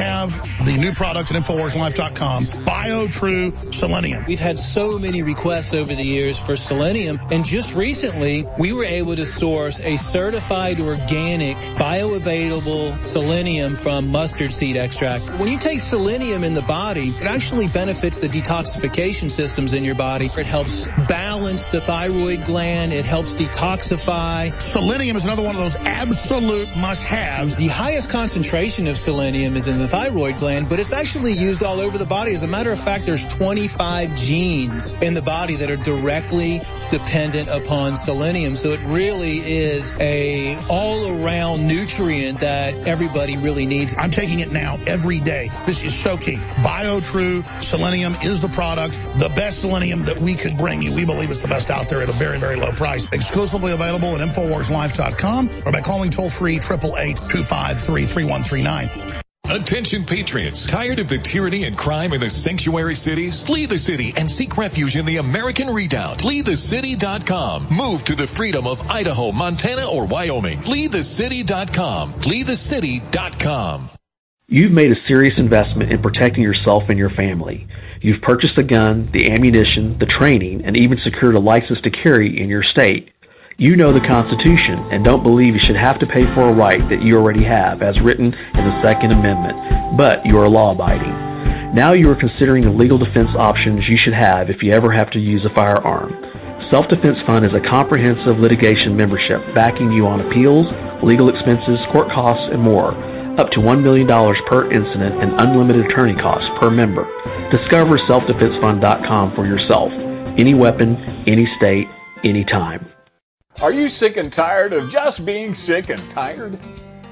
have the new product at InfoWarsLife.com, BioTrue Selenium. We've had so many requests over the years for selenium, and just recently we were able to source a certified organic, bioavailable selenium from mustard seed extract. When you take selenium in the body, it actually benefits the detoxification systems in your body. It helps balance the thyroid gland. It helps detoxify. Selenium is another one of those absolute must-haves. The highest concentration of selenium is in the thyroid gland, but it's actually used all over the body. As a matter of fact, there's 25 genes in the body that are directly dependent upon selenium. So it really is a all-around nutrient that everybody really needs. I'm taking it now every day. This is so key. BioTrue Selenium is the product, the best selenium that we could bring you. We believe it's the best out there at a very, very low price. Exclusively available at InfoWarsLife.com or by calling toll-free 888-253-3139. Attention patriots. Tired of the tyranny and crime in the sanctuary cities? Flee the city and seek refuge in the American Redoubt. FleeTheCity.com. Move to the freedom of Idaho, Montana, or Wyoming. FleeTheCity.com. FleeTheCity.com. You've made a serious investment in protecting yourself and your family. You've purchased the gun, the ammunition, the training, and even secured a license to carry in your state. You know the Constitution and don't believe you should have to pay for a right that you already have, as written in the Second Amendment, but you are law abiding. Now you are considering the legal defense options you should have if you ever have to use a firearm. Self Defense Fund is a comprehensive litigation membership backing you on appeals, legal expenses, court costs, and more, up to $1 million per incident and unlimited attorney costs per member. Discover selfdefensefund.com for yourself. Any weapon, any state, anytime. Are you sick and tired of just being sick and tired?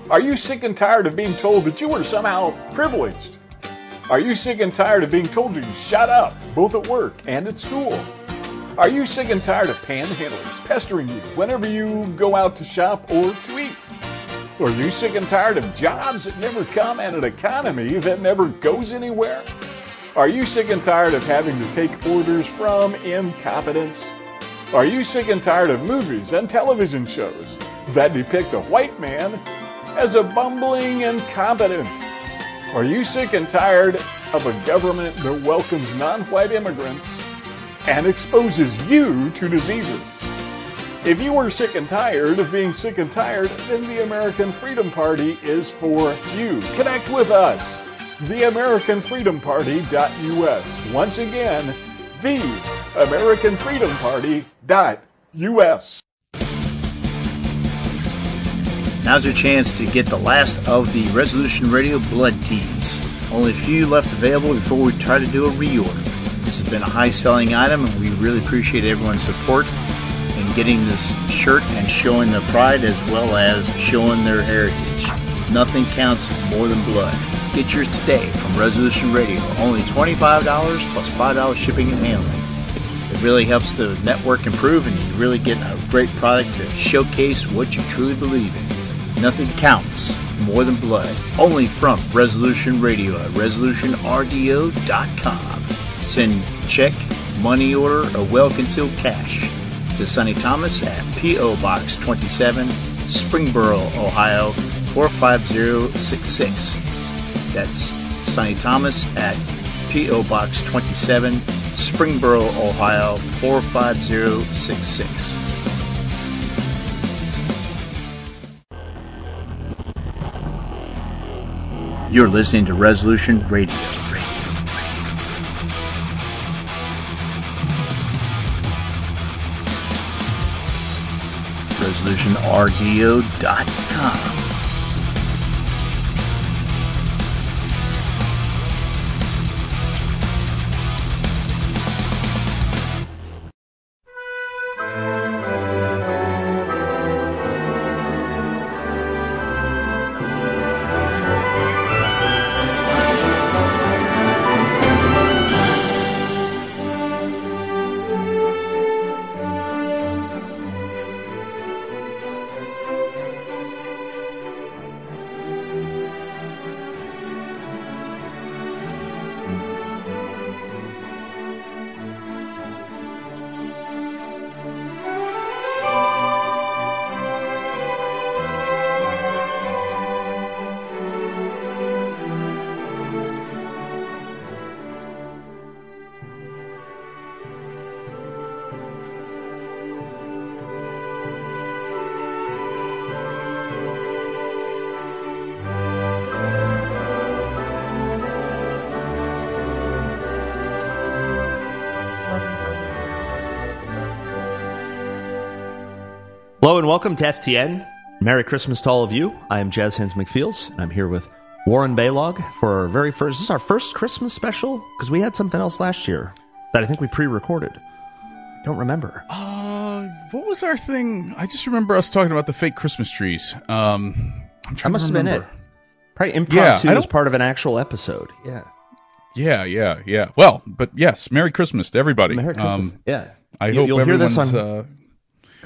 Are you sick and tired of being told that you are somehow privileged? Are you sick and tired of being told to shut up, both at work and at school? Are you sick and tired of panhandlers pestering you whenever you go out to shop or to eat? Are you sick and tired of jobs that never come and an economy that never goes anywhere? Are you sick and tired of having to take orders from incompetence? Are you sick and tired of movies and television shows that depict a white man as a bumbling incompetent? Are you sick and tired of a government that welcomes non white immigrants and exposes you to diseases? If you are sick and tired of being sick and tired, then the American Freedom Party is for you. Connect with us, theamericanfreedomparty.us. Once again, the AmericanFreedomParty.us. Now's your chance to get the last of the Resolution Radio Blood Tees. Only a few left available before we try to do a reorder. This has been a high selling item, and we really appreciate everyone's support in getting this shirt and showing their pride as well as showing their heritage. Nothing counts more than blood. Get yours today from Resolution Radio. Only $25 plus $5 shipping and handling. It really helps the network improve and you really get a great product to showcase what you truly believe in. Nothing counts more than blood. Only from Resolution Radio at resolutionrdo.com. Send check, money order, or well concealed cash to Sonny Thomas at P.O. Box 27, Springboro, Ohio 45066. That's Sonny Thomas at P.O. Box 27, Springboro, Ohio 45066. You're listening to Resolution Radio. ResolutionRDO.com. welcome to FTN. Merry Christmas to all of you. I am Jazz Hands McFeels, and I'm here with Warren Balogh for our very first. This is our first Christmas special because we had something else last year that I think we pre-recorded. Don't remember. Uh, what was our thing? I just remember us talking about the fake Christmas trees. Um, I'm That trying must to have been remember. it. Probably impromptu I as don't- part of an actual episode. Yeah. Yeah, yeah, yeah. Well, but yes, Merry Christmas to everybody. Merry Christmas. Um, yeah. I You- hope you'll hear this on- uh,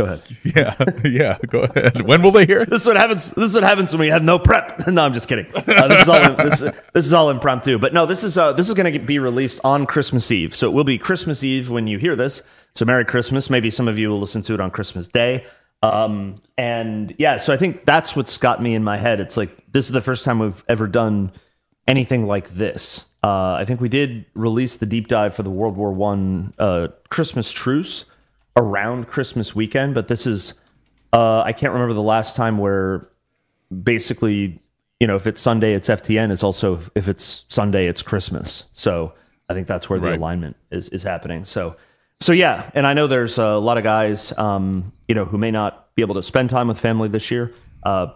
Go ahead. yeah, yeah. Go ahead. When will they hear? This is what happens. This is what happens when we have no prep. No, I'm just kidding. Uh, this is all. This, this is all impromptu. But no, this is uh, this is going to be released on Christmas Eve. So it will be Christmas Eve when you hear this. So Merry Christmas. Maybe some of you will listen to it on Christmas Day. Um, and yeah, so I think that's what's got me in my head. It's like this is the first time we've ever done anything like this. Uh, I think we did release the deep dive for the World War One uh, Christmas truce around Christmas weekend, but this is uh, I can't remember the last time where basically, you know, if it's Sunday, it's FTN. It's also if it's Sunday, it's Christmas. So I think that's where the Right. alignment is is happening. So so yeah, and I know there's a lot of guys, um, you know, who may not be able to spend time with family this year. Uh,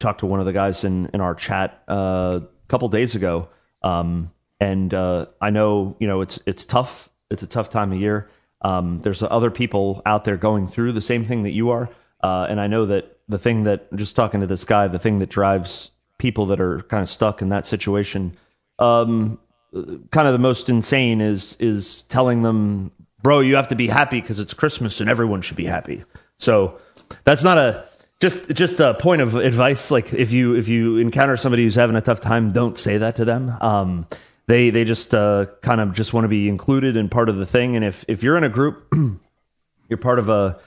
talked to one of the guys in in our chat uh, a couple days ago, um, and uh, I know you know it's it's tough. It's a tough time of year. Um, there's other people out there going through the same thing that you are, uh, and I know that the thing that just talking to this guy, the thing that drives people that are kind of stuck in that situation, um, kind of the most insane is is telling them, bro, you have to be happy because it's Christmas and everyone should be happy. So that's not a just just a point of advice. Like if you if you encounter somebody who's having a tough time, don't say that to them. Um, they they just uh, kind of just want to be included and part of the thing. And if if you're in a group, you're part of a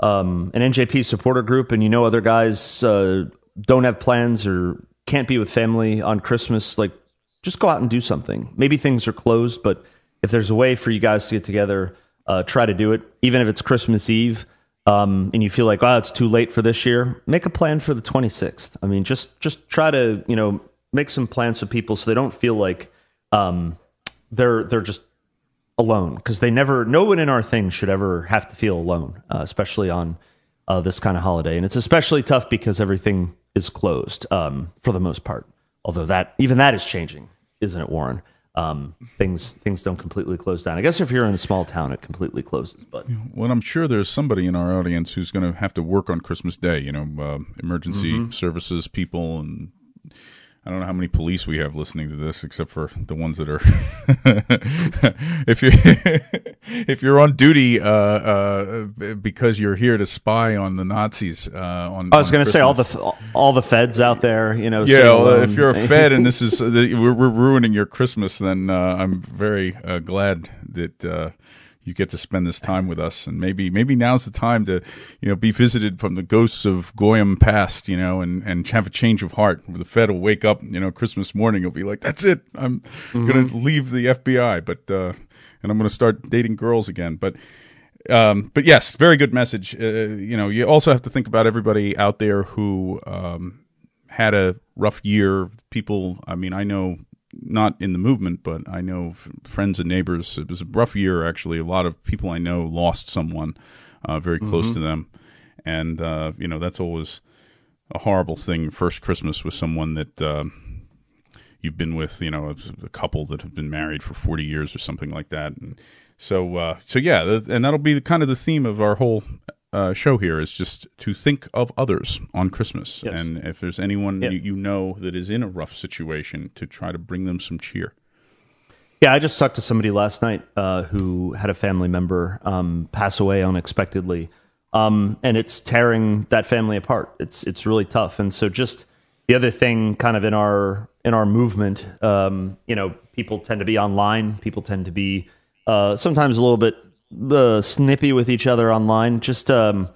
um, an NJP supporter group, and you know other guys uh, don't have plans or can't be with family on Christmas, like just go out and do something. Maybe things are closed, but if there's a way for you guys to get together, uh, try to do it. Even if it's Christmas Eve, um, and you feel like, oh, it's too late for this year, make a plan for the 26th. I mean, just just try to you know make some plans with people so they don't feel like um, they're they're just alone because they never no one in our thing should ever have to feel alone uh, especially on uh, this kind of holiday and it's especially tough because everything is closed um, for the most part although that even that is changing isn't it warren um, things things don't completely close down i guess if you're in a small town it completely closes but Well, I'm sure there's somebody in our audience who's going to have to work on Christmas Day. You know, uh, emergency Mm-hmm. services people, and I don't know how many police we have listening to this, except for the ones that are. if you if you're on duty uh, uh, because you're here to spy on the Nazis, uh, on i was going to say all the all the feds out there you know Yeah, well, if you're a Fed and this is uh, we're, we're ruining your Christmas, then uh, I'm very uh, glad that uh, you get to spend this time with us, and maybe maybe now's the time to you know be visited from the ghosts of Goyim past, you know, and and have a change of heart. Where the Fed will wake up, you know, Christmas morning, it'll be like, "That's it, I'm going to leave the FBI," but uh, and I'm going to start dating girls again, but um, but yes, very good message. Uh, you know, you also have to think about everybody out there who um, had a rough year. People, I mean, I know not in the movement, but I know f- friends and neighbors. It was a rough year, actually. A lot of people I know lost someone uh, very close to them, and uh, you know that's always a horrible thing. First Christmas with someone that. Uh, You've been with, you know, a, a couple that have been married for forty years or something like that, and so, uh, so yeah, th- and that'll be the, kind of the theme of our whole uh, show here is just to think of others on Christmas, Yes. and if there's anyone Yeah. you, you know that is in a rough situation, to try to bring them some cheer. Yeah, I just talked to somebody last night uh, who had a family member um, pass away unexpectedly, um, and it's tearing that family apart. It's it's really tough. And so, just the other thing, kind of in our in our movement, um, you know, people tend to be online. People tend to be uh, sometimes a little bit uh, snippy with each other online. Just um,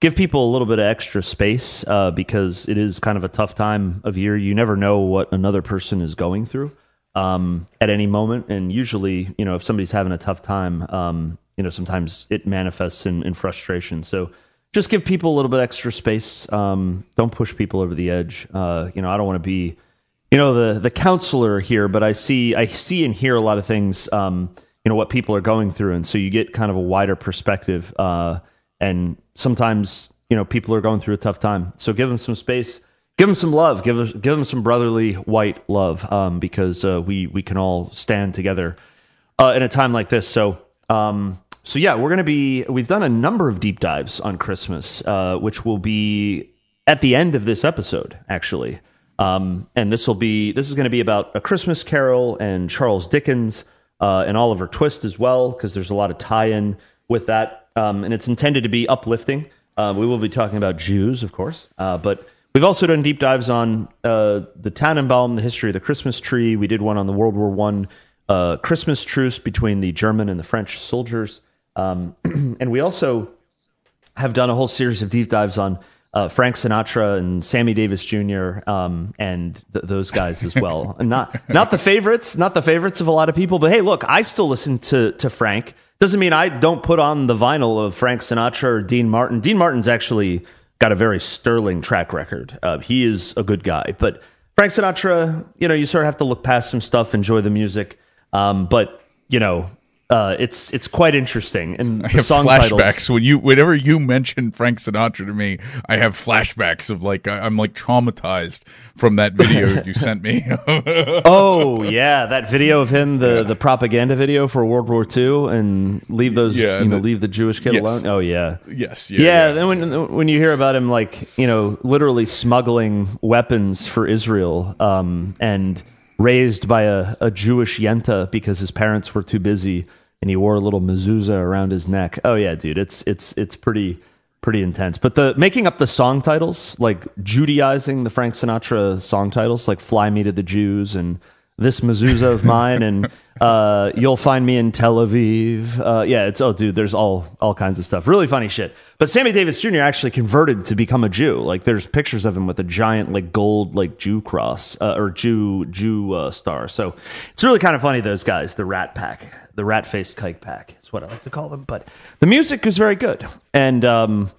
give people a little bit of extra space uh, because it is kind of a tough time of year. You never know what another person is going through um, at any moment. And usually, you know, if somebody's having a tough time, um, you know, sometimes it manifests in, in frustration. So just give people a little bit extra space. Um, don't push people over the edge. Uh, you know, I don't want to be, you know, the the counselor here, but I see I see and hear a lot of things. Um, you know what people are going through, and so you get kind of a wider perspective. Uh, and sometimes, you know people are going through a tough time. So give them some space, give them some love, give give them some brotherly white love, um, because uh, we we can all stand together uh, in a time like this. So. Um, so yeah, we're going to be. We've done a number of deep dives on Christmas, uh, which will be at the end of this episode, actually. Um, and this will be. This is going to be about a Christmas Carol and Charles Dickens uh, and Oliver Twist as well, because there's a lot of tie-in with that, um, and it's intended to be uplifting. Uh, we will be talking about Jews, of course, uh, but we've also done deep dives on uh, the Tannenbaum, the history of the Christmas tree. We did one on the World War One uh, Christmas truce between the German and the French soldiers. Um, and we also have done a whole series of deep dives on uh, Frank Sinatra and Sammy Davis Jr. Um, and th- those guys as well. and not not the favorites, not the favorites of a lot of people. But hey, look, I still listen to to Frank. Doesn't mean I don't put on the vinyl of Frank Sinatra or Dean Martin. Dean Martin's actually got a very sterling track record. Uh, he is a good guy, but Frank Sinatra, you know, you sort of have to look past some stuff, enjoy the music. Um, but you know, uh, it's it's quite interesting. And I the have song flashbacks titles, when you whenever you mention Frank Sinatra to me. I have flashbacks of like I'm like traumatized from that video you sent me. oh yeah, that video of him, the the propaganda video for World War II, and leave those, Yeah, you know, the- leave the Jewish kid Yes. alone. Oh yeah, yes, yeah. yeah, Then when when you hear about him, like you know, literally smuggling weapons for Israel, um, and raised by a, a Jewish yenta because his parents were too busy, and he wore a little mezuzah around his neck. Oh yeah, dude, it's it's it's pretty pretty intense. But the making up the song titles, like Judaizing the Frank Sinatra song titles, like "Fly Me to the Jews" and "This Mezuzah of Mine" and uh, "You'll Find Me in Tel Aviv." Uh, yeah, it's oh, dude, there's all all kinds of stuff. Really funny shit. But Sammy Davis Jr. actually converted to become a Jew. Like, there's pictures of him with a giant like gold like Jew cross uh, or Jew Jew uh, star. So it's really kind of funny. Those guys, the Rat Pack the rat faced kike pack It's what I like to call them. But the music is very good, and um,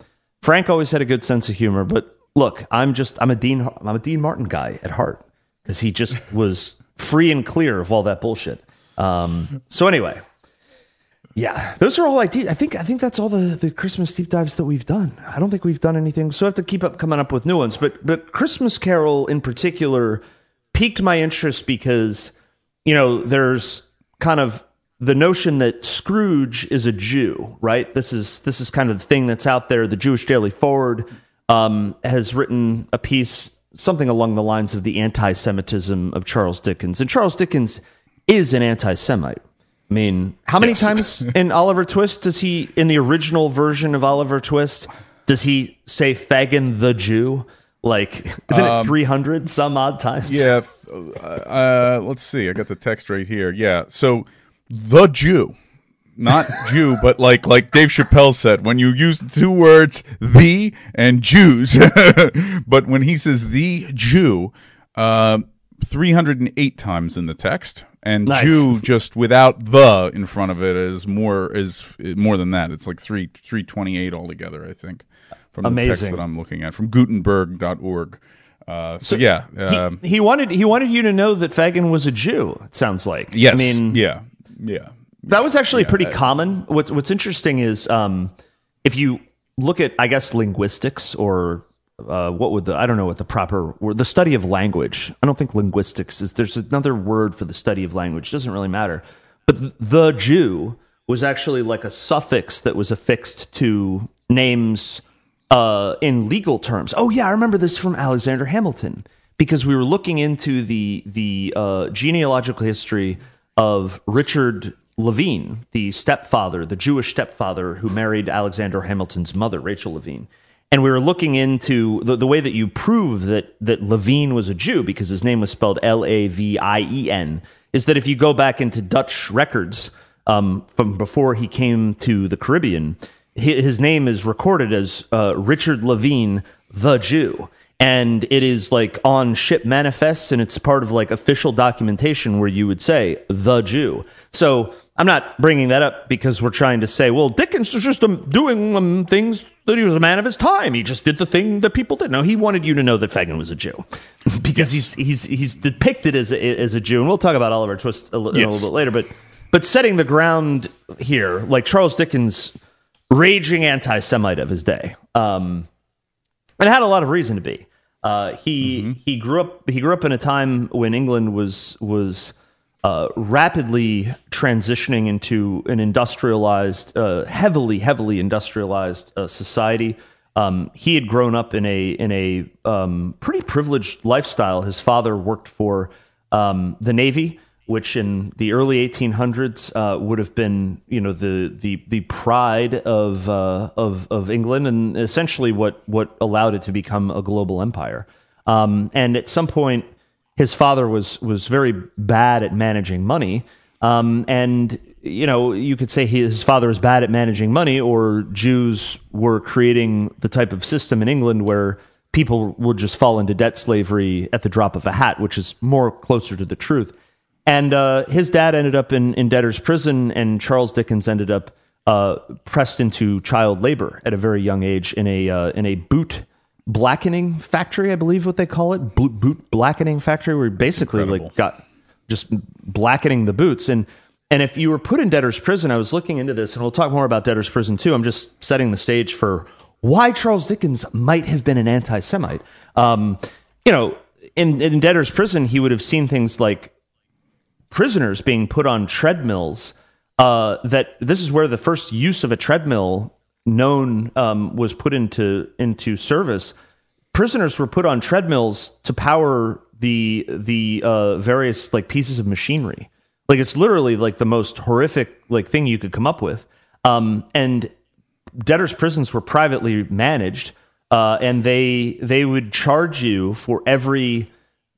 Frank always had a good sense of humor. But look, I'm just I'm a Dean I'm a Dean Martin guy at heart because he just was free and clear of all that bullshit. Um, so anyway. Yeah, those are all I. I think I think that's all the, the Christmas deep dives that we've done. I don't think we've done anything, so I have to keep up coming up with new ones. But but Christmas Carol in particular piqued my interest because you know there's kind of the notion that Scrooge is a Jew, right? This is this is kind of the thing that's out there. The Jewish Daily Forward um, has written a piece, something along the lines of the anti-Semitism of Charles Dickens, and Charles Dickens is an anti-Semite. I mean, how many Yes. times in Oliver Twist does he, in the original version of Oliver Twist, does he say Fagin the Jew? Like, isn't it 300 some odd times? yeah. Uh, let's see. I got the text right here. Yeah. So the Jew, not Jew, but like like Dave Chappelle said, when you use the two words the and Jews, but when he says the Jew, uh, 308 times in the text. And Nice. Jew just without the in front of it is more is more than that. It's like three three twenty eight altogether. I think from the text that I'm looking at from Gutenberg.org. Uh, so, yeah, He, um, he wanted he wanted you to know that Fagin was a Jew. It sounds like. yes, I mean, yeah, yeah. That was actually pretty common. What, what's interesting is um, if you look at, I guess, linguistics or uh, what would the I don't know what the proper word, the study of language. I don't think linguistics is. There's another word for the study of language. Doesn't really matter. But the Jew was actually like a suffix that was affixed to names uh, in legal terms. Oh yeah, I remember this from Alexander Hamilton because we were looking into the the uh, genealogical history of Richard Lavien, the stepfather, the Jewish stepfather who married Alexander Hamilton's mother, Rachel Lavien. And we were looking into the, the way that you prove that that Lavien was a Jew because his name was spelled L A V I E N. Is that if you go back into Dutch records um, from before he came to the Caribbean, his name is recorded as uh, Richard Lavien, the Jew. And it is like on ship manifests, and it's part of like official documentation where you would say the Jew. So I'm not bringing that up because we're trying to say, well, Dickens was just um, doing um, things that he was a man of his time. He just did the thing that people did. No, he wanted you to know that Fagin was a Jew because he's he's he's depicted as a, as a Jew, and we'll talk about Oliver Twist a, li- in a little bit later. But but setting the ground here, like Charles Dickens, raging anti-Semite of his day. Um, and had a lot of reason to be. Uh, he he grew up he grew up in a time when England was was uh, rapidly transitioning into an industrialized, uh, heavily heavily industrialized uh, society. Um, he had grown up in a in a um, pretty privileged lifestyle. His father worked for um, the Navy, which in the early 1800s uh, would have been, you know, the the the pride of uh, of of England, and essentially what what allowed it to become a global empire. Um, and at some point, his father was was very bad at managing money, um, and you know, you could say his father was bad at managing money, or Jews were creating the type of system in England where people would just fall into debt slavery at the drop of a hat, which is more closer to the truth. And uh, his dad ended up in, in debtor's prison, and Charles Dickens ended up uh, pressed into child labor at a very young age in a uh, in a boot blackening factory, I believe what they call it, boot, boot blackening factory, where he basically incredible. like got just blackening the boots. And and if you were put in debtor's prison, I was looking into this, and we'll talk more about debtor's prison too. I'm just setting the stage for why Charles Dickens might have been an anti-Semite. Um, you know, in, in debtor's prison, he would have seen things like prisoners being put on treadmills. Uh, that this is where the first use of a treadmill known um, was put into into service. Prisoners were put on treadmills to power the the uh, various like pieces of machinery. Like it's literally like the most horrific like thing you could come up with. Um, and debtors' prisons were privately managed, uh, and they they would charge you for every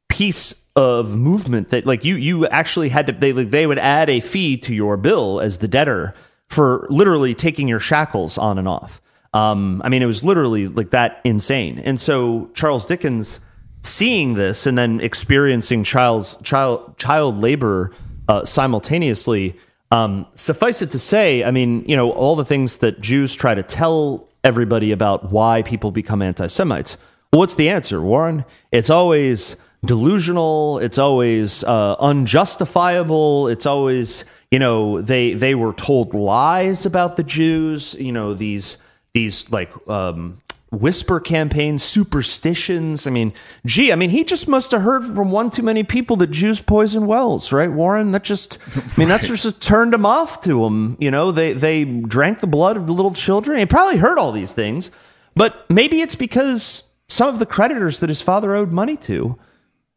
piece of movement that like you you actually had to they like, they would add a fee to your bill as the debtor for literally taking your shackles on and off. Um, I mean, it was literally like that insane. And so Charles Dickens seeing this and then experiencing child's child child labor uh, simultaneously. Um, suffice it to say, I mean, you know, all the things that Jews try to tell everybody about why people become anti-Semites. Well, what's the answer, Warren? It's always delusional. It's always uh, unjustifiable. It's always you know they they were told lies about the Jews. You know these these like um, whisper campaigns, superstitions. I mean, gee, I mean he just must have heard from one too many people that Jews poison wells, right, Warren? That just I mean that's just turned him off to him. You know they they drank the blood of the little children. He probably heard all these things, but maybe it's because some of the creditors that his father owed money to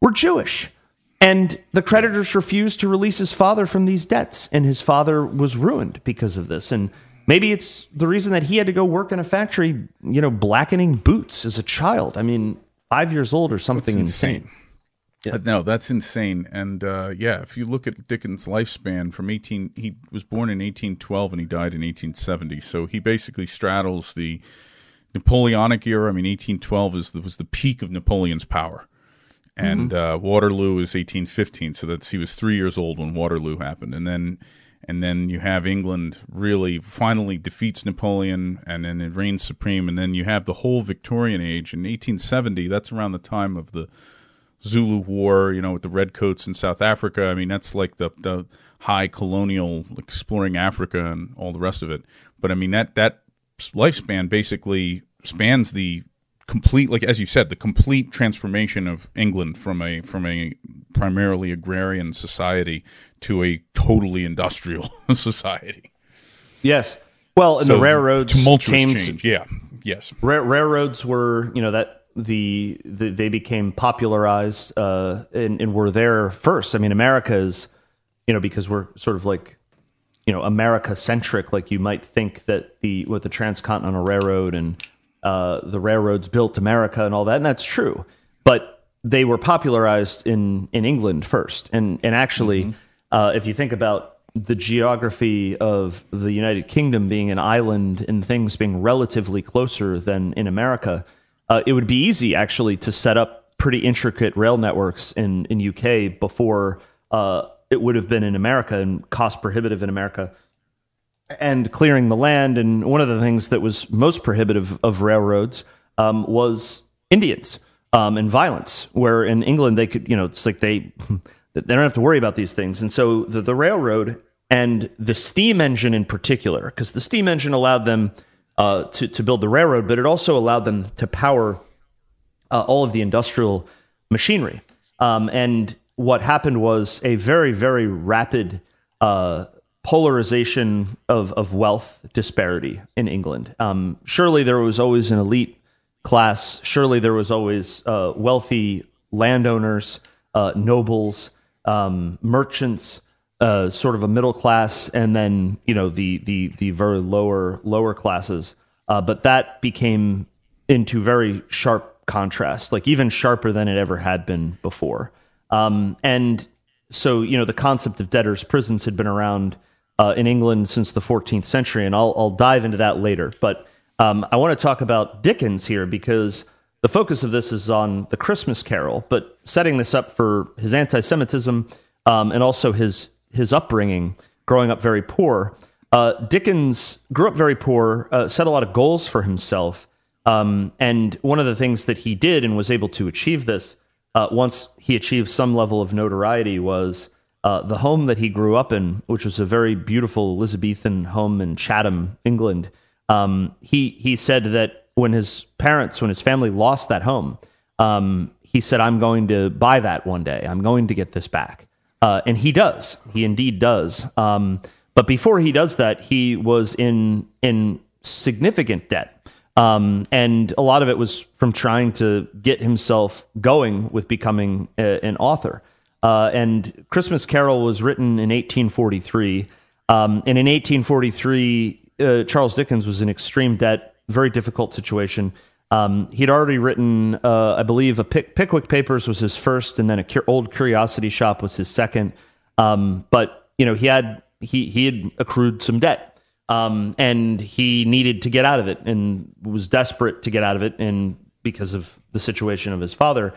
were Jewish. And the creditors refused to release his father from these debts, and his father was ruined because of this. And maybe it's the reason that he had to go work in a factory, you know, blackening boots as a child. I mean, five years old or something That's insane. Uh, No, that's insane. And uh, yeah, if you look at Dickens' lifespan from 18, he was born in 1812 and he died in 1870. So he basically straddles the Napoleonic era. I mean, 1812 is was the peak of Napoleon's power, and uh, Waterloo is 1815. So that's he was three years old when Waterloo happened, and then and then you have England really finally defeats Napoleon, and then it reigns supreme, and then you have the whole Victorian age in 1870. That's around the time of the Zulu War, you know, with the redcoats in South Africa. I mean, that's like the the high colonial exploring Africa and all the rest of it. But I mean that that lifespan basically spans the complete, like as you said, the complete transformation of England from a from a primarily agrarian society to a totally industrial society. Yes. Well, and So the railroads tumultuous came. change. Yeah. Yes. Ra- railroads were, you know, that the, the they became popularized uh, and, and were there first. I mean, America is, you know, because we're sort of like, you know, America centric. Like you might think that the with the transcontinental railroad and uh, the railroads built America and all that, and that's true. But they were popularized in in England first, and and actually, uh, if you think about the geography of the United Kingdom being an island and things being relatively closer than in America, uh, it would be easy actually to set up pretty intricate rail networks in in UK before uh, it would have been in America and cost prohibitive in America and clearing the land. And one of the things that was most prohibitive of railroads um, was Indians um, and violence. Where in England they could, you know, it's like they they don't have to worry about these things. And so the, the railroad and the steam engine in particular, because the steam engine allowed them uh, to to build the railroad, but it also allowed them to power uh, all of the industrial machinery. Um, and what happened was a very, very rapid uh, polarization of, of wealth disparity in England. Um, surely there was always an elite class. Surely there was always uh, wealthy landowners, uh, nobles, um, merchants, uh, sort of a middle class, and then you know the the the very lower lower classes. Uh, but that became into very sharp contrast, like even sharper than it ever had been before. Um, and so you know the concept of debtors' prisons had been around uh, in England since the 14th century, and I'll I'll dive into that later. But um, I want to talk about Dickens here because the focus of this is on the Christmas Carol, but setting this up for his anti-Semitism um, and also his his upbringing, growing up very poor. Uh, Dickens grew up very poor, uh, set a lot of goals for himself, um, and one of the things that he did and was able to achieve this uh, once he achieved some level of notoriety was uh, the home that he grew up in, which was a very beautiful Elizabethan home in Chatham, England. Um, he he said that when his parents, when his family lost that home, um, he said, "I'm going to buy that one day. I'm going to get this back." Uh, and he does. He indeed does. Um, but before he does that, he was in in significant debt, um, and a lot of it was from trying to get himself going with becoming a, an author. Uh, and Christmas Carol was written in 1843, um, and in 1843, uh, Charles Dickens was in extreme debt, very difficult situation. Um, he'd already written, uh, I believe, a Pick- Pickwick Papers was his first, and then a Old Curiosity Shop was his second. Um, but you know, he had he he had accrued some debt, um, and he needed to get out of it, and was desperate to get out of it, and because of the situation of his father,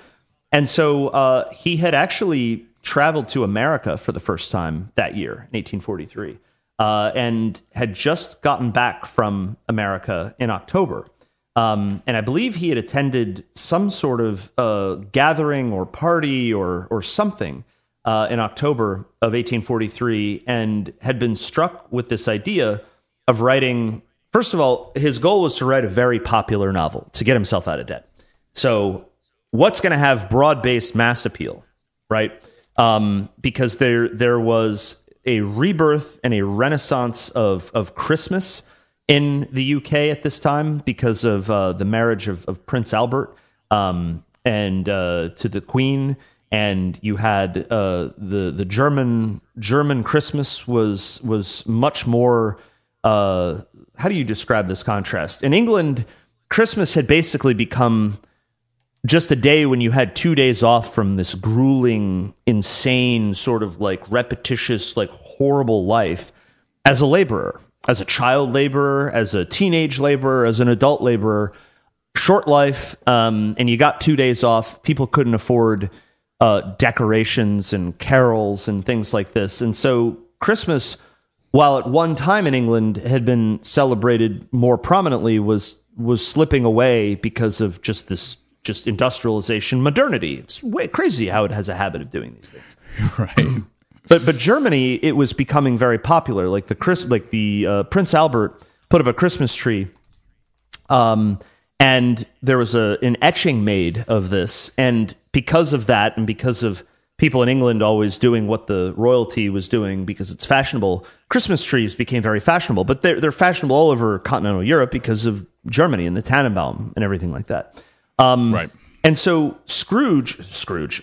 and so uh, he had actually traveled to America for the first time that year in 1843, uh, and had just gotten back from America in October. Um, and I believe he had attended some sort of uh, gathering or party or or something uh, in October of 1843, and had been struck with this idea of writing. First of all, his goal was to write a very popular novel to get himself out of debt. So, what's going to have broad based mass appeal, right? Um, because there there was a rebirth and a renaissance of of Christmas in the UK at this time because of uh, the marriage of, of Prince Albert um, and uh, to the Queen, and you had uh, the the German German Christmas was was much more. Uh, how do you describe this contrast? In England, Christmas had basically become just a day when you had two days off from this grueling, insane, sort of like repetitious, like horrible life as a laborer as a child laborer, as a teenage laborer, as an adult laborer, short life, um, and you got two days off. People couldn't afford uh, decorations and carols and things like this. And so Christmas, while at one time in England had been celebrated more prominently, was was slipping away because of just this just industrialization modernity. It's way crazy how it has a habit of doing these things. Right. But but Germany, it was becoming very popular. Like the Chris, like the uh, Prince Albert put up a Christmas tree, um, and there was a an etching made of this. And because of that, and because of people in England always doing what the royalty was doing because it's fashionable, Christmas trees became very fashionable. But they're they're fashionable all over continental Europe because of Germany and the Tannenbaum and everything like that. Um, Right. And so Scrooge, Scrooge,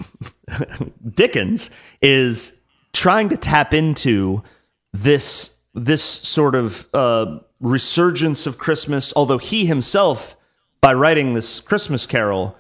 Dickens is trying to tap into this this sort of uh, resurgence of Christmas. Although he himself, by writing this Christmas Carol,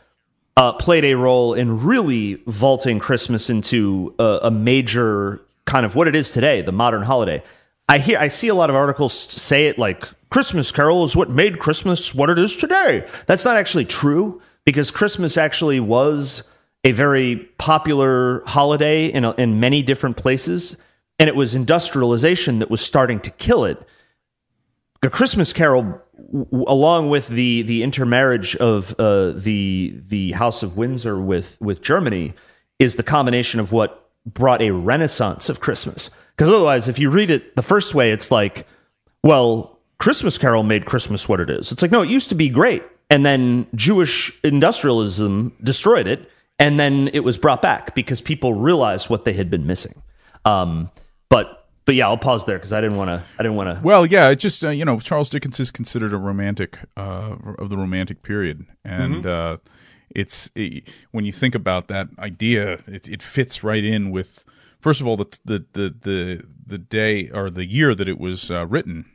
uh, played a role in really vaulting Christmas into a, a major kind of what it is today, the modern holiday. I hear, I see a lot of articles say it like Christmas Carol is what made Christmas what it is today. That's not actually true because Christmas actually was a very popular holiday in a, in many different places, and it was industrialization that was starting to kill it. The Christmas Carol, w- along with the the intermarriage of uh, the the House of Windsor with with Germany, is the combination of what brought a renaissance of Christmas. Because otherwise, if you read it the first way, it's like, well, Christmas Carol made Christmas what it is. It's like, no, it used to be great. and then Jewish industrialism destroyed it, and then it was brought back because people realized what they had been missing. Um, but but yeah, I'll pause there because I didn't want to. I didn't want to. Well, yeah, it just uh, you know Charles Dickens is considered a romantic uh, of the romantic period, and uh, it's it, when you think about that idea, it, it fits right in with first of all the the the the, the day or the year that it was uh, written.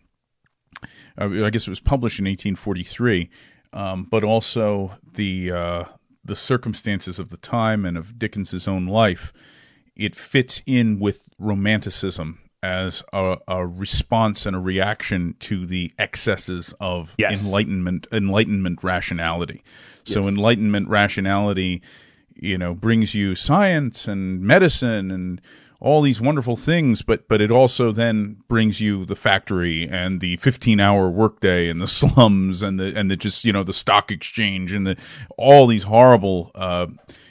Uh, I guess it was published in 1843, um, but also the uh, the circumstances of the time and of Dickens's own life. It fits in with romanticism as a, a response and a reaction to the excesses of Yes. enlightenment enlightenment rationality. So enlightenment rationality, you know, brings you science and medicine and all these wonderful things, but but it also then brings you the factory and the 15 hour workday and the slums and the and the just you know the stock exchange and the all these horrible uh,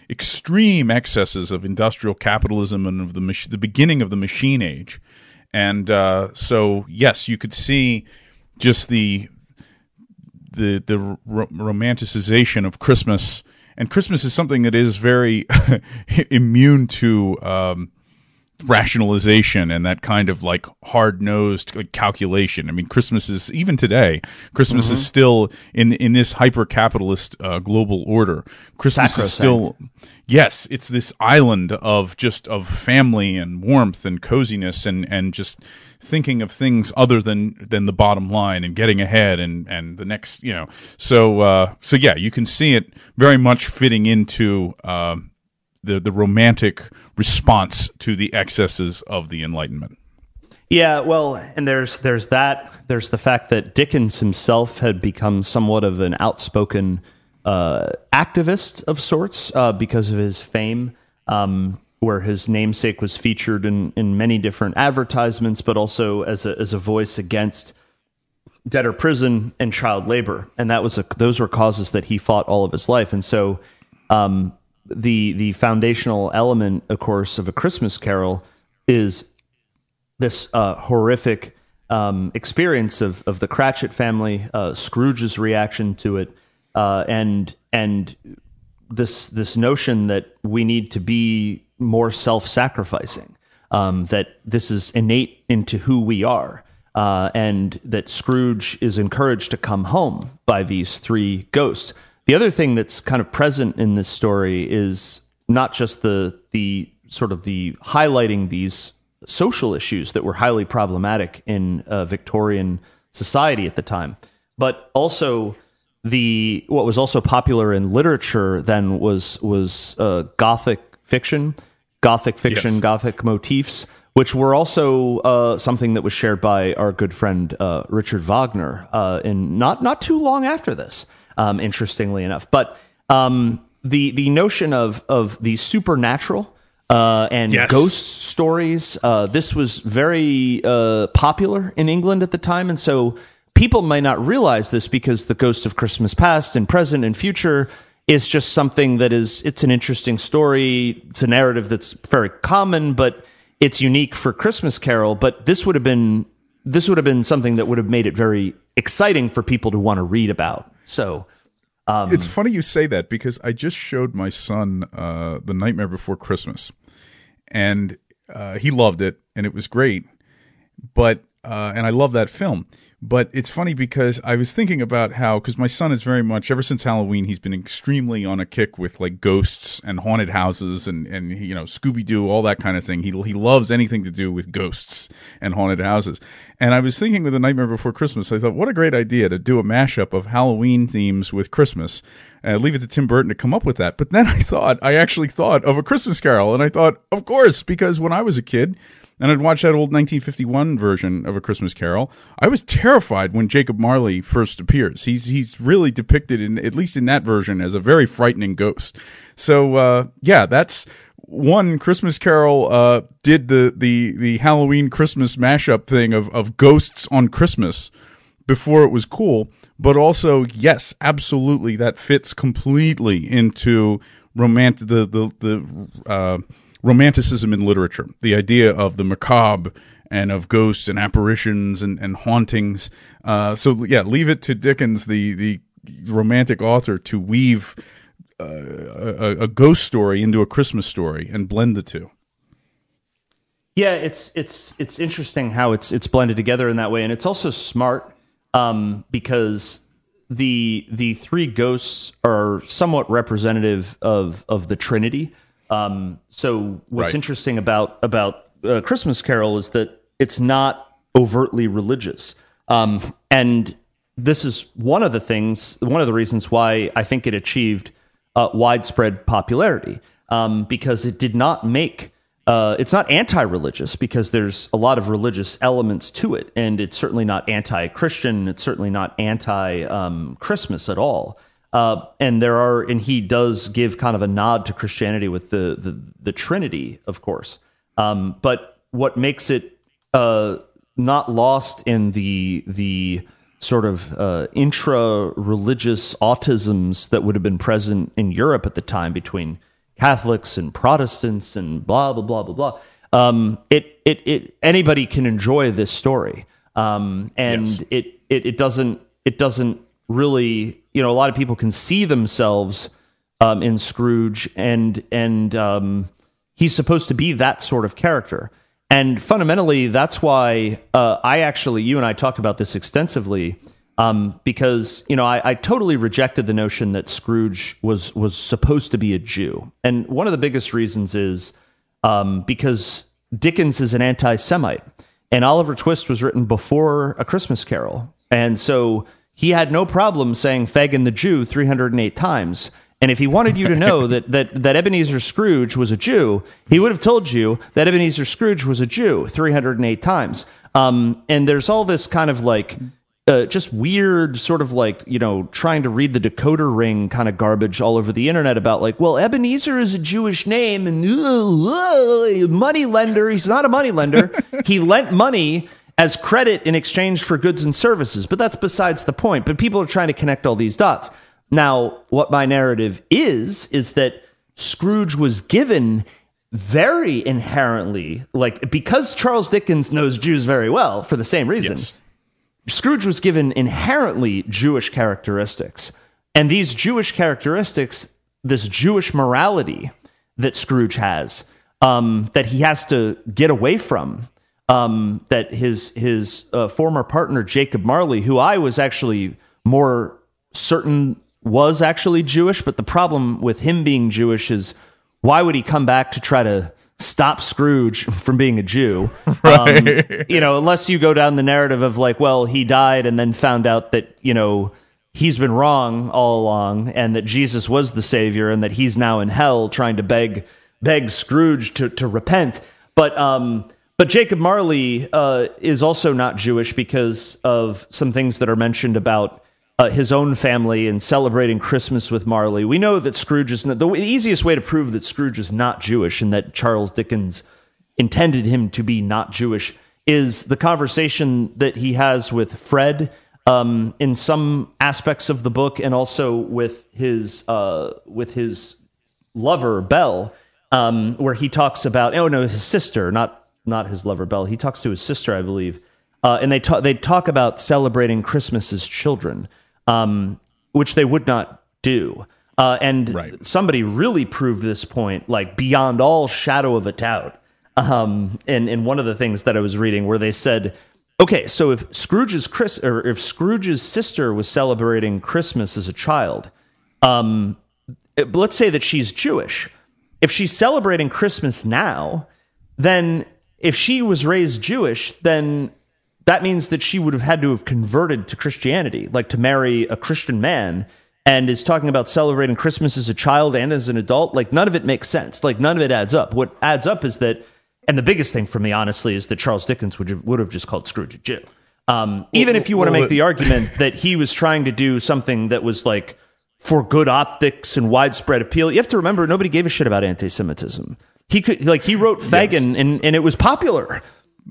extreme excesses of industrial capitalism and of the mach- the beginning of the machine age. And uh, so, yes, you could see just the the the ro- romanticization of Christmas, and Christmas is something that is very immune to um, rationalization and that kind of like hard nosed calculation. I mean, Christmas is even today. Christmas is still in in this hyper capitalist uh, global order. Christmas is still yes, it's this island of just of family and warmth and coziness and and just thinking of things other than than the bottom line and getting ahead and and the next you know so uh so yeah you can see it very much fitting into um the the romantic response to the excesses of the enlightenment Yeah, well, and there's there's that. There's the fact that Dickens himself had become somewhat of an outspoken uh, activist of sorts uh, because of his fame, um, where his namesake was featured in, in many different advertisements, but also as a as a voice against debtor prison and child labor, and that was a those were causes that he fought all of his life, and so um, the the foundational element, of course, of a Christmas Carol is this uh, horrific um, experience of, of the Cratchit family, uh, Scrooge's reaction to it, uh, and and this this notion that we need to be more self-sacrificing, um, that this is innate into who we are, uh, and that Scrooge is encouraged to come home by these three ghosts. The other thing that's kind of present in this story is not just the the sort of the highlighting these social issues that were highly problematic in uh, Victorian society at the time, but also the what was also popular in literature then was was uh, Gothic fiction, Gothic fiction, Yes. Gothic motifs, which were also uh, something that was shared by our good friend uh, Richard Wagner uh, in not not too long after this. Um, interestingly enough, but um, the the notion of of the supernatural uh, and Yes. ghost stories. Uh, this was very uh, popular in England at the time, and so people might not realize this because the ghost of Christmas past and present and future is just something that is it's an interesting story. It's a narrative that's very common, but it's unique for Christmas Carol. But this would have been this would have been something that would have made it very exciting for people to want to read about. So. it's funny you say that because I just showed my son uh, The Nightmare Before Christmas, and uh, he loved it, and it was great. But uh, and I love that film. But it's funny because I was thinking about how because my son is very much ever since Halloween he's been extremely on a kick with like ghosts and haunted houses and and you know Scooby Doo all that kind of thing. He he loves anything to do with ghosts and haunted houses. And I was thinking with The Nightmare Before Christmas, I thought what a great idea to do a mashup of Halloween themes with Christmas. Uh, leave it to Tim Burton to come up with that. But then I thought I actually thought of a Christmas Carol, and I thought of course because when I was a kid and I'd watch that old 1951 version of A Christmas Carol. I was terrified when Jacob Marley first appears. He's he's really depicted in at least in that version as a very frightening ghost. So uh, yeah, that's one Christmas Carol uh, did the the the Halloween Christmas mashup thing of of ghosts on Christmas before it was cool, but also yes, absolutely that fits completely into romantic the the the uh, romanticism in literature, the idea of the macabre and of ghosts and apparitions and, and hauntings. Uh, so yeah, leave it to Dickens, the the romantic author to weave uh, a, a ghost story into a Christmas story and blend the two. Yeah, it's it's it's interesting how it's it's blended together in that way, and it's also smart um, because the the three ghosts are somewhat representative of of the Trinity. Um, so what's Right. interesting about about uh, Christmas Carol is that it's not overtly religious, um, and this is one of the things, one of the reasons why I think it achieved uh, widespread popularity um, because it did not make. Uh, it's not anti-religious because there's a lot of religious elements to it, and it's certainly not anti-Christian. It's certainly not anti-Christmas at all. Uh, and there are, and he does give kind of a nod to Christianity with the the, the Trinity, of course. Um, but what makes it uh, not lost in the the sort of uh, intra-religious autisms that would have been present in Europe at the time between Catholics and Protestants and blah blah blah blah blah. Um, it, it it anybody can enjoy this story, um, and Yes. it, it it doesn't it doesn't really you know a lot of people can see themselves um, in Scrooge and and um, he's supposed to be that sort of character. And fundamentally, that's why uh, I actually, you and I talked about this extensively, um, because you know I, I totally rejected the notion that Scrooge was was supposed to be a Jew, and one of the biggest reasons is um, because Dickens is an anti-Semite, and Oliver Twist was written before A Christmas Carol, and so he had no problem saying Fagin the Jew 308 times. And if he wanted you to know that, that, that Ebenezer Scrooge was a Jew, he would have told you that Ebenezer Scrooge was a Jew 308 times. Um, and there's all this kind of like uh, just weird, sort of like, you know, trying to read the decoder ring kind of garbage all over the internet about like, well, Ebenezer is a Jewish name and uh, money lender. He's not a money lender. he lent money as credit in exchange for goods and services. But that's besides the point. But people are trying to connect all these dots. Now, what my narrative is, is that Scrooge was given very inherently, like, because Charles Dickens knows Jews very well for the same reason. Yes. Scrooge was given inherently Jewish characteristics. And these Jewish characteristics, this Jewish morality that Scrooge has, um, that he has to get away from, um, that his his uh, former partner Jacob Marley, who I was actually more certain was actually Jewish, but the problem with him being Jewish is why would he come back to try to stop Scrooge from being a Jew? Um, you know, unless you go down the narrative of like, well, he died and then found out that, you know, he's been wrong all along and that Jesus was the savior and that he's now in hell trying to beg beg Scrooge to, to repent. But um but Jacob Marley uh, is also not Jewish because of some things that are mentioned about uh, his own family and celebrating Christmas with Marley. We know that Scrooge is not, the easiest way to prove that Scrooge is not Jewish and that Charles Dickens intended him to be not Jewish is the conversation that he has with Fred um, in some aspects of the book, and also with his uh, with his lover Belle, um, where he talks about oh no his sister, not not his lover Belle. He talks to his sister, I believe, uh, and they talk they talk about celebrating Christmas as children, um, which they would not do. Uh, and Right. somebody really proved this point, like beyond all shadow of a doubt. Um, in in one of the things that I was reading, where they said, okay, so if Scrooge's Chris or if Scrooge's sister was celebrating Christmas as a child, um, it- let's say that she's Jewish. If she's celebrating Christmas now, then if she was raised Jewish, then that means that she would have had to have converted to Christianity, like to marry a Christian man, and is talking about celebrating Christmas as a child and as an adult. Like none of it makes sense. Like none of it adds up. What adds up is that, and the biggest thing for me, honestly, is that Charles Dickens would have, would have just called Scrooge a Jew. Um, even if you want to make the argument that he was trying to do something that was like for good optics and widespread appeal, you have to remember nobody gave a shit about anti-Semitism. He could like he wrote Fagin and and it was popular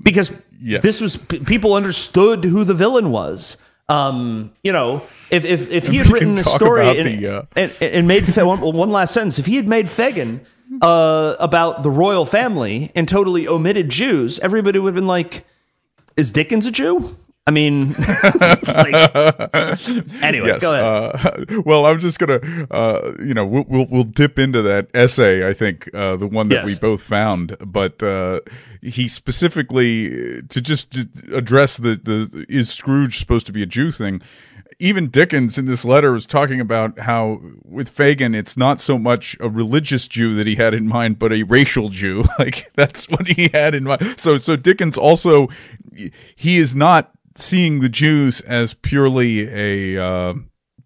because Yes. this was people understood who the villain was. Um, you know, if if if he had written a story and, the, uh, and, and made one, one last sentence, if he had made Fagin uh, about the royal family and totally omitted Jews, everybody would have been like, "Is Dickens a Jew?" I mean, like, anyway, Yes. go ahead. Uh, well, I'm just gonna, uh, you know, we'll, we'll we'll dip into that essay. I think uh, the one that Yes. we both found, but uh, he specifically uh, to just address the the is Scrooge supposed to be a Jew thing. Even Dickens in this letter was talking about how with Fagin, it's not so much a religious Jew that he had in mind, but a racial Jew. Like that's what he had in mind. So, so Dickens also, he is not seeing the Jews as purely a uh,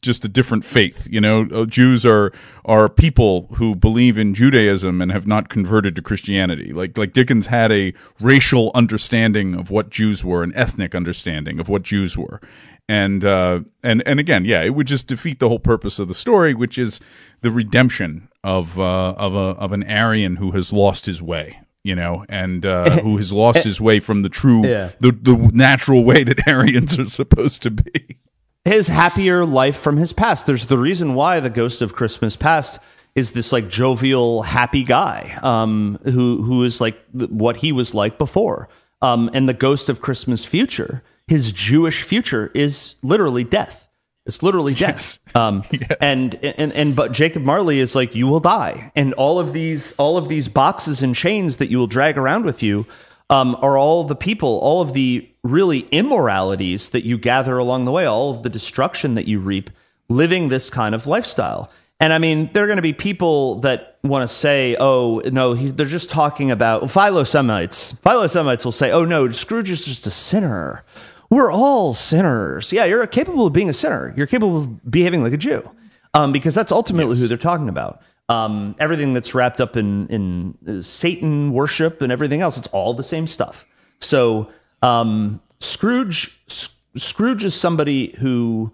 just a different faith. You know, Uh, Jews are are people who believe in Judaism and have not converted to Christianity. Like like Dickens had a racial understanding of what Jews were, an ethnic understanding of what Jews were. And uh, and and again, yeah, it would just defeat the whole purpose of the story, which is the redemption of uh, of a of an Aryan who has lost his way, you know, and uh, who has lost his way from the true, Yeah. the the natural way that Aryans are supposed to be. his happier life from his past. There's the reason why the Ghost of Christmas Past is this like jovial, happy guy um, who who is like th- what he was like before. Um, and the Ghost of Christmas Future, his Jewish future, is literally death. It's literally death. Um, and, and and but Jacob Marley is like you will die, and all of these all of these boxes and chains that you will drag around with you um, are all the people, all of the really immoralities that you gather along the way, all of the destruction that you reap living this kind of lifestyle. And I mean, there are going to be people that want to say, oh, no, he, they're just talking about Philo Semites. Philo Semites will say, oh, no, Scrooge is just a sinner. We're all sinners. Yeah, you're capable of being a sinner. You're capable of behaving like a Jew um, because that's ultimately who they're talking about. Um, everything that's wrapped up in in uh, Satan worship and everything else, it's all the same stuff. So um, Scrooge S- Scrooge is somebody who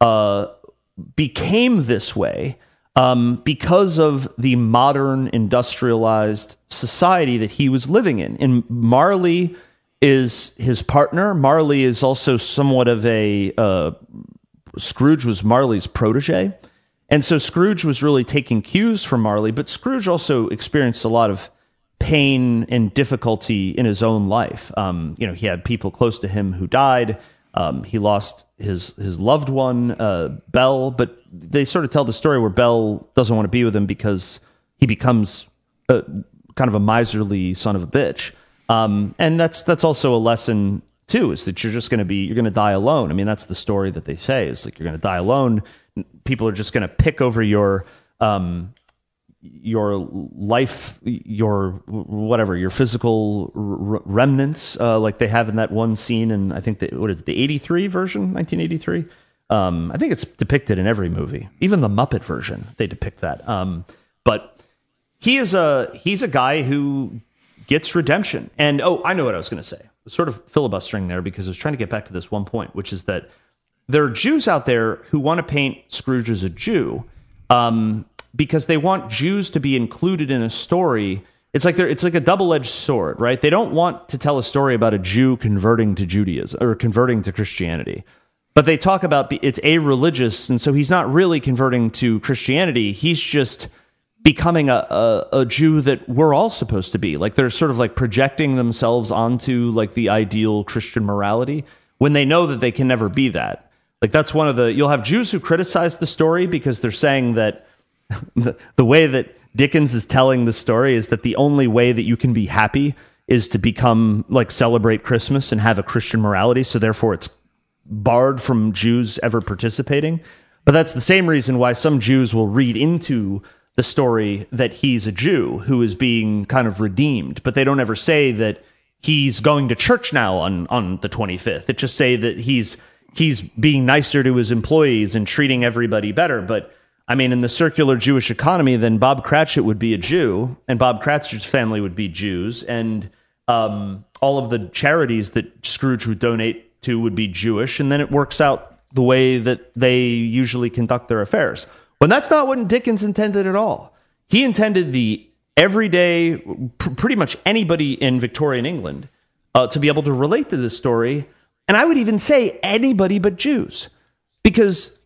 uh, became this way um, because of the modern industrialized society that he was living in. And Marley is his partner. Marley is also somewhat of a uh, Scrooge was Marley's protege. And so Scrooge was really taking cues from Marley, but Scrooge also experienced a lot of pain and difficulty in his own life. Um, you know, he had people close to him who died. Um, he lost his his loved one, uh, Belle, but they sort of tell the story where Belle doesn't want to be with him because he becomes a, kind of a miserly son of a bitch. Um, and that's that's also a lesson too, is that you're just going to be you're going to die alone. I mean, that's the story that they say is like you're going to die alone. People are just going to pick over your um, your life, your whatever, your physical r- remnants, uh, like they have in that one scene, and I think that what is it, the '83 version, 1983. Um, I think it's depicted in every movie, even the Muppet version. They depict that. Um, but he is a he's a guy who gets redemption. And oh, I know what I was going to say. Sort of filibustering there because I was trying to get back to this one point, which is that there are Jews out there who want to paint Scrooge as a Jew um, because they want Jews to be included in a story. It's like they're, it's like a double edged sword, right? They don't want to tell a story about a Jew converting to Judaism or converting to Christianity. But they talk about it's a religious, and so he's not really converting to Christianity. He's just becoming a, a, a Jew that we're all supposed to be. Like they're sort of like projecting themselves onto like the ideal Christian morality when they know that they can never be that. Like that's one of the you'll have Jews who criticize the story because they're saying that the, the way that Dickens is telling the story is that the only way that you can be happy is to become like celebrate Christmas and have a Christian morality. So therefore it's barred from Jews ever participating. But that's the same reason why some Jews will read into the story that he's a Jew who is being kind of redeemed, but they don't ever say that he's going to church now on on the 25th. They just say that he's he's being nicer to his employees and treating everybody better, but I mean, in the circular Jewish economy, then Bob Cratchit would be a Jew, and Bob Cratchit's family would be Jews, and um, all of the charities that Scrooge would donate to would be Jewish, and then it works out the way that they usually conduct their affairs. When that's not what Dickens intended at all. He intended the everyday, pr- pretty much anybody in Victorian England uh, to be able to relate to this story, and I would even say anybody but Jews, because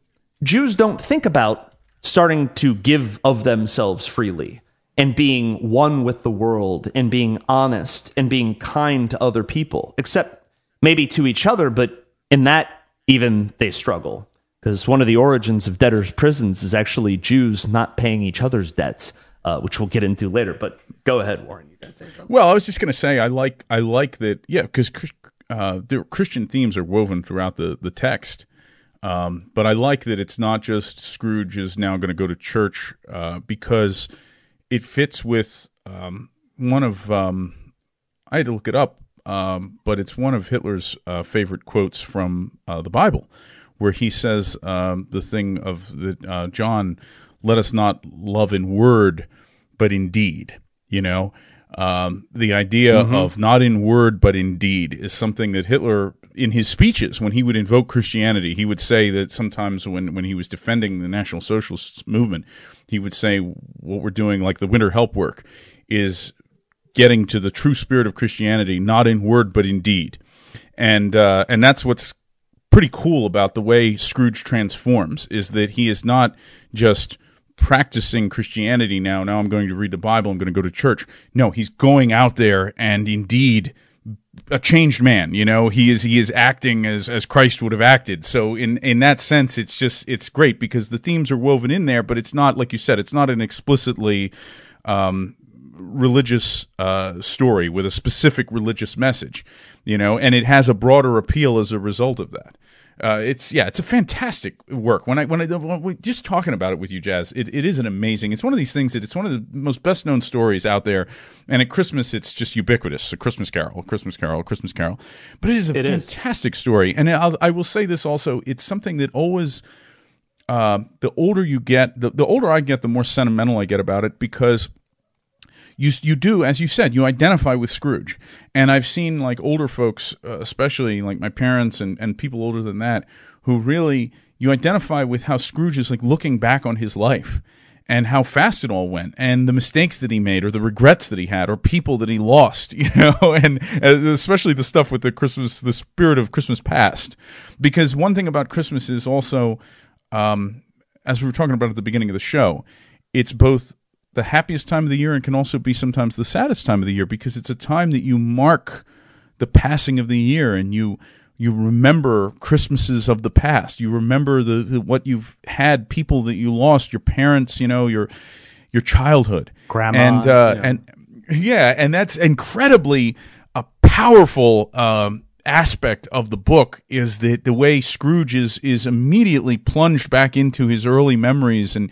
Jews don't think about starting to give of themselves freely and being one with the world and being honest and being kind to other people, except maybe to each other, but in that, even they struggle because one of the origins of debtors' prisons is actually Jews not paying each other's debts, uh, which we'll get into later. But go ahead, Warren. You guys. Well, I was just going to say I like I like that. Yeah, because uh, the Christian themes are woven throughout the the text. Um, but I like that it's not just Scrooge is now going to go to church uh, because it fits with um, one of um, I had to look it up, um, but it's one of Hitler's uh, favorite quotes from uh, the Bible, where he says um, the thing of the uh, John, "Let us not love in word, but in deed." You know, um, the idea of not in word but in deed is something that Hitler, in his speeches, when he would invoke Christianity, he would say that sometimes when, when he was defending the National Socialist movement, he would say, What we're doing, like the winter help work, is getting to the true spirit of Christianity, not in word but in deed. And, uh, and that's what's pretty cool about the way Scrooge transforms is that he is not just practicing Christianity now. Now I'm going to read the Bible. I'm going to go to church. No, he's going out there and indeed a changed man. You know, he is he is acting as as Christ would have acted. So in in that sense, it's just it's great because the themes are woven in there, but it's not like you said, it's not an explicitly um, religious uh, story with a specific religious message. You know, and it has a broader appeal as a result of that. Uh, it's yeah, it's a fantastic work. When I when I when we, just talking about it with you, Jazz, it, it is an amazing. It's one of these things that it's one of the most best known stories out there. And at Christmas, it's just ubiquitous. A Christmas Carol, a Christmas Carol, a Christmas Carol. But it is a It is. fantastic story. And I'll, I will say this also: it's something that always. Uh, the older you get, the, the older I get, the more sentimental I get about it because you you do as you said you identify with Scrooge. And I've seen like older folks uh, especially like my parents and and people older than that who really you identify with how Scrooge is like looking back on his life and how fast it all went and the mistakes that he made or the regrets that he had or people that he lost you know and uh, especially the stuff with the Christmas the spirit of Christmas past. Because one thing about Christmas is also um as we were talking about at the beginning of the show it's both the happiest time of the year and can also be sometimes the saddest time of the year because it's a time that you mark the passing of the year and you you remember Christmases of the past. You remember the, the what you've had, people that you lost, your parents, you know, your your childhood, Grandma, and uh, yeah. and yeah, and that's incredibly a powerful um, aspect of the book is that the way Scrooge is is immediately plunged back into his early memories and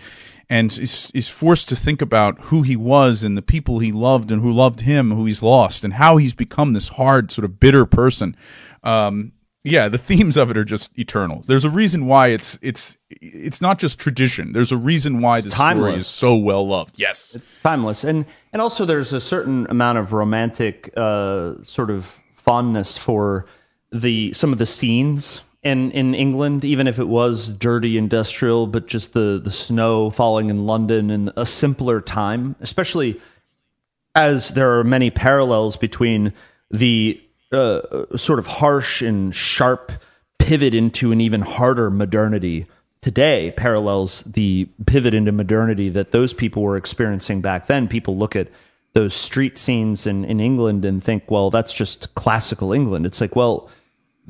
and is is forced to think about who he was and the people he loved and who loved him, who he's lost, and how he's become this hard, sort of bitter person. Um, yeah, the themes of it are just eternal. There's a reason why it's it's it's not just tradition. There's a reason why the story is so well loved. Yes, it's timeless and and also there's a certain amount of romantic uh, sort of fondness for the some of the scenes in in England even if it was dirty industrial but just the the snow falling in London and a simpler time especially as there are many parallels between the uh, sort of harsh and sharp pivot into an even harder modernity today parallels the pivot into modernity that those people were experiencing back then. People look at those street scenes in, in England and think, well, that's just classical England. It's like, well,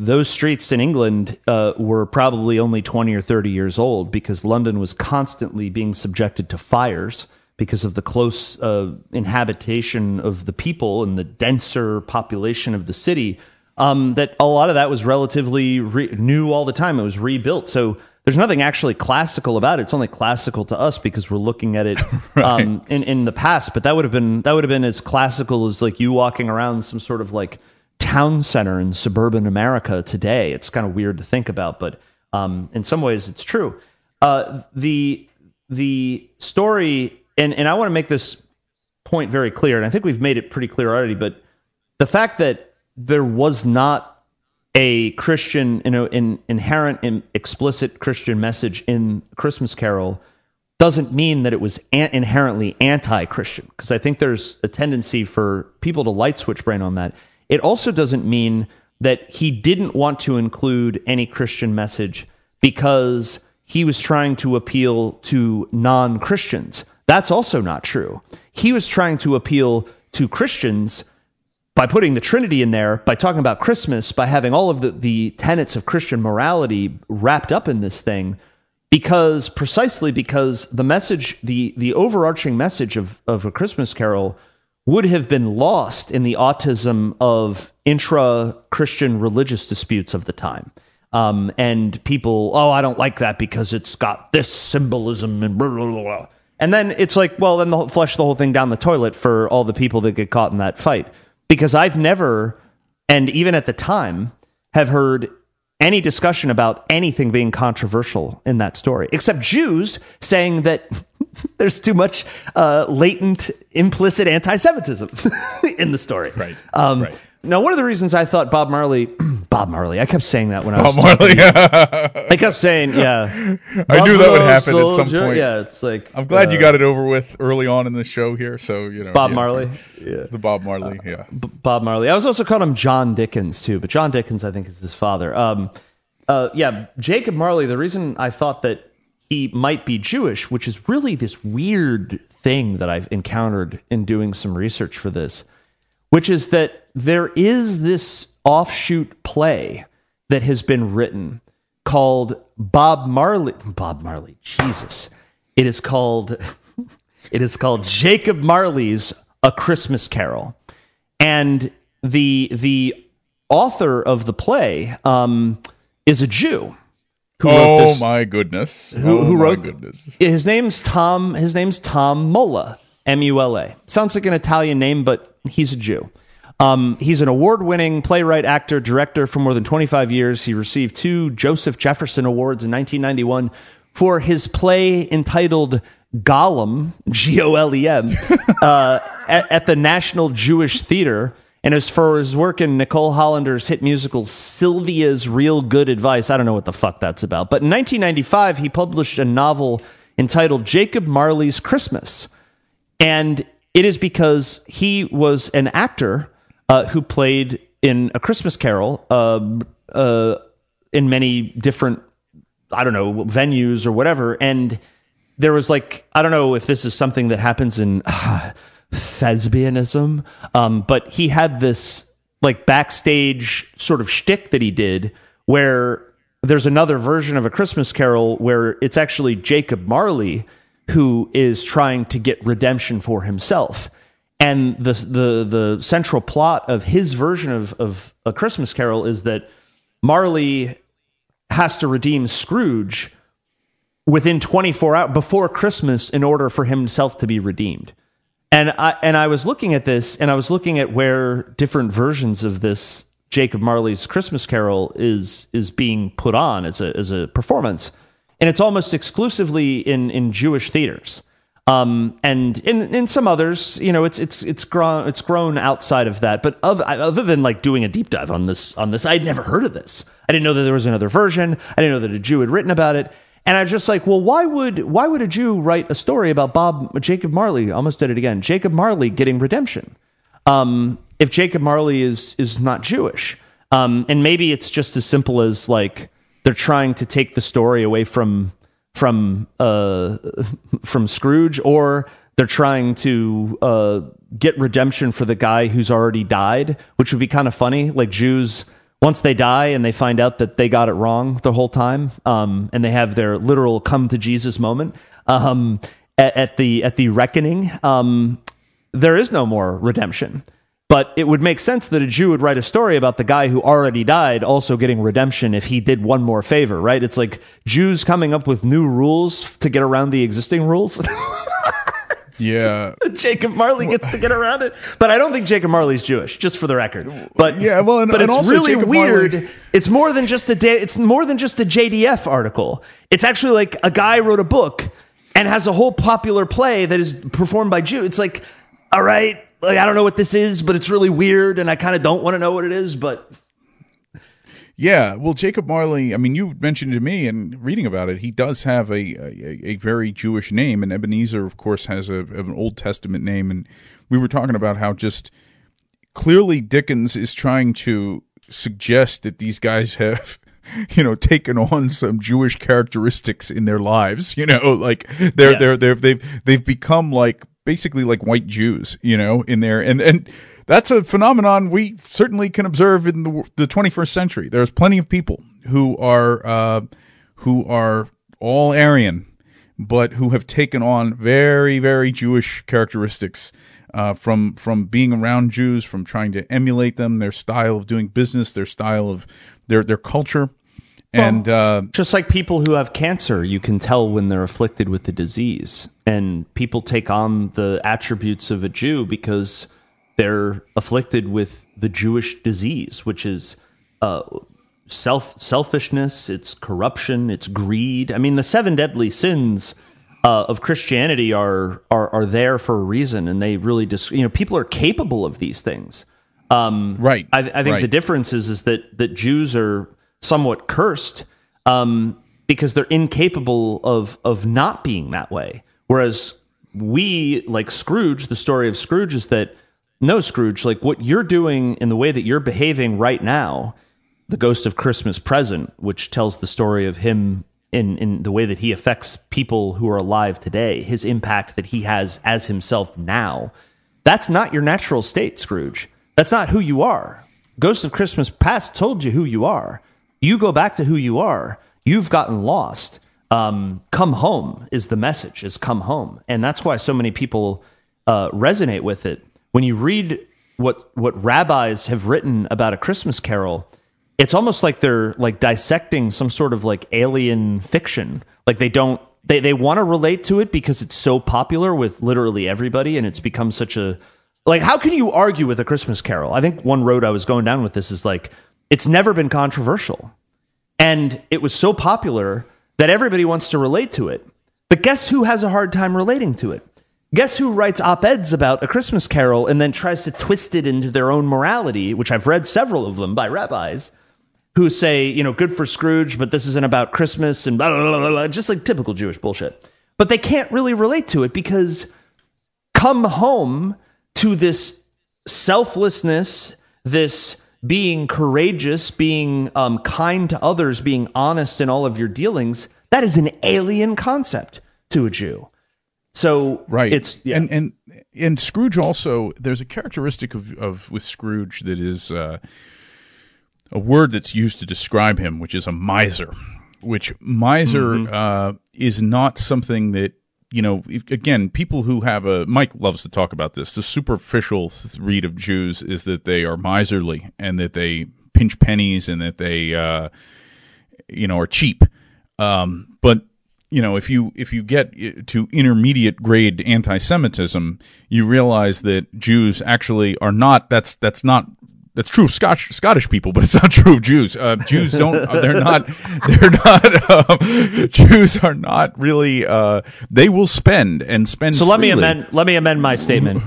those streets in England uh, were probably only 20 or 30 years old because London was constantly being subjected to fires because of the close uh, inhabitation of the people and the denser population of the city. Um, that a lot of that was relatively re- new all the time. It was rebuilt. So there's nothing actually classical about it. It's only classical to us because we're looking at it um, in in the past. But that would have been that would have been as classical as like you walking around some sort of like town center in suburban America today. It's kind of weird to think about, but um, in some ways it's true. Uh, the the story, and and I want to make this point very clear, and I think we've made it pretty clear already. But the fact that there was not a Christian, you know, an inherent and explicit Christian message in Christmas Carol doesn't mean that it was an- inherently anti-Christian because I think there's a tendency for people to light switch brain on that. It also doesn't mean that he didn't want to include any Christian message because he was trying to appeal to non-Christians. That's also not true. He was trying to appeal to Christians by putting the Trinity in there, by talking about Christmas, by having all of the, the tenets of Christian morality wrapped up in this thing, because precisely because the message, the the overarching message of, of a Christmas carol would have been lost in the autism of intra Christian religious disputes of the time. Um, and people, oh, I don't like that because it's got this symbolism and blah, blah, blah. And then it's like, well, then they'll flush the whole thing down the toilet for all the people that get caught in that fight. Because I've never, and even at the time, have heard any discussion about anything being controversial in that story, except Jews saying that there's too much uh, latent, implicit anti Semitism in the story. Right. Um, right. Now, one of the reasons I thought Bob Marley, Bob Marley, I kept saying that when I was Bob Marley. I kept saying, yeah. I knew that would happen at some point. Yeah, it's like I'm glad you uh, got it over with early on in the show here. So you know, Bob yeah, Marley. Yeah. the Bob Marley. Yeah, B- Bob Marley. I was also calling him John Dickens too, but John Dickens I think is his father. Um, uh, yeah, Jacob Marley. The reason I thought that he might be Jewish, which is really this weird thing that I've encountered in doing some research for this, which is that there is this offshoot play that has been written called Bob Marley. Bob Marley, Jesus. It is called. It is called Jacob Marley's A Christmas Carol, and the the author of the play um, is a Jew who wrote Oh this. my goodness! Who, oh who my wrote goodness? His name's Tom. His name's Tom Mula. M U L A. Sounds like an Italian name, but he's a Jew. Um, he's an award-winning playwright, actor, director for more than 25 years. He received two Joseph Jefferson Awards in 1991 for his play entitled Golem, G O L E M, uh, at, at the National Jewish Theater. And as for his work in Nicole Hollander's hit musical Sylvia's Real Good Advice, I don't know what the fuck that's about. But in 1995, he published a novel entitled Jacob Marley's Christmas. And it is because he was an actor uh, who played in A Christmas Carol uh, uh, in many different, I don't know, venues or whatever. And there was like, I don't know if this is something that happens in thespianism, um, but he had this like backstage sort of shtick that he did where there's another version of A Christmas Carol where it's actually Jacob Marley who is trying to get redemption for himself. And the the the central plot of his version of, of A Christmas Carol is that Marley has to redeem Scrooge within 24 hours before Christmas in order for himself to be redeemed. And I and I was looking at this and I was looking at where different versions of this Jacob Marley's Christmas Carol is is being put on as a as a performance. And it's almost exclusively in in Jewish theaters. Um, and in in some others, you know, it's it's it's grown it's grown outside of that. But other, other than like doing a deep dive on this on this, I'd never heard of this. I didn't know that there was another version. I didn't know that a Jew had written about it. And I was just like, well, why would why would a Jew write a story about Bob Jacob Marley? Almost did it again. Jacob Marley getting redemption. Um, if Jacob Marley is is not Jewish, um, and maybe it's just as simple as like they're trying to take the story away from from uh, from Scrooge, or they're trying to uh, get redemption for the guy who's already died, which would be kind of funny. Like Jews, once they die and they find out that they got it wrong the whole time, um, and they have their literal come to Jesus moment um, at, at the at the reckoning, um, there is no more redemption. But it would make sense that a Jew would write a story about the guy who already died also getting redemption if he did one more favor, right? It's like Jews coming up with new rules to get around the existing rules. Yeah, Jacob Marley gets to get around it. But I don't think Jacob Marley's Jewish, just for the record. But Yeah, well, and- but and it's really Jacob weird. Marley- It's more than just a da- it's more than just a JDF article. It's actually like a guy wrote a book and has a whole popular play that is performed by Jew. It's like, all right, like I don't know what this is, but it's really weird, and I kind of don't want to know what it is, but Yeah, well, Jacob Marley. I mean, you mentioned to me and reading about it, he does have a a, a very Jewish name, and Ebenezer, of course, has a an Old Testament name. And we were talking about how just clearly Dickens is trying to suggest that these guys have. You know, taken on some Jewish characteristics in their lives. You know, like they're they're they're they've they've become like basically like white Jews, you know, in there, and and that's a phenomenon we certainly can observe in the the 21st century. There's plenty of people who are uh, who are all Aryan, but who have taken on very very Jewish characteristics. Uh, from from being around Jews, from trying to emulate them, their style of doing business, their style of their their culture, and uh, Just like people who have cancer, you can tell when they're afflicted with the disease. And people take on the attributes of a Jew because they're afflicted with the Jewish disease, which is uh, self selfishness, it's corruption, it's greed. I mean, the seven deadly sins uh, of Christianity are, are are there for a reason, and they really just you know people are capable of these things. Um, Right, I, I think right. the difference is is that that Jews are somewhat cursed um, because they're incapable of of not being that way. Whereas we, like Scrooge, the story of Scrooge is that no Scrooge, like what you're doing in the way that you're behaving right now, the Ghost of Christmas Present, which tells the story of him in in the way that he affects people who are alive today, his impact that he has as himself now. That's not your natural state, Scrooge. That's not who you are. Ghost of Christmas Past told you who you are. You go back to who you are. You've gotten lost. Um, come home is the message. Is come home, and that's why so many people uh, resonate with it. When you read what what rabbis have written about a Christmas Carol, it's almost like they're like dissecting some sort of like alien fiction. Like they don't they they want to relate to it because it's so popular with literally everybody, and it's become such a like how can you argue with a Christmas Carol? I think one road I was going down with this is like it's never been controversial, and it was so popular that everybody wants to relate to it. But guess who has a hard time relating to it? Guess who writes op eds about a Christmas Carol and then tries to twist it into their own morality, which I've read several of them by rabbis who say, you know, good for Scrooge, but this isn't about Christmas and blah, blah, blah, blah, just like typical Jewish bullshit. But they can't really relate to it because come home to this selflessness, this being courageous, being um, kind to others, being honest in all of your dealings, that is an alien concept to a Jew. So right it's yeah. and and and scrooge also there's a characteristic of, of with scrooge that is uh, a word that's used to describe him which is a miser which miser Mm-hmm. uh, is not something that you know again people who have a mike loves to talk about this. The superficial read of jews is that they are miserly and that they pinch pennies and that they uh, you know are cheap. Um, but you know if you if you get to intermediate grade anti-semitism you realize that jews actually are not that's that's not that's true of Scotch, Scottish people, but it's not true of Jews. Uh, Jews don't. They're not. They're not. Um, Jews are not really. Uh, they will spend and spend. So let me amend. Let me amend my statement.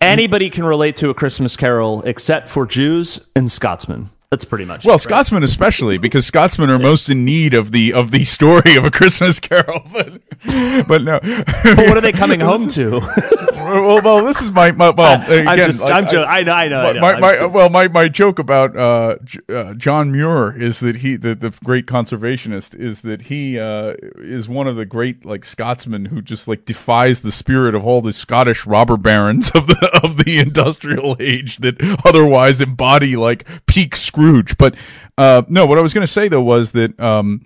Anybody can relate to a Christmas Carol except for Jews and Scotsmen. That's pretty much. Well, it, right? Scotsmen especially because Scotsmen are most in need of the of the story of a Christmas Carol. But but no. But what are they coming home to? well, well, this is my, my well. Again, I'm just. like, I'm joking. I know. I know. I know. my, I'm my, well, my, my joke about uh, uh, John Muir is that he, the, the great conservationist, is that he uh, is one of the great like Scotsmen who just like defies the spirit of all the Scottish robber barons of the of the industrial age that otherwise embody like peak Scrooge. But uh, no, what I was going to say though was that um,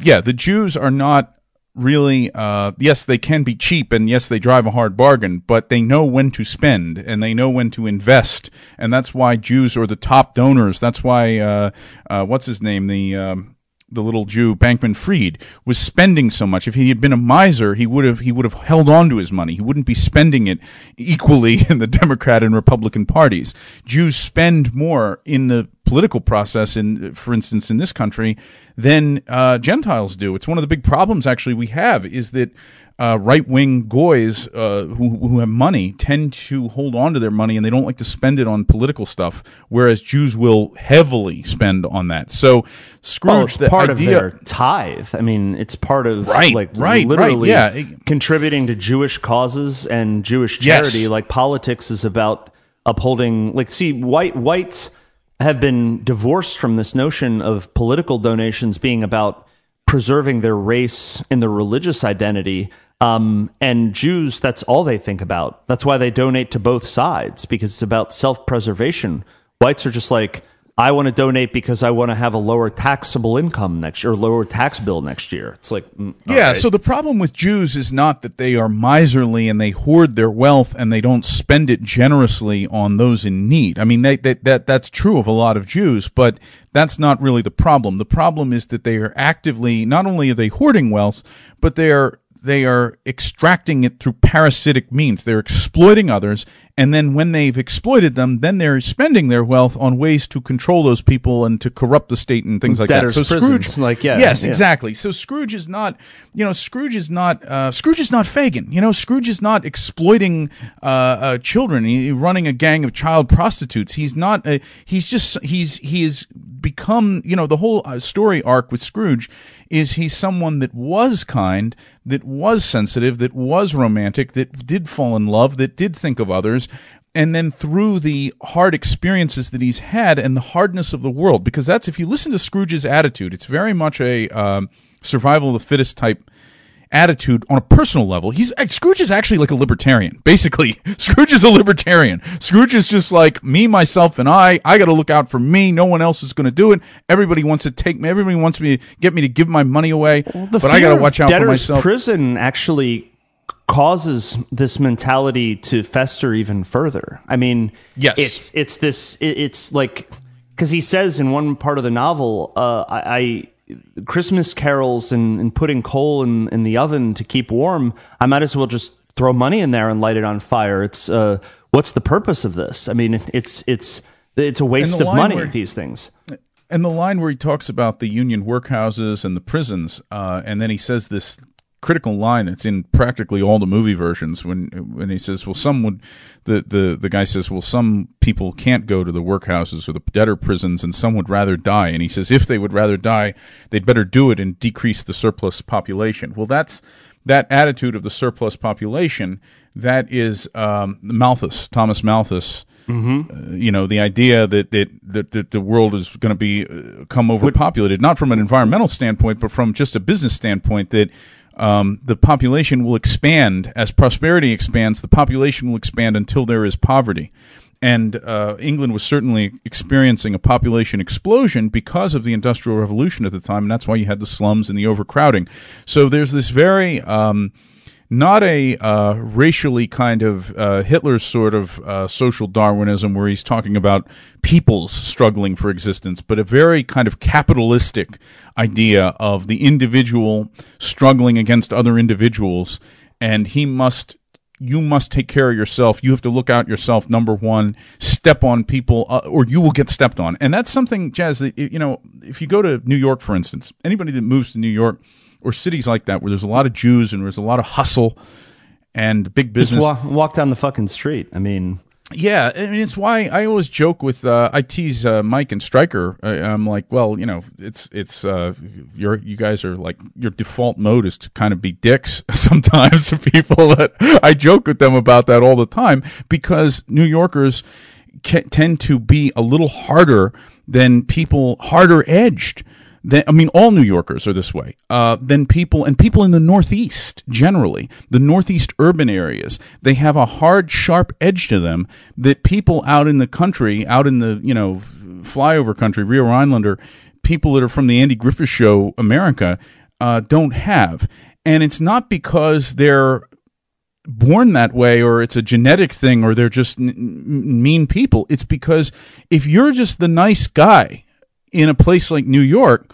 yeah, the Jews are not really uh yes they can be cheap and yes they drive a hard bargain but they know when to spend and they know when to invest. And that's why Jews are the top donors. That's why uh, uh what's his name? The um the little Jew Bankman Fried was spending so much. If he had been a miser, he would have he would have held on to his money. He wouldn't be spending it equally in the Democrat and Republican parties. Jews spend more in the political process in for instance in this country than uh, Gentiles do. It's one of the big problems actually we have is that uh, right wing goys uh, who who have money tend to hold on to their money and they don't like to spend it on political stuff, whereas Jews will heavily spend on that. So Scrooge, the part idea, of their tithe. I mean, it's part of Right, like right, right, literally yeah. Contributing to Jewish causes and Jewish Yes. charity. Like politics is about upholding. Like, see, white whites have been divorced from this notion of political donations being about preserving their race and their religious identity Um, and Jews, that's all they think about. That's why they donate to both sides because it's about self preservation. Whites are just like, I want to donate because I want to have a lower taxable income next year, or lower tax bill next year. It's like, mm, Yeah, right. so the problem with Jews is not that they are miserly and they hoard their wealth and they don't spend it generously on those in need. I mean, they, they, that that's true of a lot of Jews, but that's not really the problem. The problem is that they are actively not only are they hoarding wealth, but they are they are extracting it through parasitic means. They're exploiting others, and then when they've exploited them, then they're spending their wealth on ways to control those people and to corrupt the state and things like Debtors' that. So prisons, Scrooge, like, yeah, yes, yeah. exactly. So Scrooge is not, you know, Scrooge is not, uh, Scrooge is not Fagin. You know, Scrooge is not exploiting uh, uh, children, he, running a gang of child prostitutes. He's not. Uh, he's just. He's he is become. You know, the whole uh, story arc with Scrooge is he's someone that was kind, that was sensitive, that was romantic, that did fall in love, that did think of others. And then through the hard experiences that he's had and the hardness of the world, because that's if you listen to Scrooge's attitude, it's very much a um, survival of the fittest type attitude on a personal level. He's uh, Scrooge is actually like a libertarian. Basically, Scrooge is a libertarian. Scrooge is just like me, myself, and I. I got to look out for me. No one else is going to do it. Everybody wants to take me. Everybody wants me to get me to give my money away. The but I got to watch out for myself. Prison actually causes this mentality to fester even further. I mean, Yes. it's it's this it, it's like because he says in one part of the novel, uh, I. I Christmas carols and, and putting coal in, in the oven to keep warm, I might as well just throw money in there and light it on fire. It's uh, what's the purpose of this? I mean, it's it's it's a waste of money. where- these things. and the line where he talks about the union workhouses and the prisons, uh, and then he says this critical line that's in practically all the movie versions when when he says, "Well, some would," the the the guy says, "Well, some people can't go to the workhouses or the debtor prisons, and some would rather die." And he says, "If they would rather die, they'd better do it and decrease the surplus population." Well, that's that attitude of the surplus population. That is um, Malthus, Thomas Malthus you know the idea that that that, that the world is going to be uh, come overpopulated not from an environmental standpoint but from just a business standpoint that um, the population will expand as prosperity expands the population will expand until there is poverty and uh, England was certainly experiencing a population explosion because of the Industrial Revolution at the time, and that's why you had the slums and the overcrowding. So there's this very um, not a uh, racially kind of uh, Hitler sort of uh, social Darwinism where he's talking about peoples struggling for existence, but a very kind of capitalistic idea of the individual struggling against other individuals, and he must. You must take care of yourself. You have to look out yourself. Number one, step on people, uh, or you will get stepped on. And that's something, Jazz. That, you know, if you go to New York, for instance, anybody that moves to New York or cities like that where there's a lot of Jews and there's a lot of hustle and big business. walk, walk down the fucking street. I mean, Yeah, I mean, it's why I always joke with uh, I tease uh, Mike and Stryker. I, I'm like, well, you know, it's it's uh, you're you guys are like your default mode is to kind of be dicks sometimes to people. That I joke with them about that all the time because New Yorkers ca- tend to be a little harder than people harder edged. Than, I mean, all New Yorkers are this way. Uh, than people and people in the Northeast generally, the Northeast urban areas, they have a hard, sharp edge to them that people out in the country, out in the you know flyover country, Rio Rhinelander, people that are from the Andy Griffith Show, America, uh, don't have. And it's not because they're born that way or it's a genetic thing or they're just n- mean people. It's because if you're just the nice guy in a place like New York,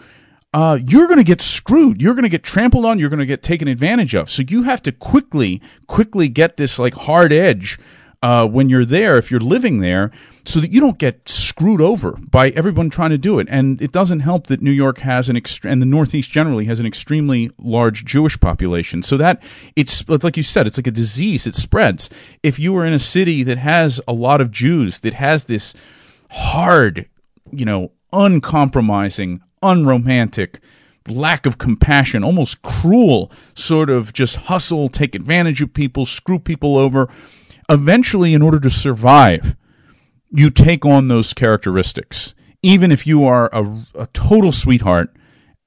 uh, you're going to get screwed. You're going to get trampled on. You're going to get taken advantage of. So you have to quickly, quickly get this like hard edge uh, when you're there, if you're living there, so that you don't get screwed over by everyone trying to do it. And it doesn't help that New York has an ext- and the Northeast generally has an extremely large Jewish population. So that it's it's like you said, it's like a disease. It spreads. If you were in a city that has a lot of Jews, that has this hard, you know, uncompromising, unromantic, lack of compassion, almost cruel sort of just hustle, take advantage of people, screw people over. Eventually, in order to survive, you take on those characteristics, even if you are a, a total sweetheart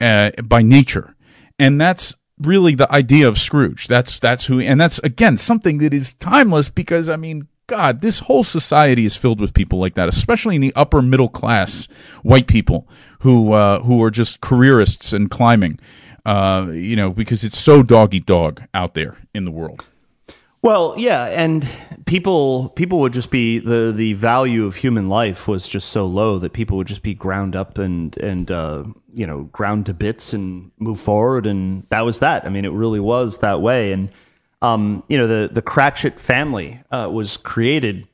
uh, by nature. And that's really the idea of Scrooge. That's that's who, and that's again something that is timeless because I mean, God, this whole society is filled with people like that, especially in the upper middle class white people who uh, who are just careerists and climbing. Uh, you know, because it's so dog eat dog out there in the world. Well, yeah, and people people would just be the the value of human life was just so low that people would just be ground up and and uh, you know ground to bits and move forward, and that was that. I mean, it really was that way. And um, you know, the the Cratchit family uh, was created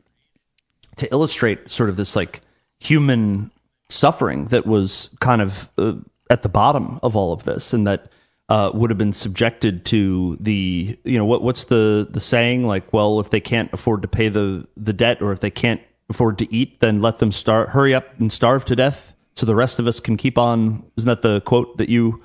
to illustrate sort of this like human suffering that was kind of uh, at the bottom of all of this, and that uh, would have been subjected to the you know what what's the the saying? Like well if they can't afford to pay the the debt or if they can't afford to eat then let them start hurry up and starve to death so the rest of us can keep on. Isn't that the quote that you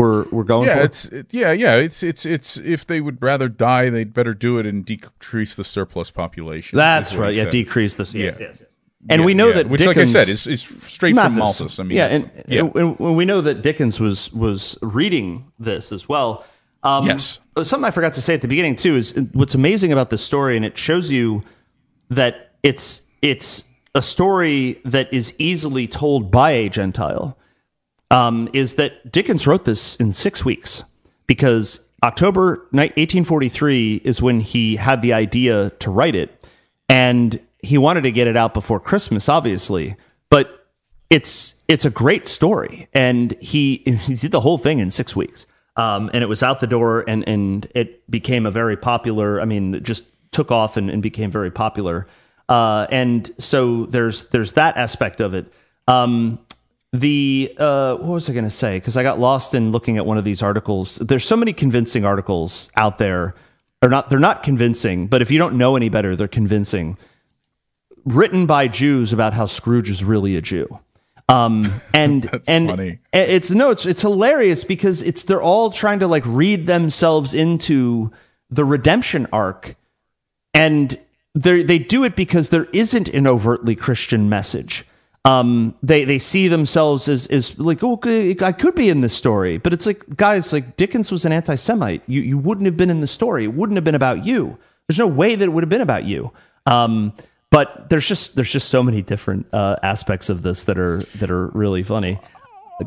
were were going yeah for? it's it, yeah yeah it's it's it's if they would rather die they'd better do it and decrease the surplus population that's right yeah says. decrease this yes, Yeah. yes, yes. and Yeah, we know yeah, that which like I Dickens- said is is straight from Malthus. Malthus I mean yeah, and, yeah. and, and we know that Dickens was was reading this as well. Um, Yes. Something I forgot to say at the beginning too is what's amazing about this story, and it shows you that it's it's a story that is easily told by a Gentile. Um, is that Dickens wrote this in six weeks because October 1843 is when he had the idea to write it, and he wanted to get it out before Christmas, obviously. But it's it's a great story, and he he did the whole thing in six weeks, um, and it was out the door, and and it became a very popular. I mean, just took off and, and became very popular. Uh, and so there's there's that aspect of it. Um, the uh, what was I going to say? Because I got lost in looking at one of these articles. There's so many convincing articles out there. They're not they're not convincing, but if you don't know any better, they're convincing. Written by Jews about how Scrooge is really a Jew. Um, and and funny. it's no, it's it's hilarious because it's they're all trying to like read themselves into the redemption arc and they they do it because there isn't an overtly Christian message. Um, they they see themselves as as like oh I could be in this story, but it's like guys like Dickens was an anti-Semite. You you wouldn't have been in the story. It wouldn't have been about you. There's no way that it would have been about you. Um, but there's just there's just so many different uh, aspects of this that are that are really funny.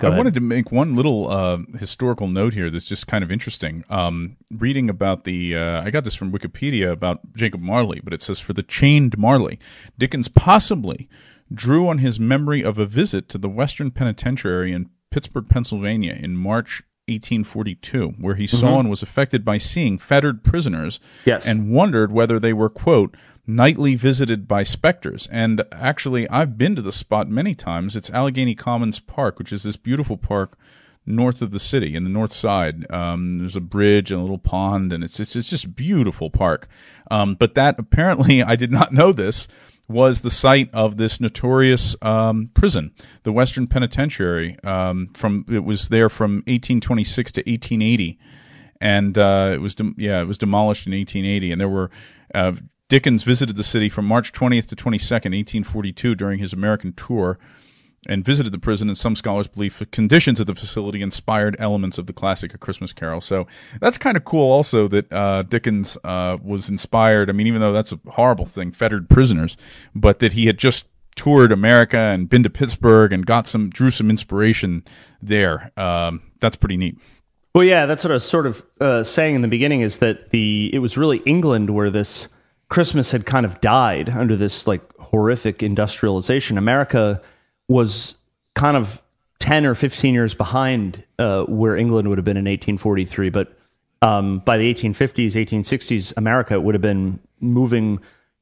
I wanted to make one little uh, historical note here that's just kind of interesting. Um, reading about the, uh, I got this from Wikipedia about Jacob Marley, but it says for the chained Marley, Dickens possibly drew on his memory of a visit to the Western Penitentiary in Pittsburgh, Pennsylvania in March 1842, where he saw and was affected by seeing fettered prisoners Yes. and wondered whether they were, quote, nightly visited by specters. And actually, I've been to the spot many times. It's Allegheny Commons Park, which is this beautiful park north of the city in the north side. Um, there's a bridge and a little pond, and it's it's, it's just beautiful park. Um, but that apparently, I did not know this, was the site of this notorious um, prison, the Western Penitentiary. Um, from it was there from 1826 to 1880 and uh, it was dem- yeah it was demolished in 1880 and there were uh, Dickens visited the city from March 20th to 22nd 1842 during his American tour and visited the prison and some scholars believe the conditions of the facility inspired elements of the classic A Christmas Carol. So that's kind of cool also that uh, Dickens uh, was inspired. I mean even though that's a horrible thing fettered prisoners but that he had just toured America and been to Pittsburgh and got some drew some inspiration there. Um, that's pretty neat. Well, yeah, that's what I was sort of uh, saying in the beginning is that the it was really England where this Christmas had kind of died under this like horrific industrialization. America was kind of ten or fifteen years behind uh, where England would have been in 1843, but um, by the 1850s, 1860s, America would have been moving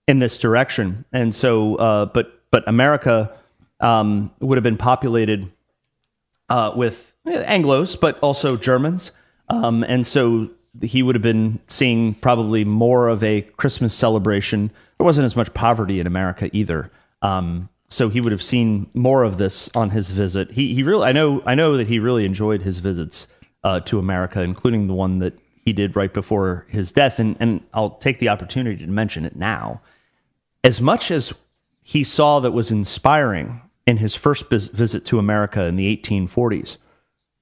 in this direction, and so uh, but but America um, would have been populated uh, with Anglos, but also Germans. Um, and so he would have been seeing probably more of a Christmas celebration. There wasn't as much poverty in America either. Um, so he would have seen more of this on his visit. He, he really, I know, I know that he really enjoyed his visits uh, to America, including the one that he did right before his death. And, and I'll take the opportunity to mention it now. As much as he saw that was inspiring in his first vis- visit to America in the 1840s,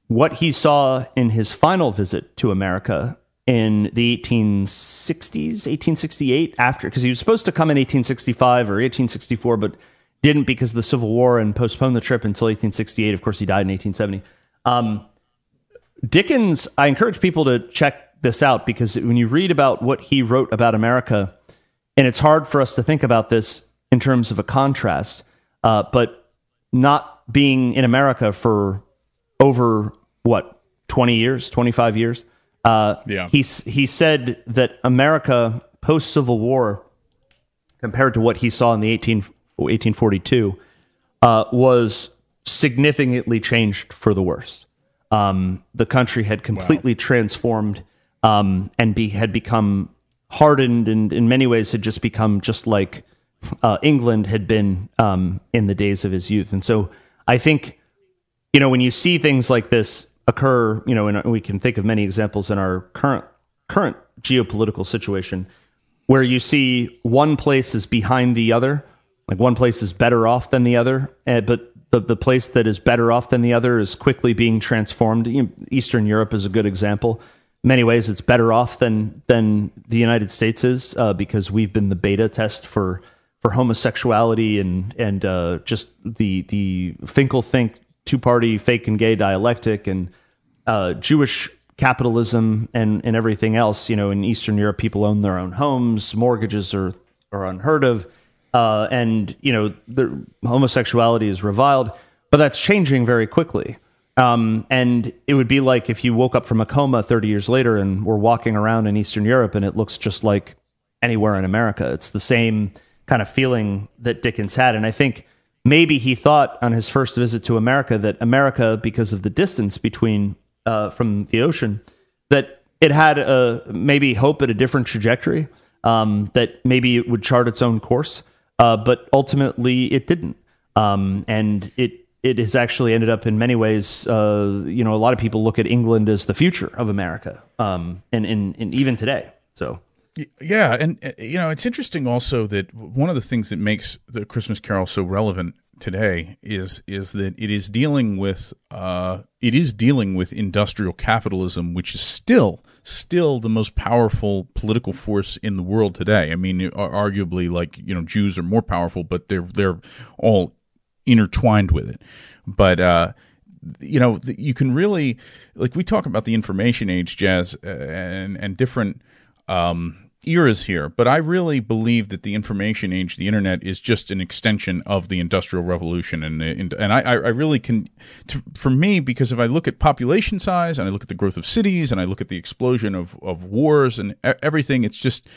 what he saw in his final visit to America in the 1860s, 1868, after, because he was supposed to come in 1865 or 1864, but didn't because of the Civil War and postponed the trip until 1868. Of course, he died in 1870. Um, Dickens, I encourage people to check this out because when you read about what he wrote about America, and it's hard for us to think about this in terms of a contrast, uh, but not being in America for over what 20 years, 25 years. Uh, Yeah. He he said that America post Civil War, compared to what he saw in the 18, 1842, uh, was significantly changed for the worse. Um, the country had completely transformed um, and be, had become hardened, and in many ways had just become just like uh, England had been um, in the days of his youth. And so I think, you know, when you see things like this occur, you know, and we can think of many examples in our current current geopolitical situation where you see one place is behind the other, like one place is better off than the other, uh, but the, the place that is better off than the other is quickly being transformed. Eastern Europe is a good example. In many ways, it's better off than than the United States is uh, because we've been the beta test for for homosexuality and and uh, just the the Finkelfink two party fake and gay dialectic and uh, Jewish capitalism and and everything else. You know, in Eastern Europe, people own their own homes, mortgages are are unheard of, uh, and you know, the homosexuality is reviled. But that's changing very quickly. Um, and it would be like if you woke up from a coma 30 years later and were walking around in Eastern Europe and it looks just like anywhere in America. It's the same kind of feeling that Dickens had. And I think maybe he thought on his first visit to America that America, because of the distance between uh, from the ocean, that it had a maybe hope at a different trajectory, um, that maybe it would chart its own course. Uh, but ultimately, it didn't. Um, and it it has actually ended up in many ways. Uh, you know, a lot of people look at England as the future of America, um, and, and and even today. So Yeah, and uh, you know it's interesting also that one of the things that makes the Christmas Carol so relevant today is is that it is dealing with uh, it is dealing with industrial capitalism, which is still still the most powerful political force in the world today. I mean, arguably, like you know, Jews are more powerful, but they're they're all intertwined with it. But uh, you know, you can really like we talk about the information age, jazz, uh, and and different um, eras here. But I really believe that the information age, the internet, is just an extension of the industrial revolution, and and, I, I really can, to, for me, because if I look at population size and I look at the growth of cities and I look at the explosion of of wars and everything, it's just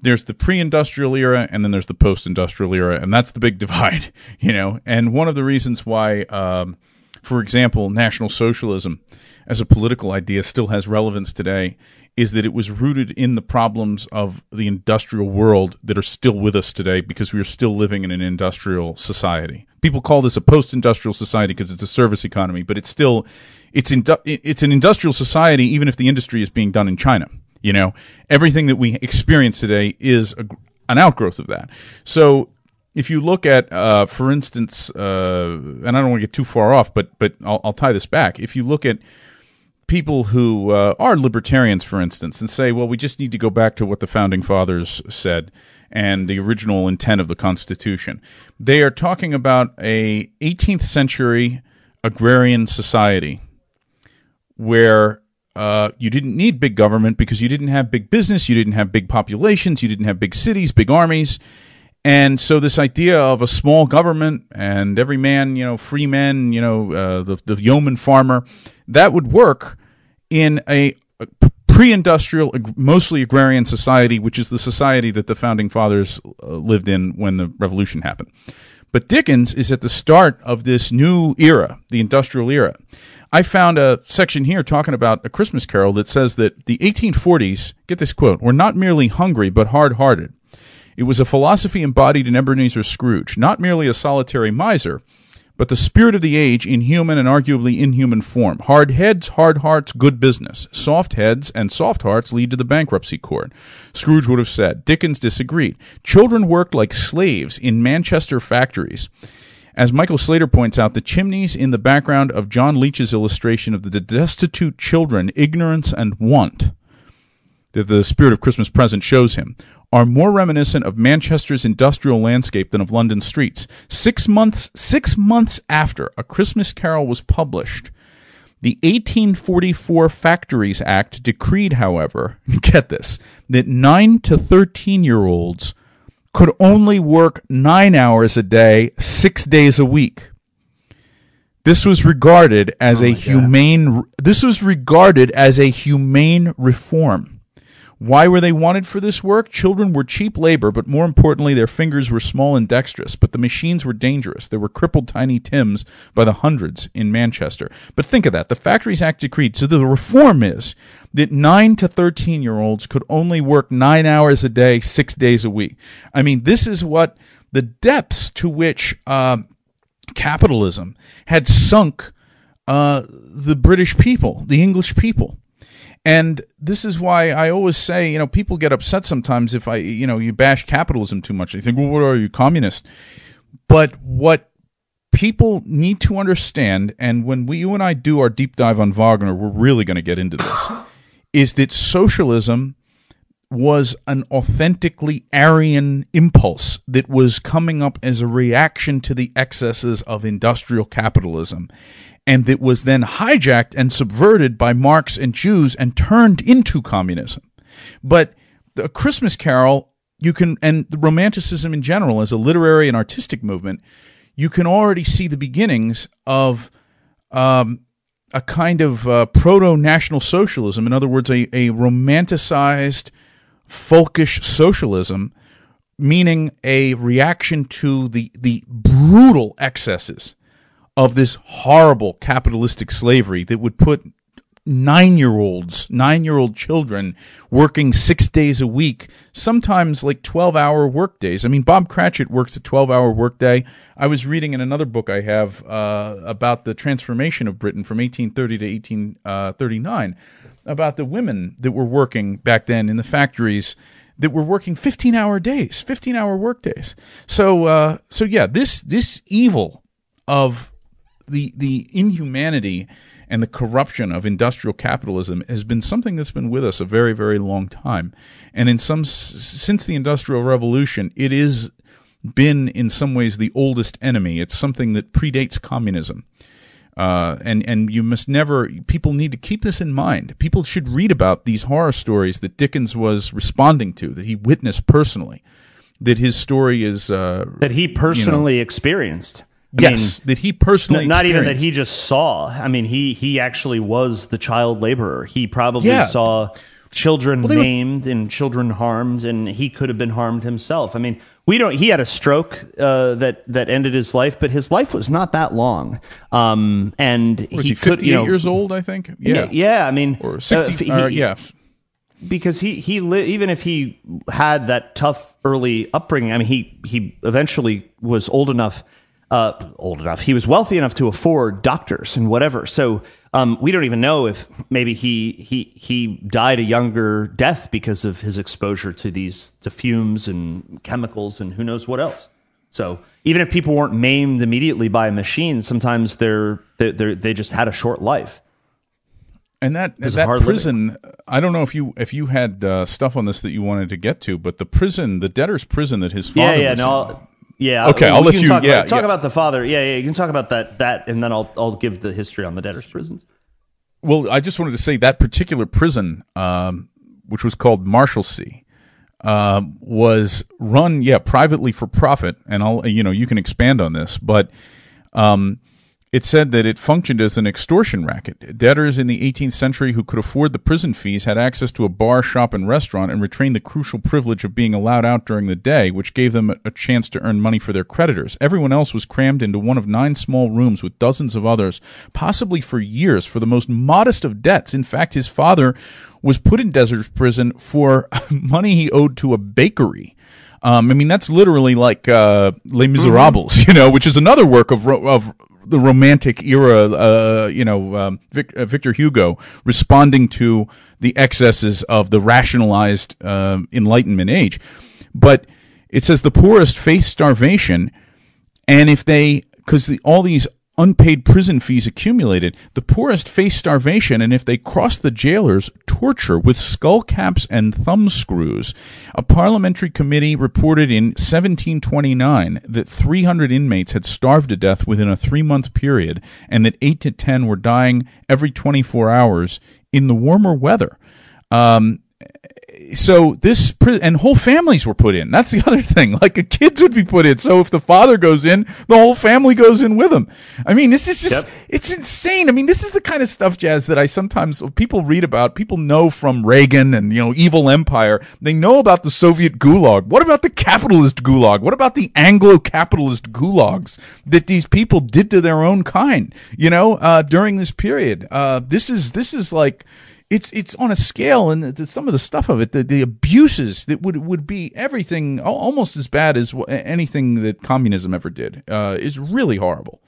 there's the pre-industrial era and then there's the post-industrial era and that's the big divide you know and one of the reasons why um, for example national socialism as a political idea still has relevance today is that it was rooted in the problems of the industrial world that are still with us today because we are still living in an industrial society people call this a post-industrial society because it's a service economy but it's still it's indu- it's an industrial society even if the industry is being done in china you know, everything that we experience today is a, an outgrowth of that. So if you look at, uh, for instance, uh, and I don't want to get too far off, but but I'll, I'll tie this back. If you look at people who uh, are libertarians, for instance, and say, well, we just need to go back to what the founding fathers said and the original intent of the Constitution, they are talking about a 18th century agrarian society where uh, you didn't need big government because you didn't have big business, you didn't have big populations, you didn't have big cities, big armies. And so this idea of a small government and every man, you know, free men, you know, uh, the, the yeoman farmer, that would work in a pre-industrial, mostly agrarian society, which is the society that the founding fathers uh, lived in when the revolution happened. But Dickens is at the start of this new era, the industrial era. I found a section here talking about a Christmas carol that says that the 1840s, get this quote, were not merely hungry but hard hearted. It was a philosophy embodied in Ebenezer Scrooge, not merely a solitary miser, but the spirit of the age in human and arguably inhuman form. Hard heads, hard hearts, good business. Soft heads and soft hearts lead to the bankruptcy court. Scrooge would have said. Dickens disagreed. Children worked like slaves in Manchester factories. As Michael Slater points out, the chimneys in the background of John Leech's illustration of the destitute children, ignorance and want, that the spirit of Christmas present shows him, are more reminiscent of Manchester's industrial landscape than of London streets. Six months, six months after A Christmas Carol was published, the 1844 Factories Act decreed, however, get this, that 9 to 13 year olds could only work nine hours a day, six days a week. This was regarded as Oh a my God. humane. This was regarded as a humane reform. Why were they wanted for this work? Children were cheap labor, but more importantly, their fingers were small and dexterous. But the machines were dangerous. There were crippled Tiny Tims by the hundreds in Manchester. But think of that. The Factories Act decreed. So the reform is that 9 to 13 year olds could only work nine hours a day, six days a week. I mean, this is what the depths to which um, capitalism had sunk uh, the British people, the English people. And this is why I always say, you know, people get upset sometimes if I, you know, you bash capitalism too much. They think, well, what are you, communist? But what people need to understand, and when we, you and I do our deep dive on Wagner, we're really going to get into this, is that socialism was an authentically Aryan impulse that was coming up as a reaction to the excesses of industrial capitalism and that was then hijacked and subverted by Marx and Jews and turned into communism. But the Christmas Carol, you can, and Romanticism in general as a literary and artistic movement, you can already see the beginnings of um, a kind of uh, proto National Socialism. In other words, a, a romanticized, folkish socialism, meaning a reaction to the, the brutal excesses of this horrible capitalistic slavery that would put nine year olds, nine year old children working six days a week, sometimes like 12 hour work days. I mean, Bob Cratchit works a 12 hour workday. I was reading in another book I have uh, about the transformation of Britain from 1830 to 1839 about the women that were working back then in the factories that were working 15 hour days 15 hour work days so uh, so yeah this this evil of the the inhumanity and the corruption of industrial capitalism has been something that's been with us a very very long time and in some since the industrial revolution it is been in some ways the oldest enemy it's something that predates communism uh, and and you must never. People need to keep this in mind. People should read about these horror stories that Dickens was responding to, that he witnessed personally, that his story is uh, that he personally experienced. I yes, mean, that he personally not even that he just saw. I mean, he he actually was the child laborer. He probably Yeah. saw children they were- maimed and children harmed, and he could have been harmed himself. I mean, we don't. He had a stroke uh, that that ended his life, but his life was not that long. Um, and he, he, could, 58 you know, years old? I think. Yeah, yeah. I mean, or uh, 60. he- uh, yeah, because he he li- even if he had that tough early upbringing, I mean he he eventually was old enough, uh, old enough. He was wealthy enough to afford doctors and whatever. So um, we don't even know if maybe he he he died a younger death because of his exposure to these to fumes and chemicals and who knows what else. So even if people weren't maimed immediately by a machine, sometimes they're they they're, they just had a short life. and that that hard living. prison. I don't know if you if you had uh, stuff on this that you wanted to get to, but the prison, the debtor's prison that his father. Yeah, yeah, was no, yeah. Okay, I'll let you- Talk, yeah, about, talk yeah. about the father. Yeah, yeah. You can talk about that, that, and then I'll I'll give the history on the debtors' prisons. Well, I just wanted to say that particular prison, um, which was called Marshalsea, um, was run, yeah, privately for profit. And I'll, you know, you can expand on this, but um, it said that it functioned as an extortion racket. Debtors in the 18th century who could afford the prison fees had access to a bar, shop, and restaurant and retained the crucial privilege of being allowed out during the day, which gave them a, chance to earn money for their creditors. Everyone else was crammed into one of nine small rooms with dozens of others, possibly for years, for the most modest of debts. In fact, his father was put in debtors' prison for money he owed to a bakery. Um, I mean, that's literally like uh, Les Miserables, you know, which is another work of ro- of the Romantic era. Uh, you know, um, Vic, uh, Victor Hugo responding to the excesses of the rationalized um Enlightenment age. But it says the poorest face starvation, and if they because all these unpaid prison fees accumulated, the poorest face starvation, and if they crossed the jailers, torture with skull caps and thumb screws. A parliamentary committee reported in 1729 that 300 inmates had starved to death within a three month period, and that 8 to 10 were dying every 24 hours in the warmer weather. Um, so this and whole families were put in. That's the other thing. Like the kids would be put in. So if the father goes in, the whole family goes in with him. I mean, this is just yep. it's insane. I mean, this is the kind of stuff, Jazz, that I sometimes people read about. People know from Reagan and you know evil empire. They know about the Soviet gulag. What about the capitalist gulag? What about the Anglo-capitalist gulags that these people did to their own kind? You know, uh, during this period. Uh, this is this is like it's it's on a scale, and some of the stuff of it, the, the abuses that would would be everything almost as bad as anything that communism ever did. Uh, is really horrible.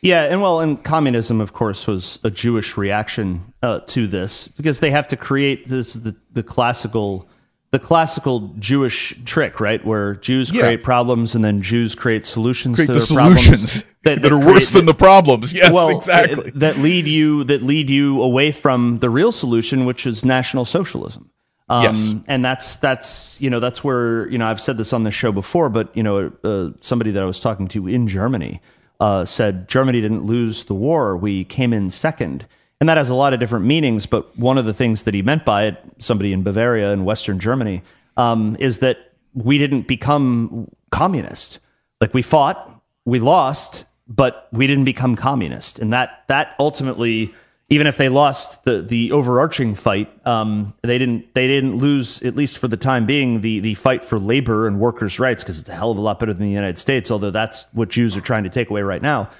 Yeah, and well, and communism, of course, was a Jewish reaction uh, to this because they have to create this the, the classical the classical Jewish trick, right? Where Jews yeah. create problems and then Jews create solutions create to the solutions problems that, that, that are worse than the problems. Yes, well, exactly. That lead you that lead you away from the real solution, which is National Socialism. Um, yes. and that's that's you know that's where you know I've said this on the show before, but you know uh, somebody that I was talking to in Germany uh, said Germany didn't lose the war; we came in second and that has a lot of different meanings. But one of the things that he meant by it, somebody in Bavaria in Western Germany, um, is that we didn't become communist. Like we fought, we lost, but we didn't become communist. And that that ultimately, even if they lost the the overarching fight, um, they didn't they didn't lose at least for the time being the the fight for labor and workers' rights because it's a hell of a lot better than the United States. Although that's what Jews are trying to take away right now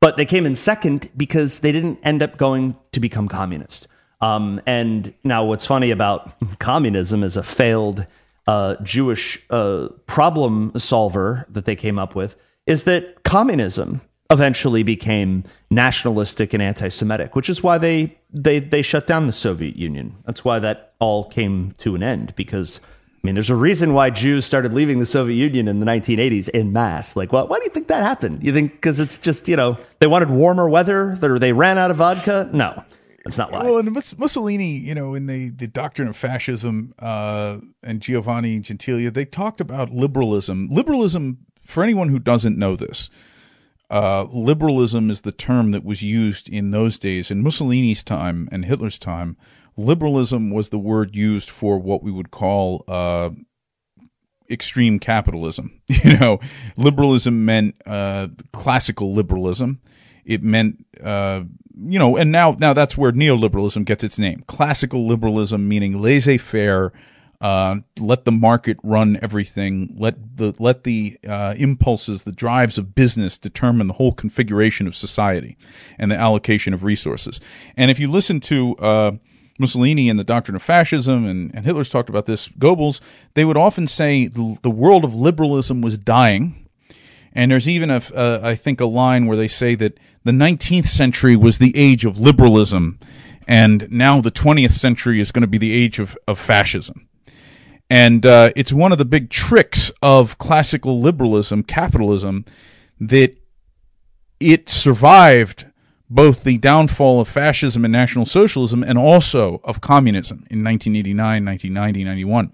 but they came in second because they didn't end up going to become communist. Um, and now, what's funny about communism as a failed uh, Jewish uh, problem solver that they came up with is that communism eventually became nationalistic and anti-Semitic, which is why they they they shut down the Soviet Union. That's why that all came to an end because I mean, there's a reason why Jews started leaving the Soviet Union in the 1980s in mass. Like, well, why do you think that happened? You think because it's just, you know, they wanted warmer weather or they ran out of vodka? No, that's not why. Well, and Mussolini, you know, in the, the Doctrine of Fascism uh, and Giovanni Gentile, they talked about liberalism. Liberalism, for anyone who doesn't know this, uh, liberalism is the term that was used in those days. In Mussolini's time and Hitler's time, liberalism was the word used for what we would call uh, extreme capitalism. You know, liberalism meant uh, classical liberalism. It meant, uh, you know, and now now that's where neoliberalism gets its name. Classical liberalism meaning laissez-faire. Uh, let the market run everything. Let the let the uh, impulses, the drives of business determine the whole configuration of society and the allocation of resources. And if you listen to uh, Mussolini and the doctrine of fascism, and, and Hitler's talked about this, Goebbels, they would often say the, the world of liberalism was dying. And there's even, a, uh, I think, a line where they say that the 19th century was the age of liberalism, and now the 20th century is going to be the age of, of fascism. And uh, it's one of the big tricks of classical liberalism, capitalism, that it survived both the downfall of fascism and National Socialism and also of communism in 1989, 1990, 91.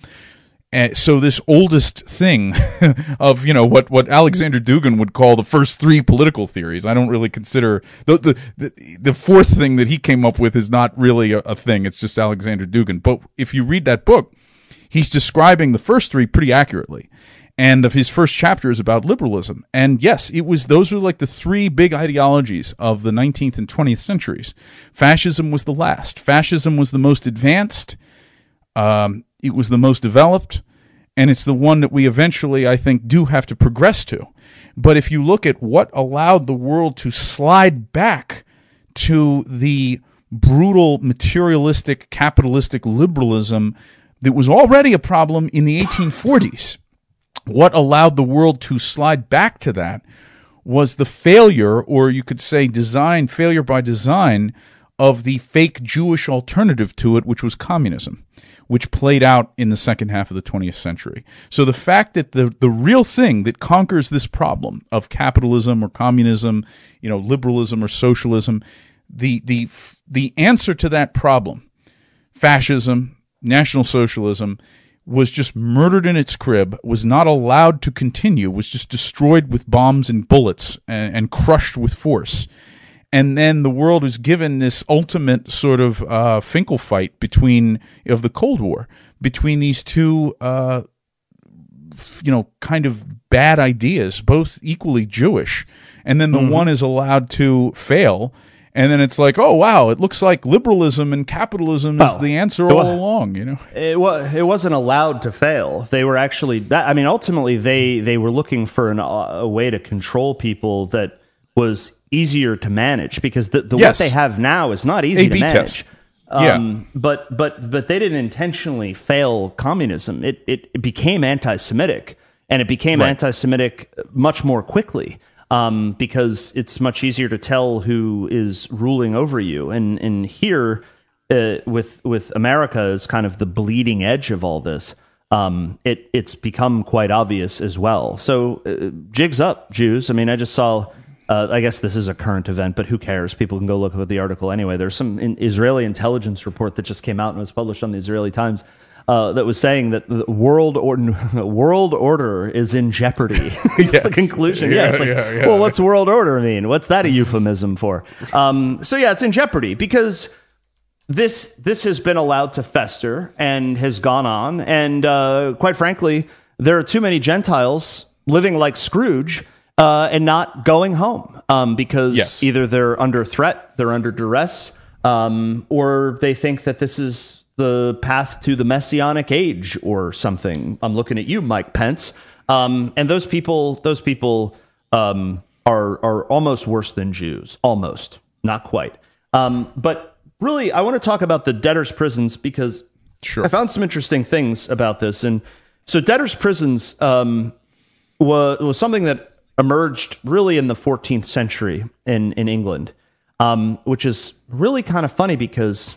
And so this oldest thing of you know what what Alexander Dugin would call the first three political theories. I don't really consider the the the, the fourth thing that he came up with is not really a, a thing. It's just Alexander Dugin. But if you read that book, he's describing the first three pretty accurately and of his first chapter is about liberalism. And yes, it was those were like the three big ideologies of the 19th and 20th centuries. Fascism was the last. Fascism was the most advanced. Um, it was the most developed, and it's the one that we eventually, I think, do have to progress to. But if you look at what allowed the world to slide back to the brutal materialistic capitalistic liberalism that was already a problem in the 1840s what allowed the world to slide back to that was the failure, or you could say design, failure by design, of the fake Jewish alternative to it, which was communism, which played out in the second half of the 20th century. So the fact that the, the real thing that conquers this problem of capitalism or communism, you know, liberalism or socialism, the, the, the answer to that problem, fascism, National Socialism, was just murdered in its crib, was not allowed to continue, was just destroyed with bombs and bullets and, and crushed with force and then the world is given this ultimate sort of uh, Finkel fight between of the Cold War between these two, uh, you know, kind of bad ideas, both equally Jewish, and then the mm-hmm. one is allowed to fail. And then it's like, oh wow, it looks like liberalism and capitalism is the answer all was, along. You know, it was it wasn't allowed to fail. They were actually, that, I mean, ultimately they they were looking for an, a way to control people that was easier to manage because the, the yes. what they have now is not easy A-B to manage. Um, yeah. But but but they didn't intentionally fail communism. It it, it became anti-Semitic, and it became right. anti-Semitic much more quickly um, because it's much easier to tell who is ruling over you. And and here uh, with with America as kind of the bleeding edge of all this. Um, it it's become quite obvious as well. So uh, jigs up, Jews. I mean, I just saw uh, I guess this is a current event, but who cares? People can go look at the article anyway. There's some Israeli intelligence report that just came out and was published on the Israeli Times uh, that was saying that the world or- world order is in jeopardy. It's yes. the conclusion. Yeah, yeah it's like, yeah, yeah. well, what's world order mean? What's that a euphemism for? Um, so yeah, it's in jeopardy because this this has been allowed to fester and has gone on, and uh, quite frankly, there are too many Gentiles living like Scrooge uh, and not going home um, because yes. either they're under threat, they're under duress, um, or they think that this is the path to the messianic age or something. I'm looking at you, Mike Pence. Um, and those people, those people um, are are almost worse than Jews. Almost, not quite. Um, but really, I want to talk about the debtors' prisons because sure. I found some interesting things about this. And so, debtors' prisons um, was was something that emerged really in the 14th century in, in England, um, which is really kind of funny because,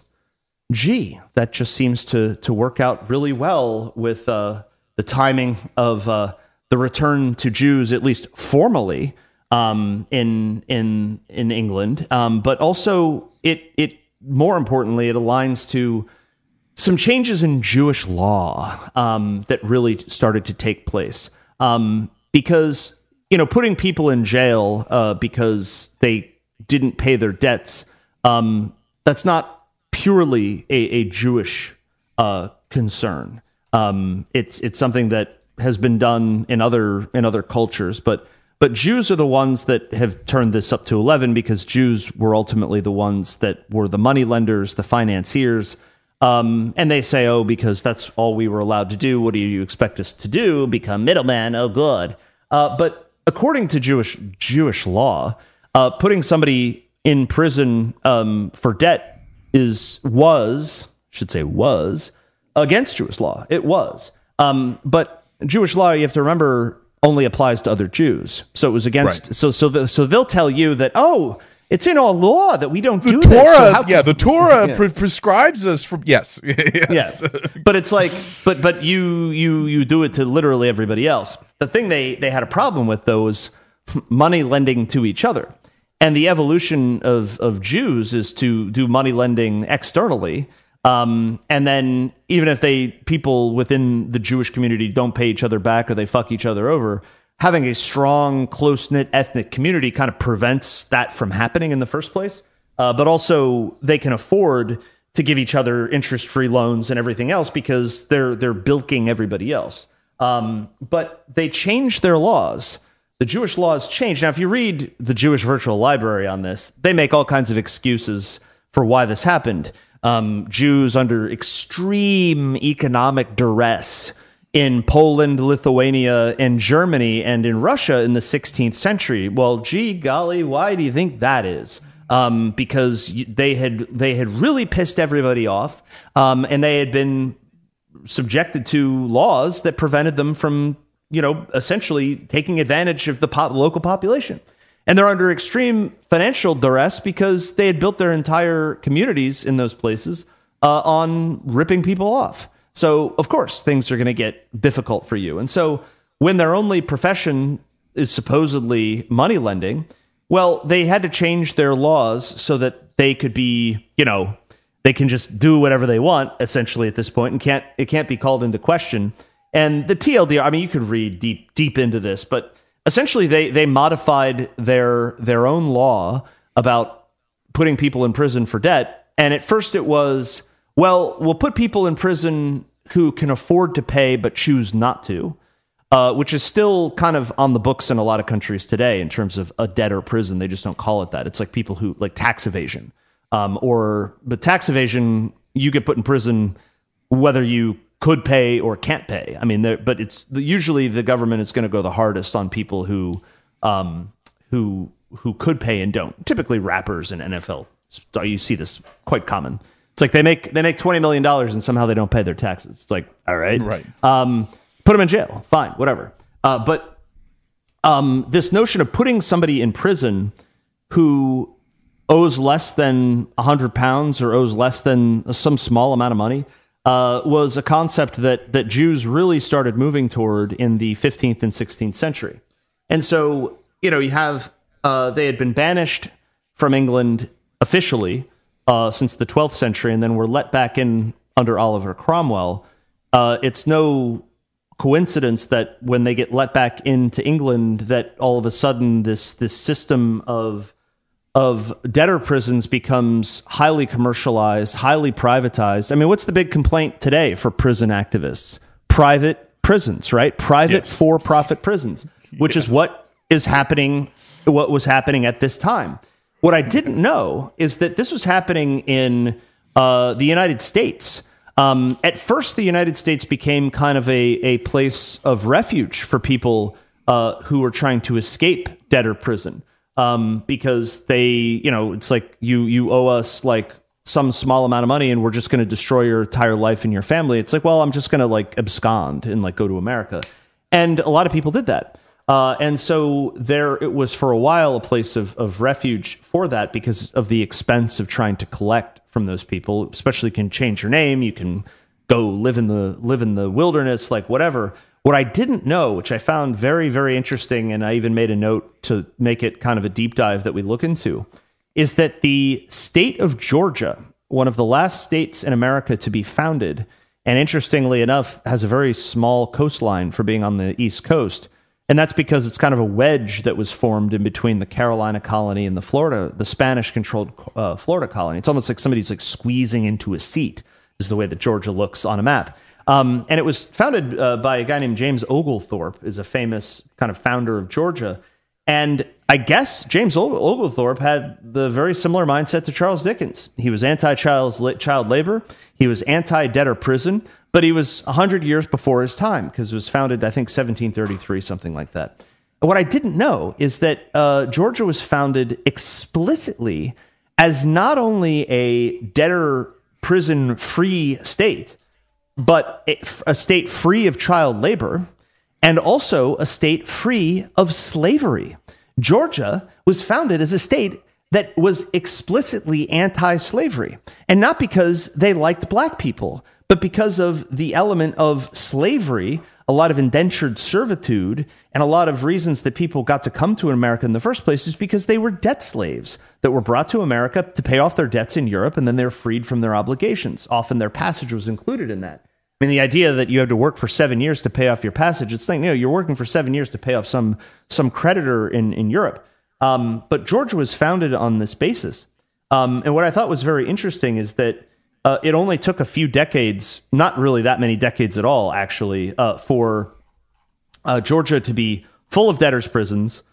gee, that just seems to, to work out really well with uh, the timing of uh, the return to Jews, at least formally, um, in, in, in England. Um, but also, it, it more importantly, it aligns to some changes in Jewish law um, that really started to take place. Um, because you know, putting people in jail uh, because they didn't pay their debts, um, that's not purely a, a Jewish uh, concern. Um, it's it's something that has been done in other in other cultures, but but Jews are the ones that have turned this up to eleven because Jews were ultimately the ones that were the money lenders, the financiers. Um, and they say, oh, because that's all we were allowed to do. What do you expect us to do? Become middlemen? Oh, good. Uh, but according to Jewish Jewish law, uh, putting somebody in prison um, for debt is was should say was against Jewish law. It was, um, but Jewish law you have to remember only applies to other Jews. So it was against. Right. So so the, so they'll tell you that oh it's in our law that we don't the do Torah, this. So yeah, the Torah yeah. Pre- prescribes us from yes, yes. yes. But it's like, but but you you you do it to literally everybody else. The thing they they had a problem with though was money lending to each other, and the evolution of of Jews is to do money lending externally. Um, and then even if they people within the Jewish community don't pay each other back or they fuck each other over, having a strong, close knit ethnic community kind of prevents that from happening in the first place. Uh, but also, they can afford to give each other interest free loans and everything else because they're they're bilking everybody else. Um, but they changed their laws. The Jewish laws changed. Now, if you read the Jewish Virtual Library on this, they make all kinds of excuses for why this happened. Um, Jews under extreme economic duress in Poland, Lithuania, and Germany, and in Russia in the 16th century. Well, gee golly, why do you think that is? Um, because they had they had really pissed everybody off, um, and they had been subjected to laws that prevented them from, you know, essentially taking advantage of the pop- local population. And they're under extreme financial duress because they had built their entire communities in those places uh, on ripping people off. So, of course, things are going to get difficult for you. And so, when their only profession is supposedly money lending, well, they had to change their laws so that they could be, you know, they can just do whatever they want essentially at this point and can't it can't be called into question. And the TLDR, I mean, you could read deep deep into this, but essentially they they modified their their own law about putting people in prison for debt. And at first it was, well, we'll put people in prison who can afford to pay but choose not to, uh, which is still kind of on the books in a lot of countries today in terms of a debtor prison. They just don't call it that. It's like people who like tax evasion, um, or but tax evasion, you get put in prison whether you could pay or can't pay. I mean, but it's usually the government is going to go the hardest on people who um, who who could pay and don't. Typically, rappers and NFL. You see this quite common. It's like they make they make twenty million dollars and somehow they don't pay their taxes. It's like all right, right. Um, put them in jail. Fine, whatever. Uh, but um, this notion of putting somebody in prison who owes less than hundred pounds or owes less than some small amount of money uh, was a concept that that Jews really started moving toward in the 15th and 16th century. And so, you know, you have uh, they had been banished from England officially uh, since the 12th century, and then were let back in under Oliver Cromwell. Uh, it's no coincidence that when they get let back into England, that all of a sudden this this system of of debtor prisons becomes highly commercialized, highly privatized. I mean, what's the big complaint today for prison activists? Private prisons, right? Private yes. for-profit prisons, which yes. is what is happening what was happening at this time. What I didn't know is that this was happening in uh, the United States. Um, at first, the United States became kind of a, a place of refuge for people uh, who were trying to escape debtor prison um, because they, you know, it's like you you owe us like some small amount of money and we're just going to destroy your entire life and your family. It's like, well, I'm just going to like abscond and like go to America. And a lot of people did that. Uh, and so there it was for a while a place of, of refuge for that because of the expense of trying to collect from those people, especially can change your name. You can go live in the live in the wilderness, like whatever. What I didn't know, which I found very, very interesting, and I even made a note to make it kind of a deep dive that we look into, is that the state of Georgia, one of the last states in America to be founded, and interestingly enough, has a very small coastline for being on the East Coast. And that's because it's kind of a wedge that was formed in between the Carolina colony and the Florida, the Spanish controlled uh, Florida colony. It's almost like somebody's like squeezing into a seat, is the way that Georgia looks on a map. Um, and it was founded uh, by a guy named James Oglethorpe, is a famous kind of founder of Georgia. And I guess James Oglethorpe had the very similar mindset to Charles Dickens. He was anti-child child labor. He was anti-debtor prison, but he was 100 years before his time because it was founded, I think, 1733, something like that. And what I didn't know is that uh, Georgia was founded explicitly as not only a debtor prison free state, but a state free of child labor and also a state free of slavery. Georgia was founded as a state that was explicitly anti slavery, and not because they liked black people, but because of the element of slavery, a lot of indentured servitude, and a lot of reasons that people got to come to America in the first place is because they were debt slaves that were brought to America to pay off their debts in Europe, and then they're freed from their obligations. Often their passage was included in that. I mean, the idea that you have to work for seven years to pay off your passage, it's like, you know, you're working for seven years to pay off some, some creditor in, in Europe. Um, but Georgia was founded on this basis. Um, and what I thought was very interesting is that uh, it only took a few decades, not really that many decades at all, actually, uh, for uh, Georgia to be full of debtors' prisons,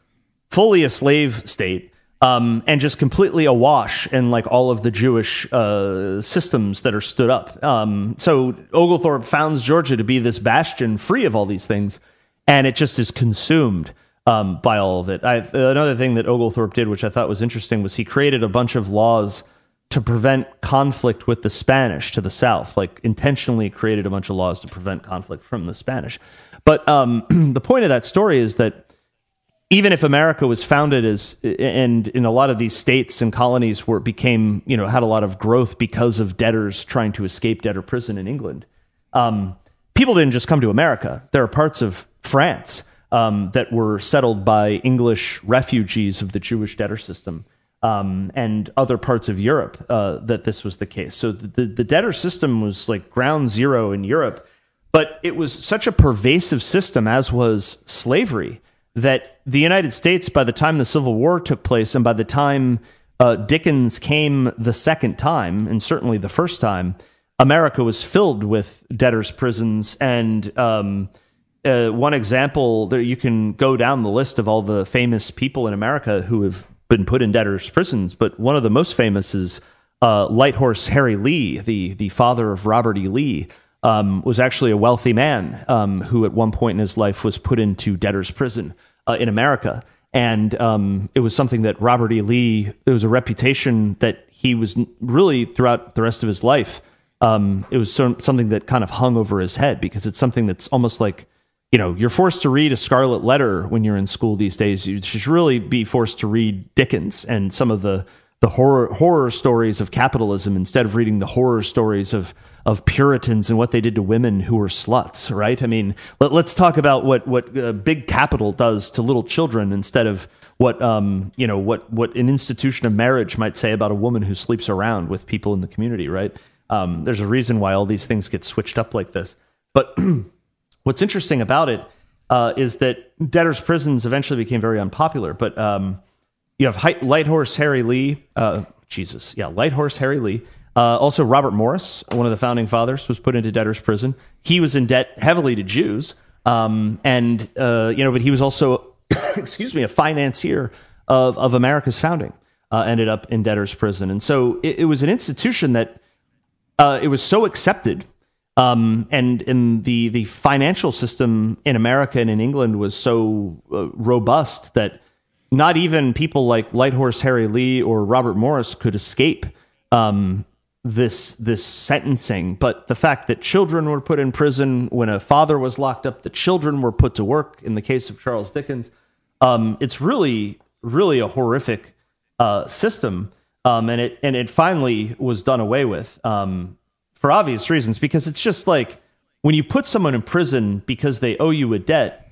fully a slave state, um, and just completely awash in like all of the Jewish uh, systems that are stood up. Um, so Oglethorpe founds Georgia to be this bastion free of all these things, and it just is consumed um, by all of it. I, another thing that Oglethorpe did, which I thought was interesting, was he created a bunch of laws to prevent conflict with the Spanish to the south, like intentionally created a bunch of laws to prevent conflict from the Spanish. But um, the point of that story is that even if America was founded as and in a lot of these states and colonies where it became you know had a lot of growth because of debtors trying to escape debtor prison in England. Um, people didn't just come to America. There are parts of France um, that were settled by English refugees of the Jewish debtor system. Um, and other parts of Europe uh, that this was the case. So the, the, debtor system was like ground zero in Europe, but it was such a pervasive system, as was slavery, that the United States, by the time the Civil War took place, and by the time uh, Dickens came the second time, and certainly the first time, America was filled with debtors' prisons and um, uh, one example that you can go down the list of all the famous people in America who have been put in debtors' prisons, but one of the most famous is uh, Light Horse Harry Lee, the the father of Robert E. Lee, um, was actually a wealthy man um, who, at one point in his life, was put into debtors' prison uh, in America, and um, it was something that Robert E. Lee. It was a reputation that he was really throughout the rest of his life. Um, it was so, something that kind of hung over his head because it's something that's almost like you know, you're forced to read a Scarlet Letter when you're in school these days. You should really be forced to read Dickens and some of the the horror horror stories of capitalism instead of reading the horror stories of of Puritans and what they did to women who were sluts. Right? I mean, let, us talk about what what uh, big capital does to little children instead of what um you know what what an institution of marriage might say about a woman who sleeps around with people in the community. Right? Um, there's a reason why all these things get switched up like this, but. What's interesting about it uh, is that debtors' prisons eventually became very unpopular. But um, you have Light Horse Harry Lee, uh, Jesus, yeah, Light Horse Harry Lee. Uh, also, Robert Morris, one of the founding fathers, was put into debtors' prison. He was in debt heavily to Jews, um, and uh, you know, but he was also, excuse me, a financier of of America's founding. Uh, ended up in debtors' prison, and so it, it was an institution that uh, it was so accepted um, and in the the financial system in America and in England was so uh, robust that not even people like Light Horse Harry Lee or Robert Morris could escape um, this this sentencing. But the fact that children were put in prison when a father was locked up, the children were put to work. In the case of Charles Dickens, um, it's really really a horrific uh, system, um, and it and it finally was done away with. Um, for obvious reasons because it's just like when you put someone in prison because they owe you a debt,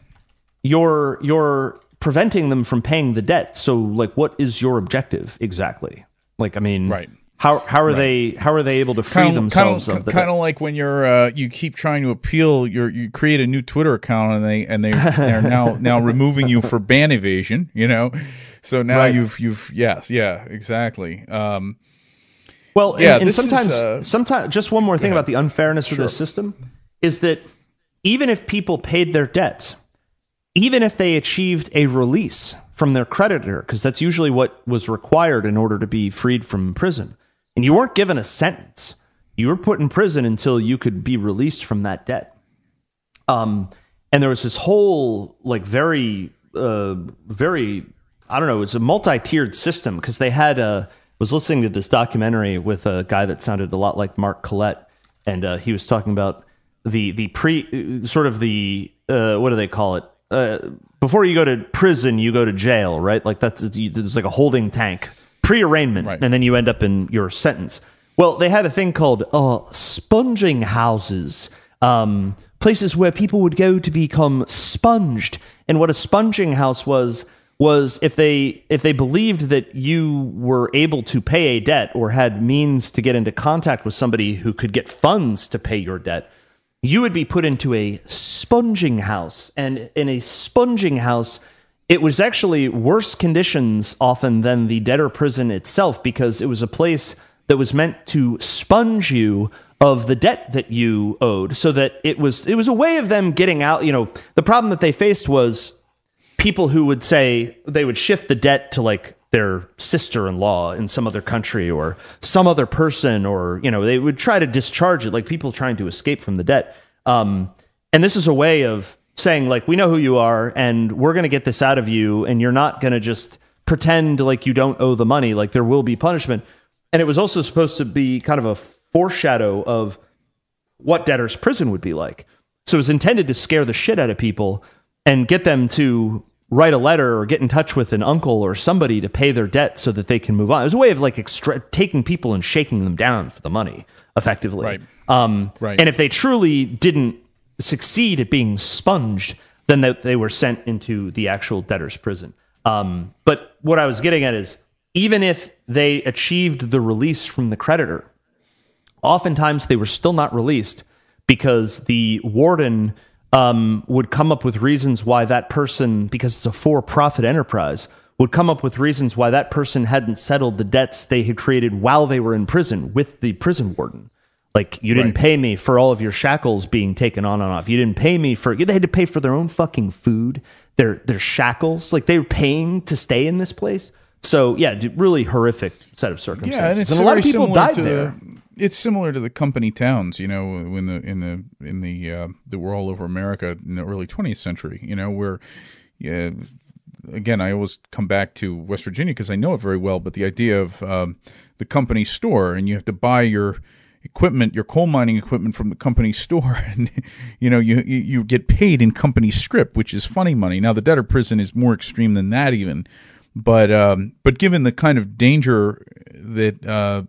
you're you're preventing them from paying the debt. So like what is your objective exactly? Like I mean right. How how are right. they how are they able to free kinda, themselves kinda, of the kind of like when you're uh, you keep trying to appeal your you create a new Twitter account and they and they are now now removing you for ban evasion, you know. So now right. you've you've yes, yeah, exactly. Um well, yeah, and, and sometimes, uh, sometimes, just one more thing about the unfairness sure. of the system is that even if people paid their debts, even if they achieved a release from their creditor, because that's usually what was required in order to be freed from prison, and you weren't given a sentence, you were put in prison until you could be released from that debt. Um, and there was this whole like very, uh, very, I don't know, it's a multi-tiered system because they had a was listening to this documentary with a guy that sounded a lot like Mark Collett, and uh, he was talking about the the pre sort of the uh, what do they call it? Uh, before you go to prison, you go to jail, right? Like that's it's, it's like a holding tank, pre-arraignment, right. and then you end up in your sentence. Well, they had a thing called uh, sponging houses, um, places where people would go to become sponged. And what a sponging house was was if they if they believed that you were able to pay a debt or had means to get into contact with somebody who could get funds to pay your debt, you would be put into a sponging house. And in a sponging house, it was actually worse conditions often than the debtor prison itself because it was a place that was meant to sponge you of the debt that you owed so that it was it was a way of them getting out you know the problem that they faced was people who would say they would shift the debt to like their sister-in-law in some other country or some other person or you know they would try to discharge it like people trying to escape from the debt. Um, and this is a way of saying like we know who you are and we're going to get this out of you and you're not going to just pretend like you don't owe the money like there will be punishment. And it was also supposed to be kind of a foreshadow of what debtor's prison would be like. So it was intended to scare the shit out of people and get them to write a letter or get in touch with an uncle or somebody to pay their debt so that they can move on. It was a way of like extra- taking people and shaking them down for the money, effectively. Right. Um, Right. And if they truly didn't succeed at being sponged, then they, they were sent into the actual debtor's prison. Um, but what I was getting at is even if they achieved the release from the creditor, oftentimes they were still not released because the warden um, would come up with reasons why that person, because it's a for profit enterprise, would come up with reasons why that person hadn't settled the debts they had created while they were in prison with the prison warden. Like, you didn't Right. pay me for all of your shackles being taken on and off. You didn't pay me for, they had to pay for their own fucking food, their, their shackles. Like, they were paying to stay in this place. So, yeah, really horrific set of circumstances. Yeah, and it's a lot of people died there. The, it's similar to the company towns, you know, when the in the in the uh, that were all over America in the early 20th century. You know, where yeah, again, I always come back to West Virginia because I know it very well. But the idea of um, the company store, and you have to buy your equipment, your coal mining equipment from the company store, and you know you you, you get paid in company scrip, which is funny money. Now the debtor prison is more extreme than that, even. But um, but given the kind of danger that uh,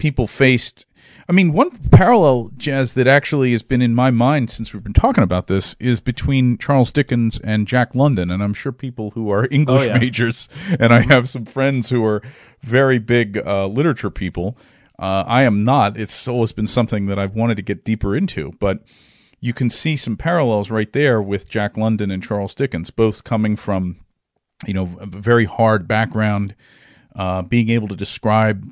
people faced. I mean, one parallel, Jazz, that actually has been in my mind since we've been talking about this is between Charles Dickens and Jack London. And I'm sure people who are English yeah. majors, and I have some friends who are very big uh, literature people. Uh, I am not. It's always been something that I've wanted to get deeper into. But you can see some parallels right there with Jack London and Charles Dickens, both coming from, you know, a very hard background, uh, being able to describe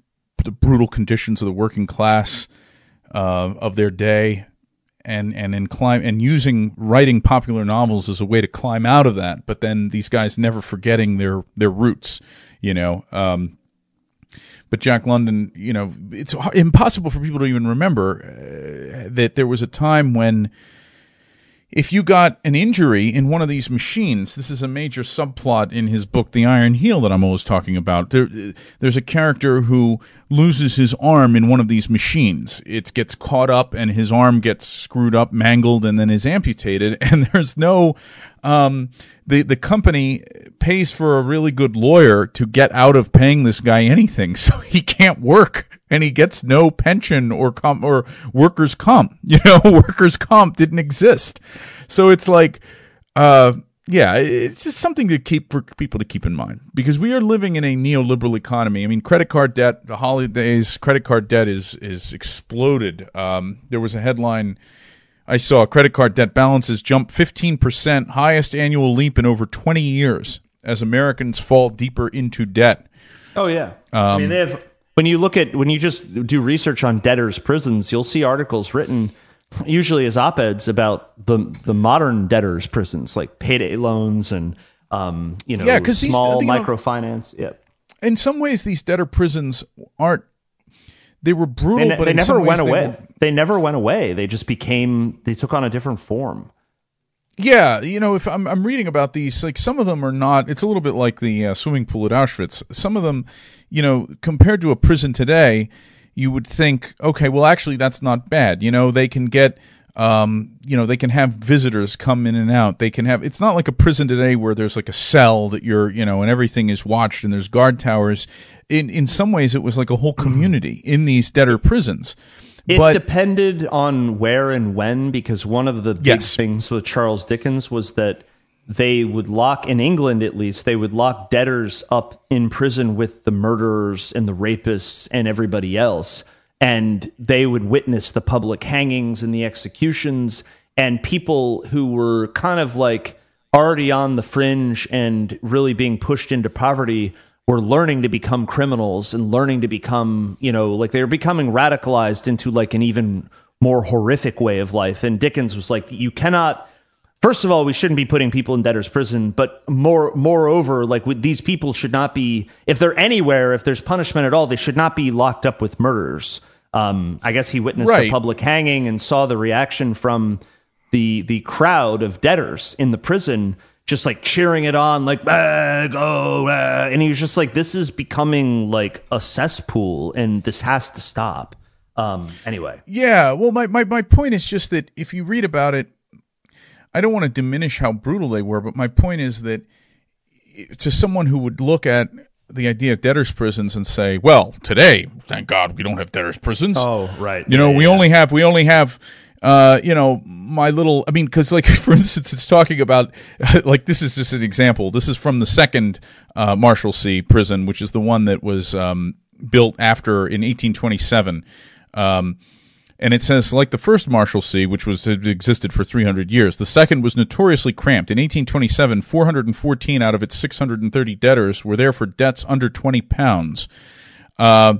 the brutal conditions of the working class uh, of their day, and and then climb and using writing popular novels as a way to climb out of that. But then these guys never forgetting their their roots, you know. Um, but Jack London, you know, it's impossible for people to even remember uh, that there was a time when if you got an injury in one of these machines, this is a major subplot in his book, The Iron Heel, that I'm always talking about. There, there's a character who loses his arm in one of these machines. It gets caught up, and his arm gets screwed up, mangled, and then is amputated. And there's no, um, the the company pays for a really good lawyer to get out of paying this guy anything, so he can't work and he gets no pension or com- or workers comp. You know, workers comp didn't exist. So it's like uh yeah, it's just something to keep for people to keep in mind because we are living in a neoliberal economy. I mean, credit card debt, the holidays, credit card debt is is exploded. Um, there was a headline I saw: credit card debt balances jump 15 percent, highest annual leap in over 20 years, as Americans fall deeper into debt. Oh yeah. I mean, they have. When you look at when you just do research on debtors' prisons, you'll see articles written, usually as op-eds about the the modern debtors' prisons, like payday loans and um, you know, Yeah, 'cause these- small you know- microfinance. Yeah, in some ways these debtor prisons aren't they were brutal they, but they never went they away. were- They never went away. They just became. They took on a different form. yeah you know if I'm, I'm reading about these like some of them are not it's a little bit like the uh, swimming pool at auschwitz some of them you know compared to a prison today you would think okay well actually that's not bad. You know they can get um, you know they can have visitors come in and out. They can have it's not like a prison today where there's like a cell that you're you know and everything is watched and there's guard towers. In in some ways it was like a whole community in these debtor prisons. It but depended on where and when, because one of the big Yes. things with Charles Dickens was that they would lock, in England at least, they would lock debtors up in prison with the murderers and the rapists and everybody else. And they would witness the public hangings and the executions, and people who were kind of like already on the fringe and really being pushed into poverty were learning to become criminals and learning to become, you know, like they were becoming radicalized into like an even more horrific way of life. And Dickens was like, you cannot. First of all, we shouldn't be putting people in debtors' prison, but more, moreover, like with these people should not be, if they're anywhere, if there's punishment at all, they should not be locked up with murderers. Um, I guess he witnessed Right. the public hanging and saw the reaction from the the crowd of debtors in the prison just like cheering it on like ah, go ah," and he was just like this is becoming like a cesspool and this has to stop um anyway Yeah, well, my, my, my point is just that if you read about it, I don't want to diminish how brutal they were, but my point is that to someone who would look at the idea of debtors' prisons and say, "Well, today, thank God, we don't have debtors' prisons." Oh, right. You know, Yeah, we yeah. only have we only have uh, you know, my little I mean cuz like for instance it's talking about like this is just an example. This is from the second uh, Marshalsea prison, which is the one that was um, built after in 1827. Um, and it says, like the first Marshalsea, which was existed for 300 years, the second was notoriously cramped. In 1827, 414 out of its 630 debtors were there for debts under 20 pounds. Uh,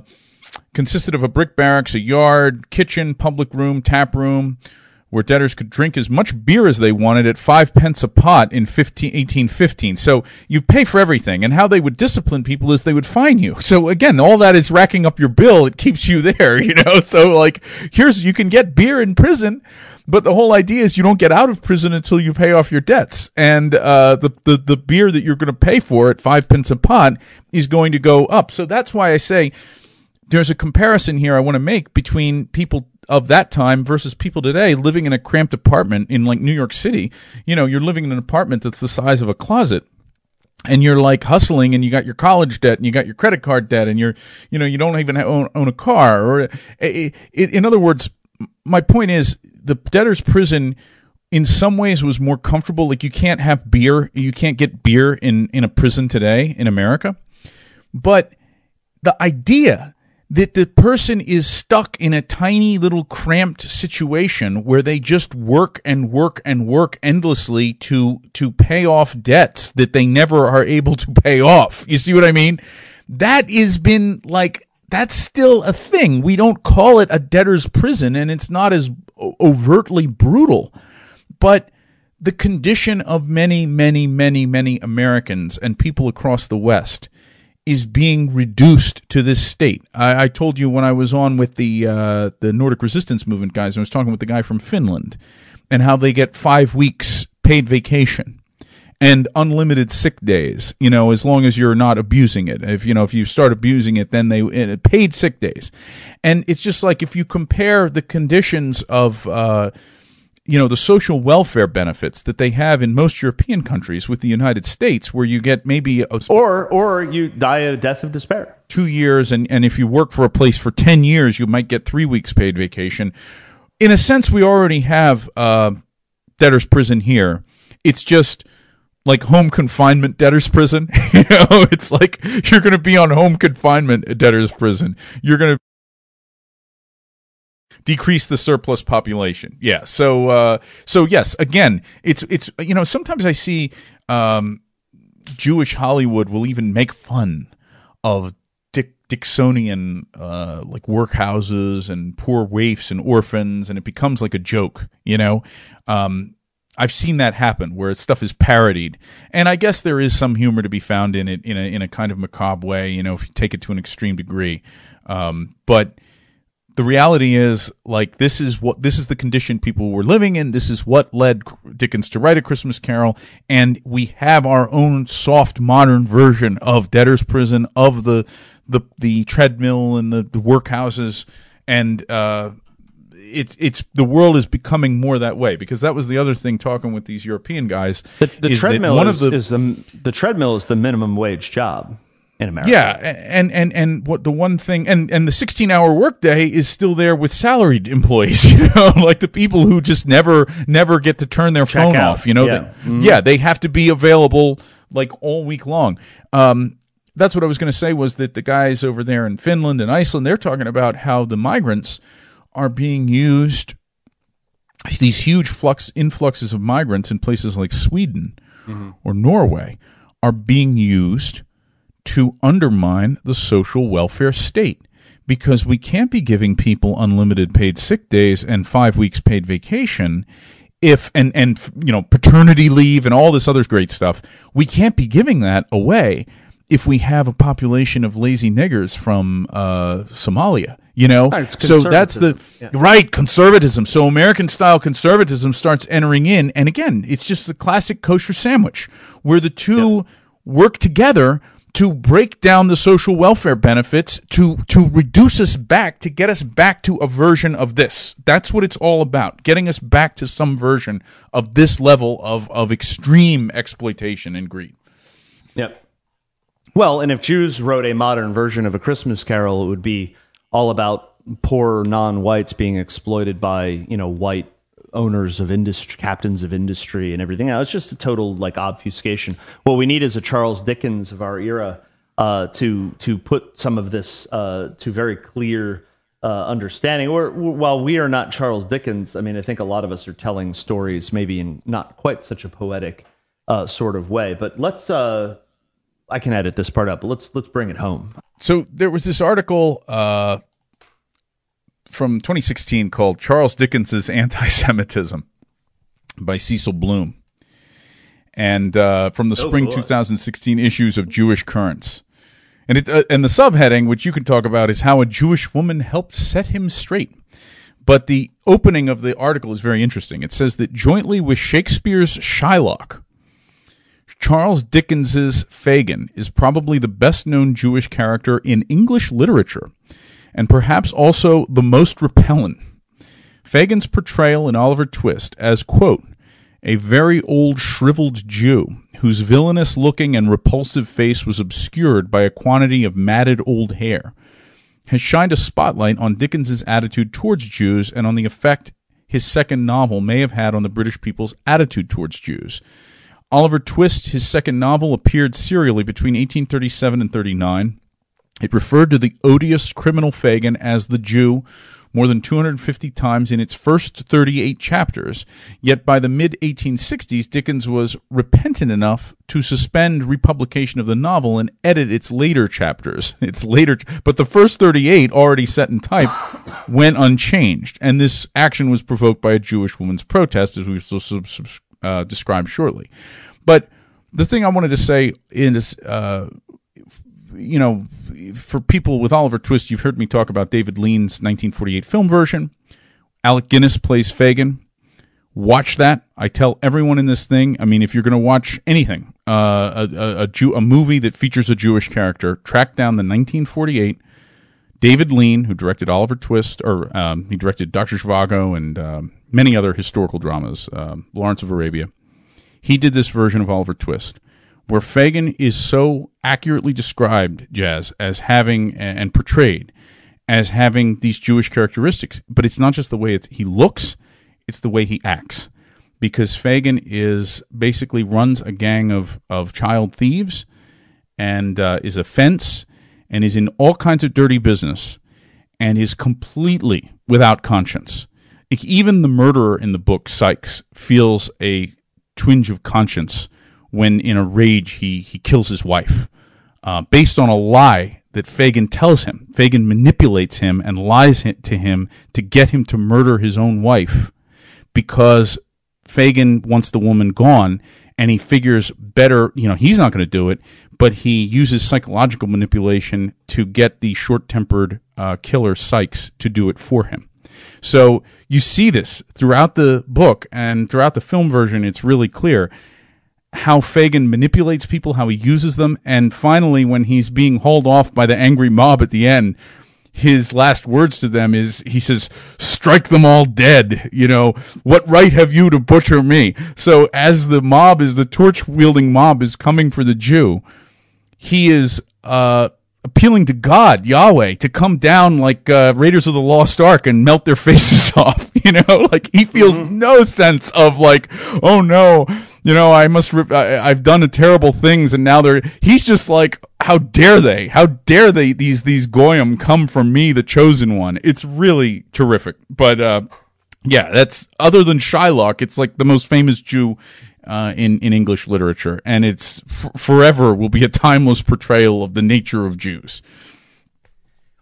consisted of a brick barracks, a yard, kitchen, public room, tap room, where debtors could drink as much beer as they wanted at five pence a pot in 15, 1815. So you pay for everything. And how they would discipline people is they would fine you. So again, all that is racking up your bill. It keeps you there, you know? So like, here's, you can get beer in prison. But the whole idea is you don't get out of prison until you pay off your debts, and uh, the, the the beer that you're going to pay for at five pence a pot is going to go up. So that's why I say there's a comparison here I want to make between people of that time versus people today living in a cramped apartment in like New York City. You know, you're living in an apartment that's the size of a closet and you're like hustling and you got your college debt and you got your credit card debt and you're, you know, you don't even own, own a car or it, it, in other words, my point is the debtor's prison in some ways was more comfortable. Like you can't have beer, you can't get beer in, in a prison today in America. But the idea that the person is stuck in a tiny little cramped situation where they just work and work and work endlessly to to pay off debts that they never are able to pay off. You see what I mean? That has been like that's still a thing. We don't call it a debtor's prison and it's not as overtly brutal. But the condition of many, many, many, many Americans and people across the West is being reduced to this state. I, I told you when I was on with the uh, the Nordic Resistance Movement guys, I was talking with the guy from Finland and how they get five weeks paid vacation and unlimited sick days. You know, as long as you're not abusing it. If you know, if you start abusing it, then they and paid sick days. And it's just like if you compare the conditions of. Uh, you know the social welfare benefits that they have in most European countries with the United States, where you get maybe a, or or you die a death of despair. two years, and and if you work for a place for ten years, you might get three weeks paid vacation. In a sense, we already have uh, debtor's prison here. It's just like home confinement debtor's prison. you know, it's like you're going to be on home confinement at debtor's prison. You're going to decrease the surplus population. Yeah. So uh so yes, again, it's it's you know, sometimes I see um Jewish Hollywood will even make fun of Dick Dickensian uh like workhouses and poor waifs and orphans and it becomes like a joke, you know. Um I've seen that happen where stuff is parodied, and I guess there is some humor to be found in it in a in a kind of macabre way, you know, if you take it to an extreme degree. Um, but the reality is like this is what this is the condition people were living in. This is what led dickens to write a christmas carol. And we have our own soft modern version of debtor's prison of the the the treadmill and the, the workhouses. And uh it's it's the world is becoming more that way. Because that was the other thing talking with these European guys. The, the is treadmill one is, of the is the the treadmill is the minimum wage job in America. Yeah, and and and what the one thing and and the 16-hour workday is still there with salaried employees, you know, like the people who just never never get to turn their Check phone out. off, you know. Yeah. They- Yeah, they have to be available like all week long. Um that's what I was going to say was that the guys over there in Finland and Iceland they're talking about how the migrants are being used these huge flux influxes of migrants in places like Sweden or Norway are being used to undermine the social welfare state. Because we can't be giving people unlimited paid sick days and 5 weeks paid vacation if and and you know paternity leave and all this other great stuff. We can't be giving that away if we have a population of lazy niggers from uh, Somalia you know? So that's the conservatism. right conservatism. So american style conservatism starts entering in. And again it's just the classic kosher sandwich where the two work together to break down the social welfare benefits to to reduce us back to get us back to a version of this that's what it's all about getting us back to some version of this level of of extreme exploitation and greed Yep. Well, and if Jews wrote a modern version of a Christmas Carol, it would be all about poor non-whites being exploited by you know white owners of industry, captains of industry, and everything. It's just a total like obfuscation. What we need is a Charles Dickens of our era uh, to to put some of this uh, to very clear uh, understanding. Or while we are not Charles Dickens, I mean, I think a lot of us are telling stories maybe in not quite such a poetic uh, sort of way. But let's. Uh, I can edit this part up, but let's let's bring it home. So there was this article uh, from 2016 called Charles Dickens's Anti-Semitism by Cecil Bloom, and uh, from the oh, spring 2016 issues of Jewish Currents. And it uh, and the subheading, which you can talk about, is how a Jewish woman helped set him straight. But the opening of the article is very interesting. It says that jointly with Shakespeare's Shylock, Charles Dickens's Fagin is probably the best known Jewish character in English literature and perhaps also the most repellent. Fagin's portrayal in Oliver Twist as, quote, a very old shriveled Jew whose villainous looking and repulsive face was obscured by a quantity of matted old hair, has shined a spotlight on Dickens's attitude towards Jews and on the effect his second novel may have had on the British people's attitude towards Jews. Oliver Twist, his second novel, appeared serially between 1837 and 39 it referred to the odious criminal Fagin as the Jew more than 250 times in its first 38 chapters, yet by the mid 1860s, Dickens was repentant enough to suspend republication of the novel and edit its later chapters. Its later, but the first 38, already set in type, went unchanged, and this action was provoked by a Jewish woman's protest, as we will uh, describe shortly. But the thing I wanted to say is uh, you know, for people with Oliver Twist, you've heard me talk about David Lean's 1948 film version. Alec Guinness plays Fagin. Watch that. I tell everyone in this thing. I mean, if you're going to watch anything, uh, a, a, a, Jew, a movie that features a Jewish character, track down the 1948 David Lean, who directed Oliver Twist, or um, he directed Doctor Zhivago and um, many other historical dramas, um, Lawrence of Arabia. He did this version of Oliver Twist where Fagin is so accurately described, Jazz, as having and portrayed as having these Jewish characteristics. But it's not just the way he looks, it's the way he acts. Because Fagin is basically runs a gang of, of child thieves and uh, is a fence and is in all kinds of dirty business and is completely without conscience. Even the murderer in the book, Sykes, feels a twinge of conscience when in a rage he, he kills his wife uh, based on a lie that Fagin tells him. Fagin manipulates him and lies to him to get him to murder his own wife because Fagin wants the woman gone and he figures better, you know, he's not going to do it, but he uses psychological manipulation to get the short tempered uh, killer Sykes to do it for him. So you see this throughout the book and throughout the film version, it's really clear how Fagin manipulates people, how he uses them, and finally, when he's being hauled off by the angry mob at the end, his last words to them is he says, Strike them all dead. You know, what right have you to butcher me? So, as the mob is the torch wielding mob is coming for the Jew, he is uh, appealing to God, Yahweh, to come down like uh, Raiders of the Lost Ark and melt their faces off. You know, like he feels mm-hmm. no sense of like, oh no, you know, I must, rip, I, I've done terrible things, and now they're. He's just like, how dare they? How dare they? These these goyim come from me, the chosen one. It's really terrific. But uh, yeah, that's other than Shylock, it's like the most famous Jew uh, in in English literature, and it's f- forever will be a timeless portrayal of the nature of Jews.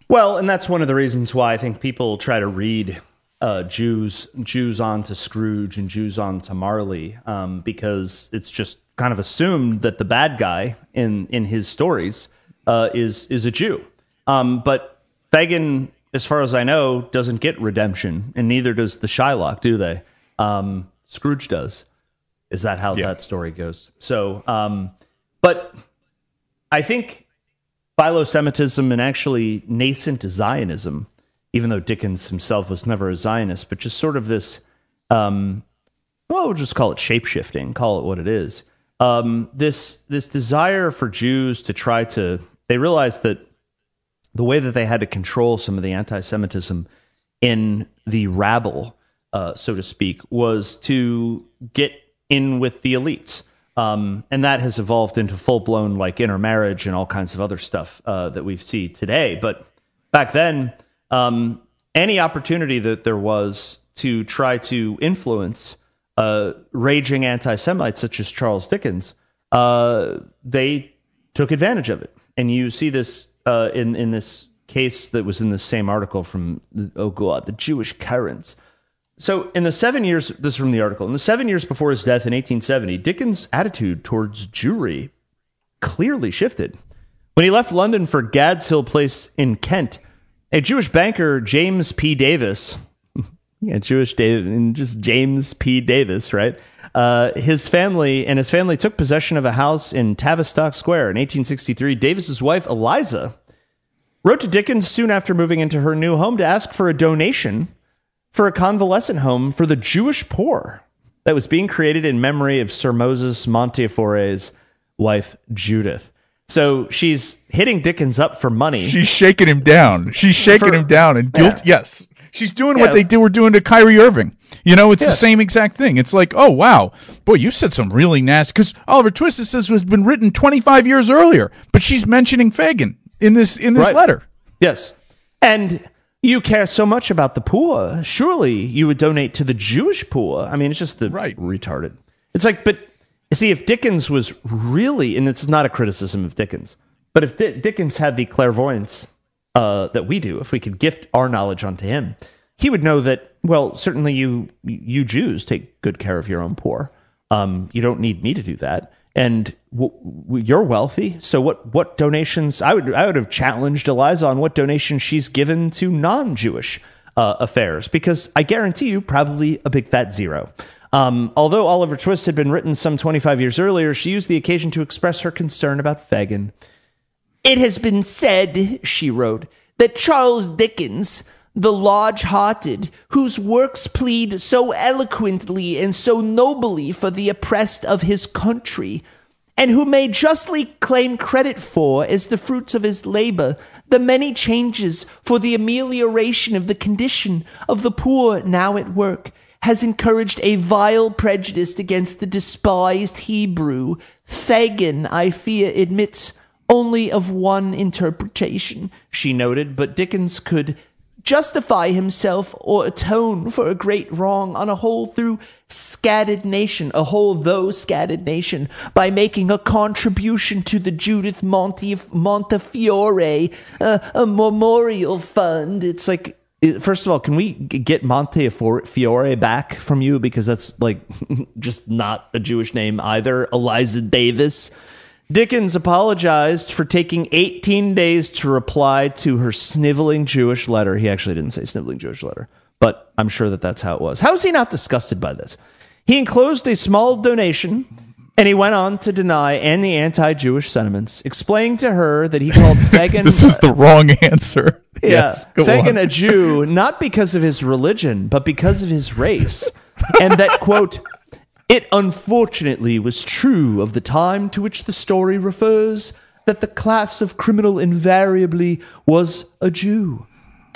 Well, and that's one of the reasons why I think people try to read uh, Jews Jews onto Scrooge and Jews onto Marley um, because it's just kind of assumed that the bad guy in in his stories uh, is is a Jew. Um, but Fagin, as far as I know, doesn't get redemption, and neither does the Shylock, do they? Um, Scrooge does. Is that how yeah. that story goes? So, um, but I think philo-Semitism and actually nascent Zionism even though Dickens himself was never a Zionist, but just sort of this, um, well, we'll just call it shapeshifting, call it what it is. um, this this desire for Jews to try to they realized that the way that they had to control some of the anti-Semitism in the rabble, uh, so to speak, was to get in with the elites. Um, and that has evolved into full blown like intermarriage and all kinds of other stuff uh, that we see today. But back then, um, any opportunity that there was to try to influence uh, raging anti Semites such as Charles Dickens, uh, they took advantage of it. And you see this uh, in, in this case that was in the same article from, oh God, the Jewish currents. So, in the seven years, this is from the article, in the seven years before his death in 1870, Dickens' attitude towards Jewry clearly shifted. When he left London for Gad's Hill Place in Kent, a Jewish banker, James P. Davis, yeah, Jewish David, and just James P. Davis, right? Uh, his family and his family took possession of a house in Tavistock Square in 1863. Davis's wife, Eliza, wrote to Dickens soon after moving into her new home to ask for a donation for a convalescent home for the Jewish poor that was being created in memory of Sir Moses Montefiore's wife, Judith. So she's hitting Dickens up for money. She's shaking him down. She's shaking For- him down and guilt. Yeah. Yes. She's doing Yeah. what they do, were doing to Kyrie Irving. You know, it's the same exact thing. It's like, oh, wow. Boy, you said some really nasty. Because Oliver Twist, says, was been written 25 years earlier, but she's mentioning Fagin in this in this Right. letter. Yes. And you care so much about the poor. Surely you would donate to the Jewish poor. I mean, it's just the Right. retarded. It's like, but you see, if Dickens was really, and it's not a criticism of Dickens, but if Di- Dickens had the clairvoyance uh, that we do, if we could gift our knowledge onto him, he would know that. Well, certainly you you Jews take good care of your own poor. Um, you don't need me to do that. And w- you're wealthy, so what? What donations? I would I would have challenged Eliza on what donations she's given to non-Jewish uh, affairs, because I guarantee you, probably a big fat zero. Um, although Oliver Twist had been written some 25 years earlier, she used the occasion to express her concern about Fagin. It has been said, she wrote, that Charles Dickens, the large hearted, whose works plead so eloquently and so nobly for the oppressed of his country, and who may justly claim credit for, as the fruits of his labor, the many changes for the amelioration of the condition of the poor now at work, has encouraged a vile prejudice against the despised Hebrew. Fagin, I fear, admits only of one interpretation, she noted, but Dickens could justify himself or atone for a great wrong on a whole through scattered nation, a whole though scattered nation, by making a contribution to the Judith Monte, Montefiore, uh, a memorial fund. It's like, first of all, can we get Montefiore back from you? Because that's like just not a Jewish name either. Eliza Davis. Dickens apologized for taking 18 days to reply to her sniveling Jewish letter. He actually didn't say sniveling Jewish letter, but I'm sure that that's how it was. How is he not disgusted by this? He enclosed a small donation and he went on to deny any anti Jewish sentiments, explaining to her that he called Fagin. This is the wrong answer. Yeah, yes, go Fagin on. a Jew not because of his religion, but because of his race, and that quote. It unfortunately was true of the time to which the story refers that the class of criminal invariably was a Jew.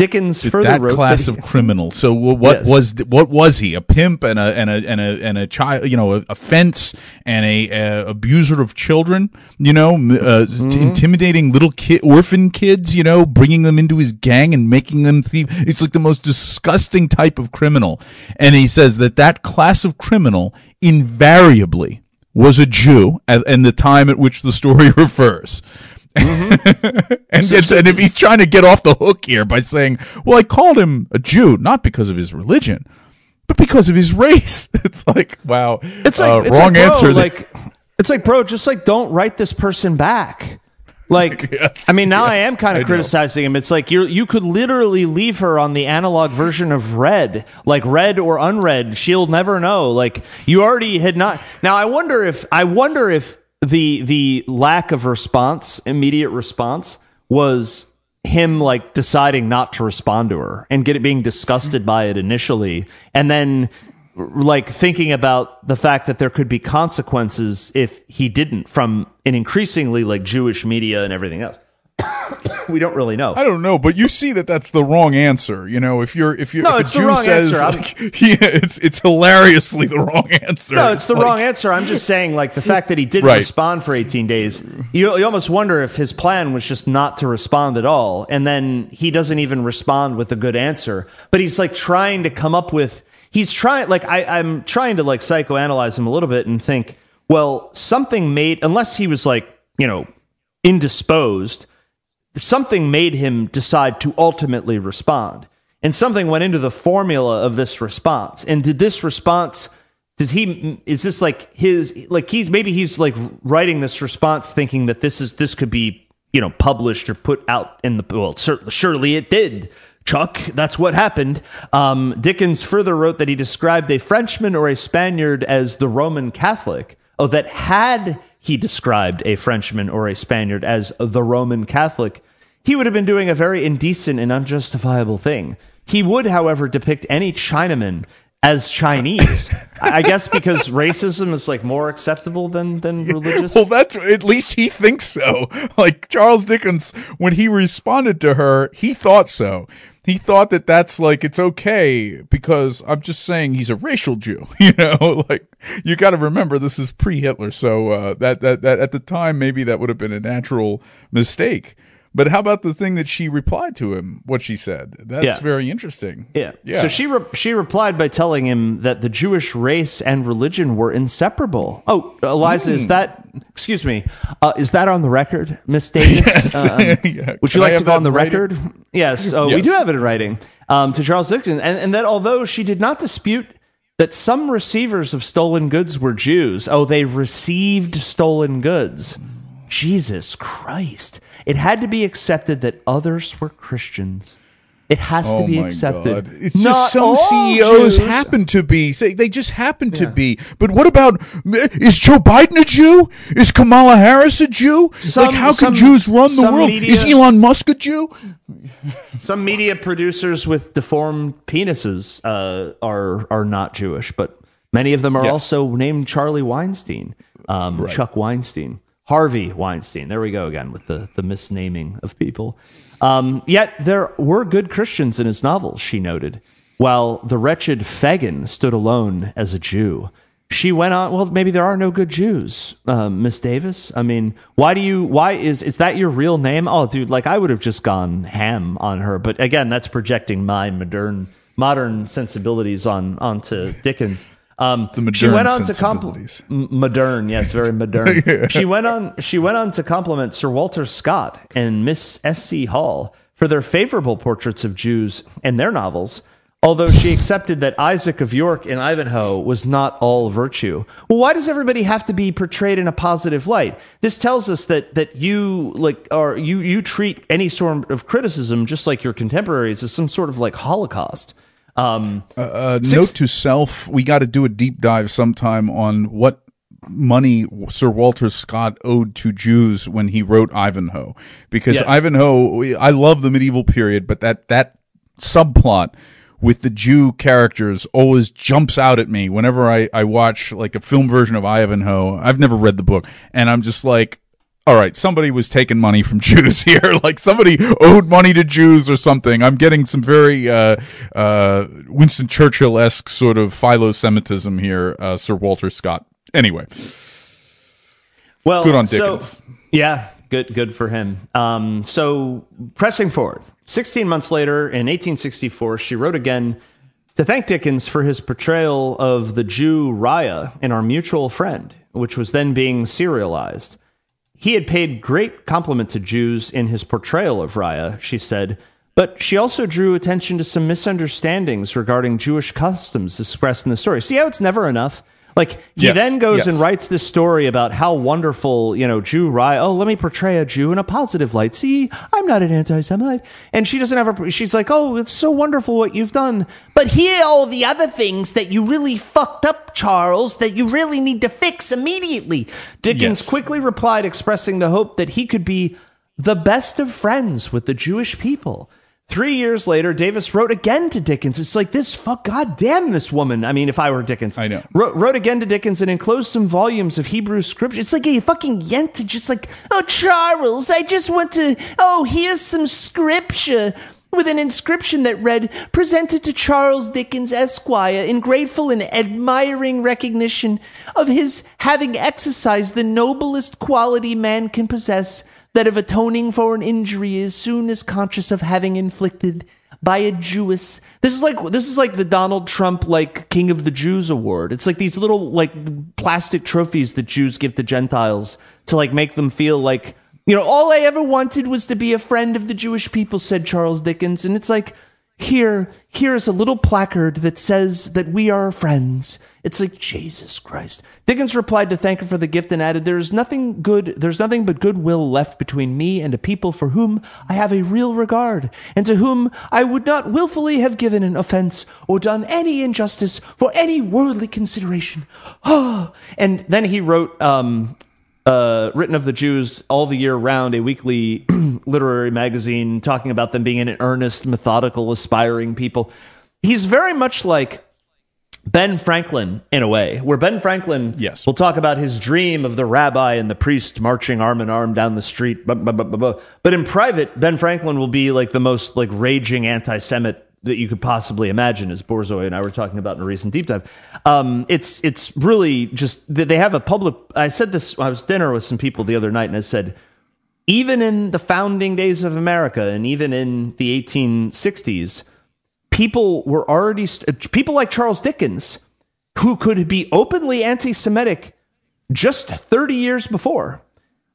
Dickens further that wrote class that of criminal. So what Yes. was what was he? A pimp and a and a and a and a child, you know, a, a fence and a, uh abuser of children, you know, uh, Mm-hmm. t- intimidating little kid, orphan kids, you know, bringing them into his gang and making them thief. It's like the most disgusting type of criminal. And he says that that class of criminal invariably was a Jew at, and the time at which the story refers. and, it's- and if he's trying to get off the hook here by saying, "Well, I called him a Jew not because of his religion, but because of his race," it's like, wow, It's like uh, it's wrong like, bro, answer. there. Like it's like, bro, just like don't write this person back. Like, Yes, I mean, now I am kind I of know. criticizing him. It's like you you could literally leave her on the analog version of red, like red or unread. She'll never know. Like you already had not. Now I wonder if I wonder if the the lack of response, immediate response, was him like deciding not to respond to her and get it being disgusted by it initially, and then like thinking about the fact that there could be consequences if he didn't from an increasingly like Jewish media and everything else. we don't really know. I don't know, but you see that that's the wrong answer. You know, if you're if you No, if it's a the Jew wrong says answer. Like, yeah, it's it's hilariously the wrong answer. No, it's the like- wrong answer. I'm just saying, like the fact that he didn't Right. respond for 18 days. You, you almost wonder if his plan was just not to respond at all, and then he doesn't even respond with a good answer. But he's like trying to come up with. He's trying. Like I, I'm trying to like psychoanalyze him a little bit and think. Well, something made unless he was like you know indisposed. Something made him decide to ultimately respond, and something went into the formula of this response. And did this response? does he is this like his like he's maybe he's like writing this response thinking that this is this could be you know published or put out in the well certainly surely it did chuck that's what happened um, dickens further wrote that he described a frenchman or a spaniard as the roman catholic oh that had he described a frenchman or a spaniard as the roman catholic he would have been doing a very indecent and unjustifiable thing. He would however depict any chinaman as Chinese. I guess because racism is like more acceptable than than religious. Well, that's at least he thinks so. Like Charles Dickens, when he responded to her, he thought so. He thought that that's like it's okay because I'm just saying he's a racial Jew. You know, like you got to remember this is pre-Hitler, so uh, that that that at the time maybe that would have been a natural mistake. But how about the thing that she replied to him? What she said? That's Yeah. very interesting. yeah. Yeah. So she re- she replied by telling him that the Jewish race and religion were inseparable. Oh, Eliza, Hmm. is that? Excuse me. Uh, is that on the record, Miss Davis? Um, Yeah. Would you like to go on the in writing? record? Yes. Oh, we do have it in writing um, to Charles Dickens, and, and that although she did not dispute that some receivers of stolen goods were Jews, oh, they received stolen goods. Jesus Christ! It had to be accepted that others were Christians. It has to Oh be my accepted. God. It's Not just some CEOs Jews. happen to be. They, just happen to be. But what about is Joe Biden a Jew? Is Kamala Harris a Jew? Some- like how some- can Jews run the world? media- is Elon Musk a Jew? Some media producers with deformed penises uh, are are not Jewish, but many of them are Yes. also named Charlie Weinstein, um, Chuck Weinstein, Harvey Weinstein. There we go again with the the misnaming of people. Um, yet there were good Christians in his novels, she noted. While the wretched Fagin stood alone as a Jew. She went on. Well, maybe there are no good Jews, um, Miss Davis. I mean, why do you? Why is is that your real name? Oh, dude, like I would have just gone ham on her. But again, that's projecting my modern modern sensibilities on onto Dickens. Um, The she went on to compliment modern, yes, very modern. She went on. She went on to compliment Sir Walter Scott and Miss S. C. Hall for their favorable portraits of Jews and their novels. Although she accepted that Isaac of York in Ivanhoe was not all virtue. Well, why does everybody have to be portrayed in a positive light? This tells us that that you like or you you treat any sort of criticism just like your contemporaries as some sort of like Holocaust. Um, Uh, Six- note to self: We got to do a deep dive sometime on what money Sir Walter Scott owed to Jews when he wrote Ivanhoe, because Yes. Ivanhoe. I love the medieval period, but that that subplot with the Jew characters always jumps out at me whenever I, I watch like a film version of Ivanhoe. I've never read the book, and I'm just like, all right, somebody was taking money from Jews here. like somebody owed money to Jews or something. I'm getting some very uh, uh, Winston Churchill esque sort of philo-Semitism here, uh, Sir Walter Scott. Anyway, Well, Good on so- Dickens. yeah, good, good for him. Um, so pressing forward, 16 months later, in 1864, she wrote again to thank Dickens for his portrayal of the Jew Riah in Our Mutual Friend, which was then being serialized. He had paid great compliment to Jews in his portrayal of Riah, she said, but she also drew attention to some misunderstandings regarding Jewish customs expressed in the story. See how it's never enough? Like he Yes, then goes yes. and writes this story about how wonderful, you know, Jew Riah. Oh, let me portray a Jew in a positive light. See, I'm not an anti-Semite, and she doesn't have a. She's like, oh, it's so wonderful what you've done, but here are all the other things that you really fucked up, Charles. That you really need to fix immediately. Dickens Yes. quickly replied, expressing the hope that he could be the best of friends with the Jewish people. Three years later, Davis wrote again to Dickens. It's like this fuck, goddamn this woman. I mean, if I were Dickens, I know. Wrote, wrote again to Dickens and enclosed some volumes of Hebrew scripture. It's like a fucking yent to just like, oh Charles, I just want to. Oh, here's some scripture with an inscription that read, "Presented to Charles Dickens, Esquire, in grateful and admiring recognition of his having exercised the noblest quality man can possess." That of atoning for an injury as soon as conscious of having inflicted by a Jewess. This is like this is like the Donald Trump like King of the Jews award. It's like these little like plastic trophies that Jews give to Gentiles to like make them feel like you know all I ever wanted was to be a friend of the Jewish people said Charles Dickens and it's like here here is a little placard that says that we are friends. It's like Jesus Christ. Dickens replied to thank her for the gift and added, "There is nothing good. There's nothing but goodwill left between me and a people for whom I have a real regard, and to whom I would not wilfully have given an offense or done any injustice for any worldly consideration." Ah, and then he wrote. Um, uh, written of the Jews all the year round, a weekly literary magazine talking about them being an earnest, methodical, aspiring people. He's very much like Ben Franklin in a way, where Ben Franklin Yes. will talk about his dream of the rabbi and the priest marching arm in arm down the street. But, but, but, but, but in private, Ben Franklin will be like the most like raging anti-Semite that you could possibly imagine, as Borzoi and I were talking about in a recent deep dive. Um, it's it's really just they have a public. I said this. I was dinner with some people the other night, and I said even in the founding days of America, and even in the 1860s people were already people like Charles Dickens who could be openly anti-Semitic just 30 years before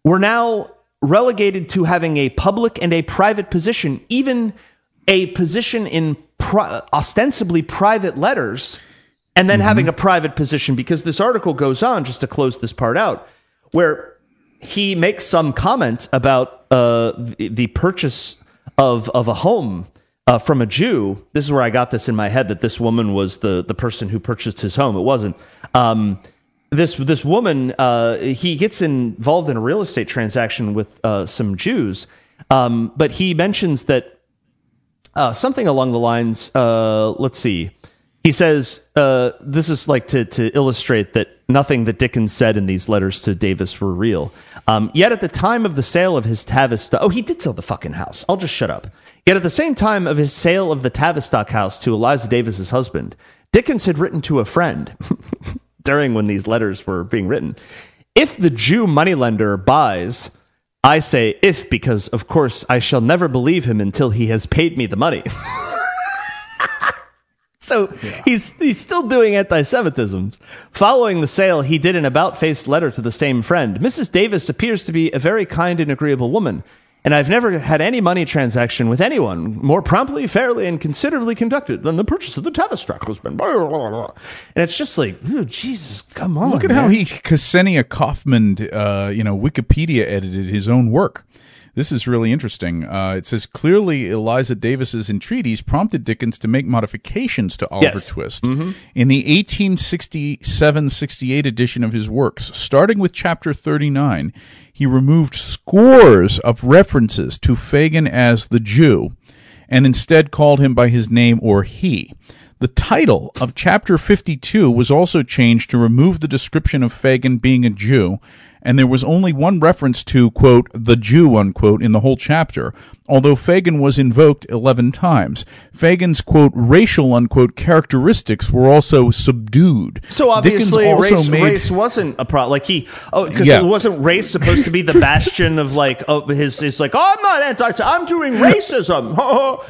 were now relegated to having a public and a private position, even a position in pri- ostensibly private letters, and then having a private position. Because this article goes on, just to close this part out, where he makes some comment about uh, the, the purchase of of a home uh, from a Jew. This is where I got this in my head that this woman was the the person who purchased his home. It wasn't. Um, this this woman uh, he gets involved in a real estate transaction with uh, some Jews, um, but he mentions that uh, something along the lines. Uh, let's see. He says uh, this is like to to illustrate that nothing that Dickens said in these letters to Davis were real. Um, yet at the time of the sale of his Tavistock, oh, he did sell the fucking house. I'll just shut up. Yet at the same time of his sale of the Tavistock house to Eliza Davis's husband, Dickens had written to a friend during when these letters were being written. If the Jew moneylender buys, I say if because of course I shall never believe him until he has paid me the money. So he's he's still doing anti-Semitisms. Following the sale, he did an about-face letter to the same friend. Mrs. Davis appears to be a very kind and agreeable woman, and I've never had any money transaction with anyone more promptly, fairly, and considerately conducted than the purchase of the Tavistock husband. Blah, blah, blah, blah. And it's just like, oh, Jesus, come on. Look at man. how he Ksenia Kaufman, uh, you know, Wikipedia edited his own work. This is really interesting. Uh, it says clearly Eliza Davis's entreaties prompted Dickens to make modifications to Oliver Yes. Twist in the 1867-68 edition of his works. Starting with chapter 39, he removed scores of references to Fagin as the Jew and instead called him by his name or he. The title of chapter 52 was also changed to remove the description of Fagin being a Jew, and there was only one reference to, quote, the Jew, unquote, in the whole chapter, although Fagin was invoked 11 times. Fagin's, quote, racial, unquote, characteristics were also subdued. So obviously, race, made- race wasn't a problem. Like he, oh, because Yeah. it wasn't race supposed to be the bastion of like, oh, his, his like, oh, I'm not anti, I'm doing racism.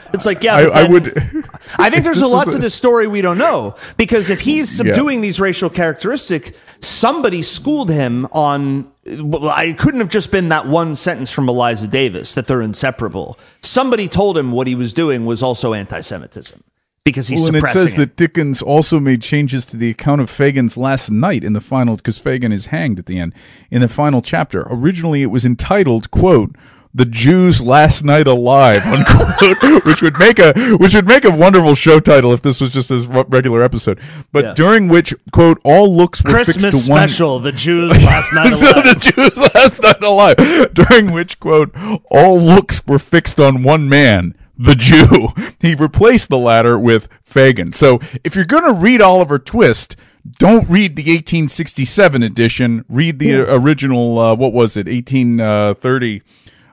it's like, yeah, I, but I would. I think there's a lot to this story we don't know because if he's subduing these racial characteristics, somebody schooled him on. Well, I couldn't have just been that one sentence from Eliza Davis that they're inseparable. Somebody told him what he was doing was also anti-Semitism because he's Well, and it says that Dickens also made changes to the account of Fagin's last night in the final, because Fagin is hanged at the end in the final chapter. Originally, it was entitled, "quote The Jews' Last Night Alive," unquote, which would make a which would make a wonderful show title if this was just a regular episode. But Yeah. during which, quote, all looks were Christmas fixed to one. special, the Jews last night So alive. the Jews last night alive, during which quote all looks were fixed on one man, the Jew. He replaced the latter with Fagin. So if you're going to read Oliver Twist, don't read the 1867 edition. Read the original. Uh, what was it? 1830. Uh,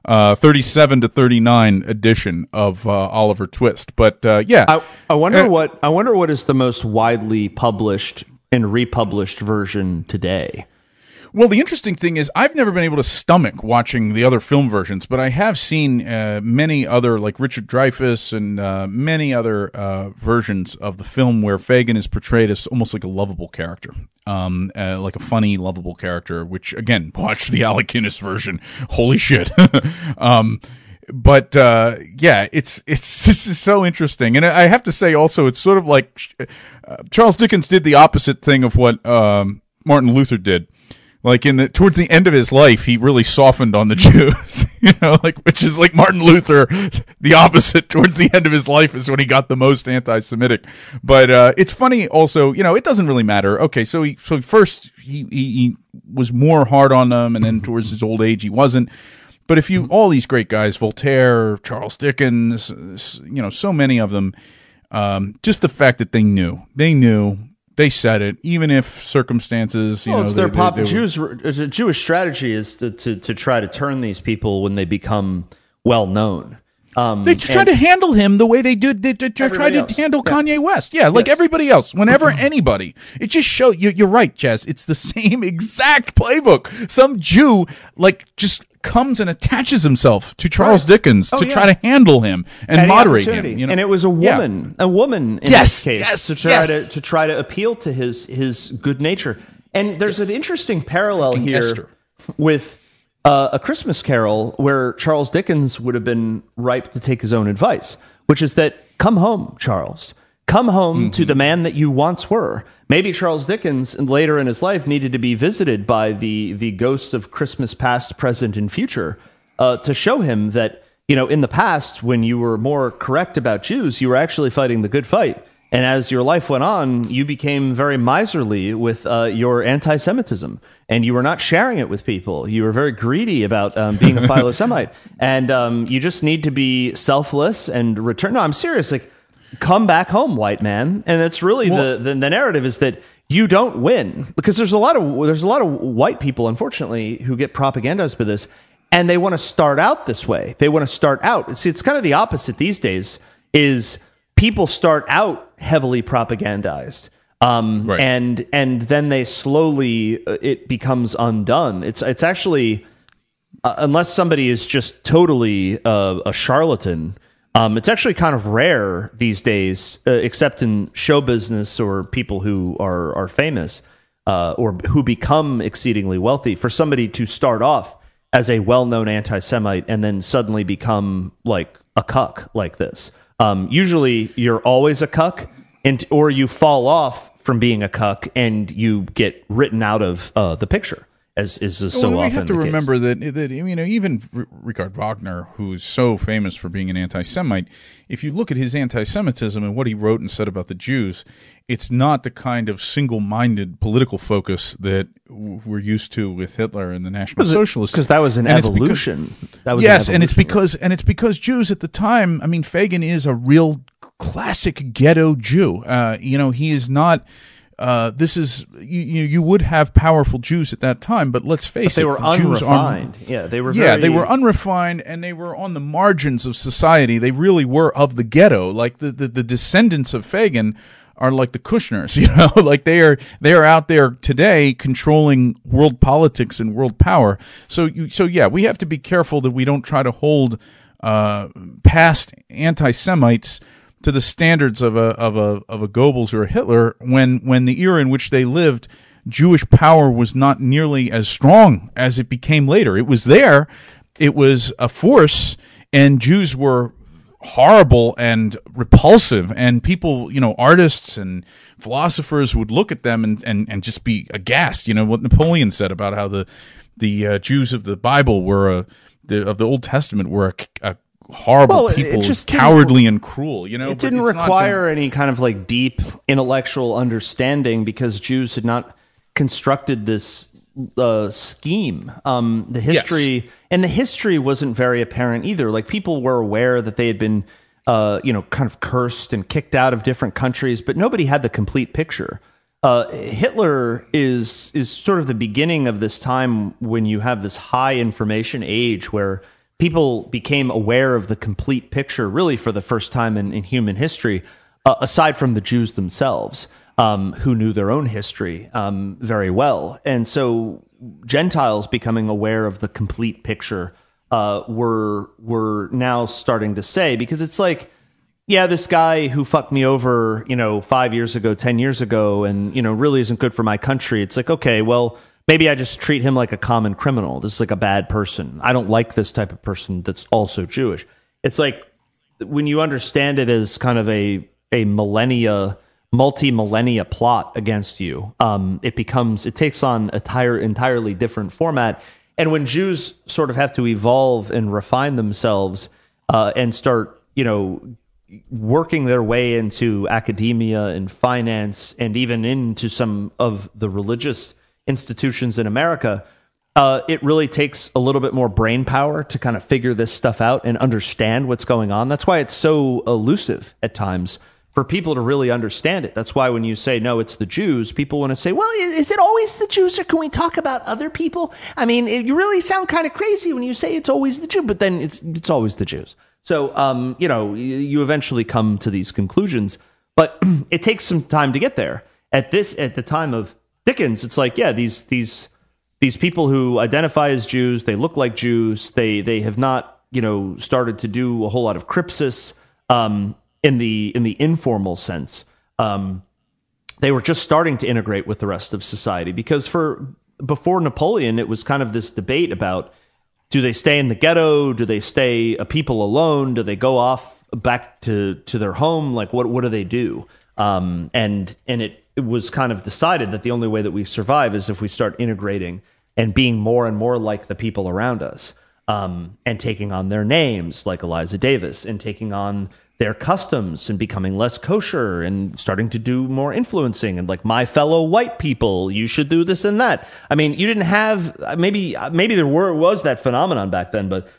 37 to 39 edition of uh, Oliver Twist. But uh, yeah, I, I wonder Uh, what I wonder what is the most widely published and republished version today. Well, the interesting thing is, I've never been able to stomach watching the other film versions, but I have seen uh, many other, like Richard Dreyfuss and uh, many other uh, versions of the film where Fagin is portrayed as almost like a lovable character, um, uh, like a funny, lovable character. Which, again, watch the Alec Guinness version. Holy shit! um, but uh, yeah, it's it's this is so interesting, and I have to say also, it's sort of like uh, Charles Dickens did the opposite thing of what um, Martin Luther did like in the towards the end of his life he really softened on the jews you know like which is like martin luther the opposite towards the end of his life is when he got the most anti-semitic. But uh it's funny also you know it doesn't really matter. Okay so he so first he he, he was more hard on them and then towards his old age he wasn't. But if you all these great guys voltaire charles dickens you know so many of them um just the fact that they knew they knew they said it, even if circumstances. You well, know, it's their they- pop. they- they Jews. A Jewish strategy is to, to to try to turn these people when they become well known. Um, They tried and- to handle him the way they did. They, they tried Everybody to else. handle Yeah. Kanye West. Yeah, like everybody else. Whenever anybody, it just show you. You're right, Jazz. It's the same exact playbook. Some Jew like just comes and attaches himself to Charles Dickens Oh, to yeah. try to handle him and Any moderate him. You know? And it was a Yeah. woman, a woman in Yes, this case, yes, to try yes. to to try to appeal to his his good nature. And there's an interesting parallel here Esther. with uh, a Christmas Carol, where Charles Dickens would have been ripe to take his own advice, which is that come home, Charles. Come home to the man that you once were. Maybe Charles Dickens, later in his life, needed to be visited by the the ghosts of Christmas past, present, and future uh, to show him that you know in the past, when you were more correct about Jews, you were actually fighting the good fight. And as your life went on, you became very miserly with uh, your anti Semitism. And you were not sharing it with people. You were very greedy about um, being a philo Semite. and um, you just need to be selfless and return. No, I'm serious. Like, come back home, white man. And it's really the, the, the narrative is that you don't win because there's a lot of there's a lot of white people, unfortunately, who get propagandized by this, and they want to start out this way. They want to start out. See, it's kind of the opposite these days. Is people start out heavily propagandized um, Right. and and then they slowly uh, it becomes undone it's it's actually uh, unless somebody is just totally uh, a charlatan um, it's actually kind of rare these days uh, except in show business or people who are are famous uh, or who become exceedingly wealthy. For somebody to start off as a well-known anti-semite and then suddenly become like a cuck like this. Um, usually you're always a cuck and or you fall off from being a cuck and you get written out of uh, the picture as is so well, often we have to the case. remember that that you know even R- Richard Wagner, who's so famous for being an anti-Semite, if you look at his anti-Semitism and what he wrote and said about the Jews, it's not the kind of single-minded political focus that w- we're used to with Hitler and the National Socialists. because that was an And it's because- evolution. that was an yes, and it's evolution. because and it's because Jews at the time. I mean, Fagin is a real classic ghetto Jew. Uh, you know, he is not. Uh, this is you, you. Would have powerful Jews at that time, but let's face they it, were the Jews are- unrefined. Yeah, they were. yeah, very, they were unrefined and they were on the margins of society. They really were of the ghetto. Like the, the, the descendants of Fagin are like the Kushners, you know, like they are they are out there today controlling world politics and world power. So you so yeah, we have to be careful that we don't try to hold uh, past anti-Semites to the standards of a of a of a Goebbels or a Hitler when when the era in which they lived Jewish power was not nearly as strong as it became later. It was there, it was a force, and Jews were horrible and repulsive and people you know artists and philosophers would look at them and and, and just be aghast you know what napoleon said about how the the uh, jews of the bible were a the, of the old testament were a, a horrible Well, people just cowardly and cruel you know It didn't require any kind of like deep intellectual understanding because Jews had not constructed this uh, scheme. Um, the history and the history wasn't very apparent either. Like people were aware that they had been uh, you know, kind of cursed and kicked out of different countries, but nobody had the complete picture. Uh, Hitler is is sort of the beginning of this time when you have this high information age where people became aware of the complete picture, really for the first time in, in human history, uh, aside from the Jews themselves, um, who knew their own history um, very well, and so Gentiles becoming aware of the complete picture uh, were were now starting to say because it's like yeah, this guy who fucked me over, you know, five years ago, 10 years ago, and, you know, really isn't good for my country. It's like, okay, well, maybe I just treat him like a common criminal. This is like a bad person. I don't like this type of person that's also Jewish. It's like when you understand it as kind of a, a millennia, multi millennia plot against you, um, it becomes, it takes on a tire, entirely different format. And when Jews sort of have to evolve and refine themselves uh, and start, you know, working their way into academia and finance and even into some of the religious institutions in America, uh, it really takes a little bit more brain power to kind of figure this stuff out and understand what's going on. That's why it's so elusive at times for people to really understand it. That's why when you say, no, it's the Jews, people want to say, well, is it always the Jews or can we talk about other people? I mean, it, you really sound kind of crazy when you say it's always the Jew, but then it's, it's always the Jews. So, um, you know, you eventually come to these conclusions, but it takes some time to get there. At this, at the time of Dickens, it's like, yeah, these these these people who identify as Jews, they look like Jews. They they have not, you know, started to do a whole lot of crypsis um, in the in the informal sense. Um, they were just starting to integrate with the rest of society because for before Napoleon, it was kind of this debate about do they stay in the ghetto? Do they stay a people alone? Do they go off back to, to their home? Like what what do they do? Um, and and it, it was kind of decided that the only way that we survive is if we start integrating and being more and more like the people around us, um, and taking on their names, like Eliza Davis, and taking on their customs and becoming less kosher and starting to do more influencing and like my fellow white people you should do this and that. I mean you didn't have maybe maybe there were was that phenomenon back then but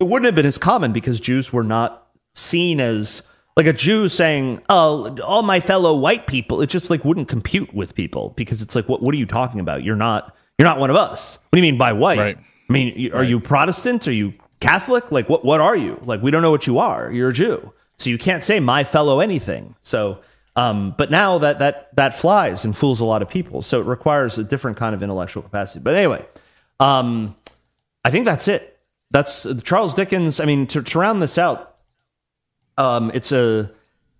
it wouldn't have been as common because jews were not seen as like a jew saying oh all my fellow white people it just like wouldn't compute with people because it's like what what are you talking about you're not you're not one of us what do you mean by white Right. i mean are you protestant are you catholic like what what are you like we don't know what you are you're a jew so you can't say my fellow anything. So, um, but now that that that flies and fools a lot of people. So it requires a different kind of intellectual capacity. But anyway, um, I think that's it. That's Charles Dickens. I mean, to, to round this out, um, it's a.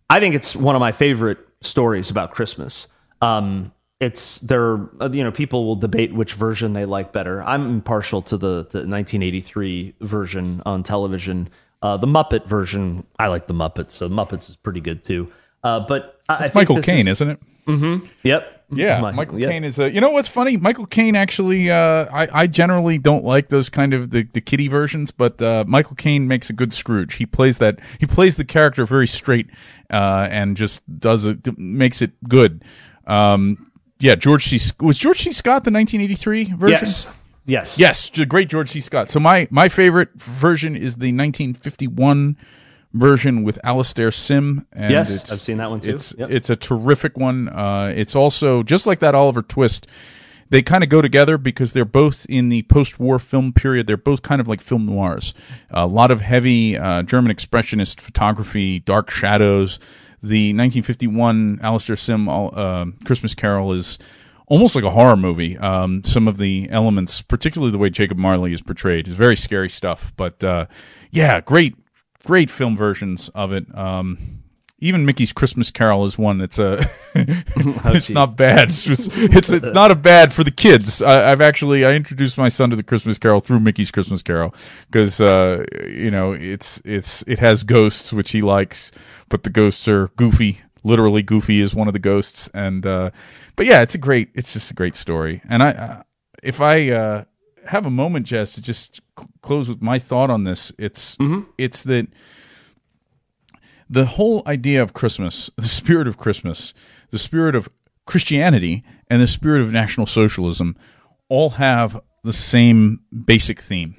I think it's one of my favorite stories about Christmas. Um, it's there. You know, people will debate which version they like better. I'm impartial to the, the 1983 version on television. Uh, the Muppet version, I like the Muppets, so Muppets is pretty good too. Uh, but It's Michael Caine, is, isn't it? Mm-hmm. Yep. Yeah, Mi- Michael yep. Caine is a. You know what's funny? Michael Caine actually. Uh, I I generally don't like those kind of the the kiddie versions, but uh, Michael Caine makes a good Scrooge. He plays that. He plays the character very straight, uh, and just does it makes it good. Um, yeah, George C. Was George C. Scott the 1983 version? Yes. Yes. Yes, the great George C. Scott. So my my favorite version is the 1951 version with Alastair Sim. And Yes, I've seen that one too. It's Yep. it's a terrific one. Uh, it's also just like that Oliver Twist. They kind of go together because they're both in the post-war film period. They're both kind of like film noirs. A lot of heavy uh, German expressionist photography, dark shadows. The 1951 Alastair Sim uh, Christmas Carol is almost like a horror movie. Um, some of the elements, particularly the way Jacob Marley is portrayed, is very scary stuff. But uh, yeah, great, great film versions of it. Um, even Mickey's Christmas Carol is one that's a. it's not bad. It's, just, it's it's not a bad for the kids. I, I've actually I introduced my son to the Christmas Carol through Mickey's Christmas Carol because uh, you know it's it's it has ghosts which he likes, but the ghosts are goofy. Literally, Goofy is one of the ghosts, and uh, but yeah, it's a great. It's just a great story. And I, uh, if I uh, have a moment, Jazz, to just cl- close with my thought on this, it's it's that the whole idea of Christmas, the spirit of Christmas, the spirit of Christianity, and the spirit of National Socialism all have the same basic theme,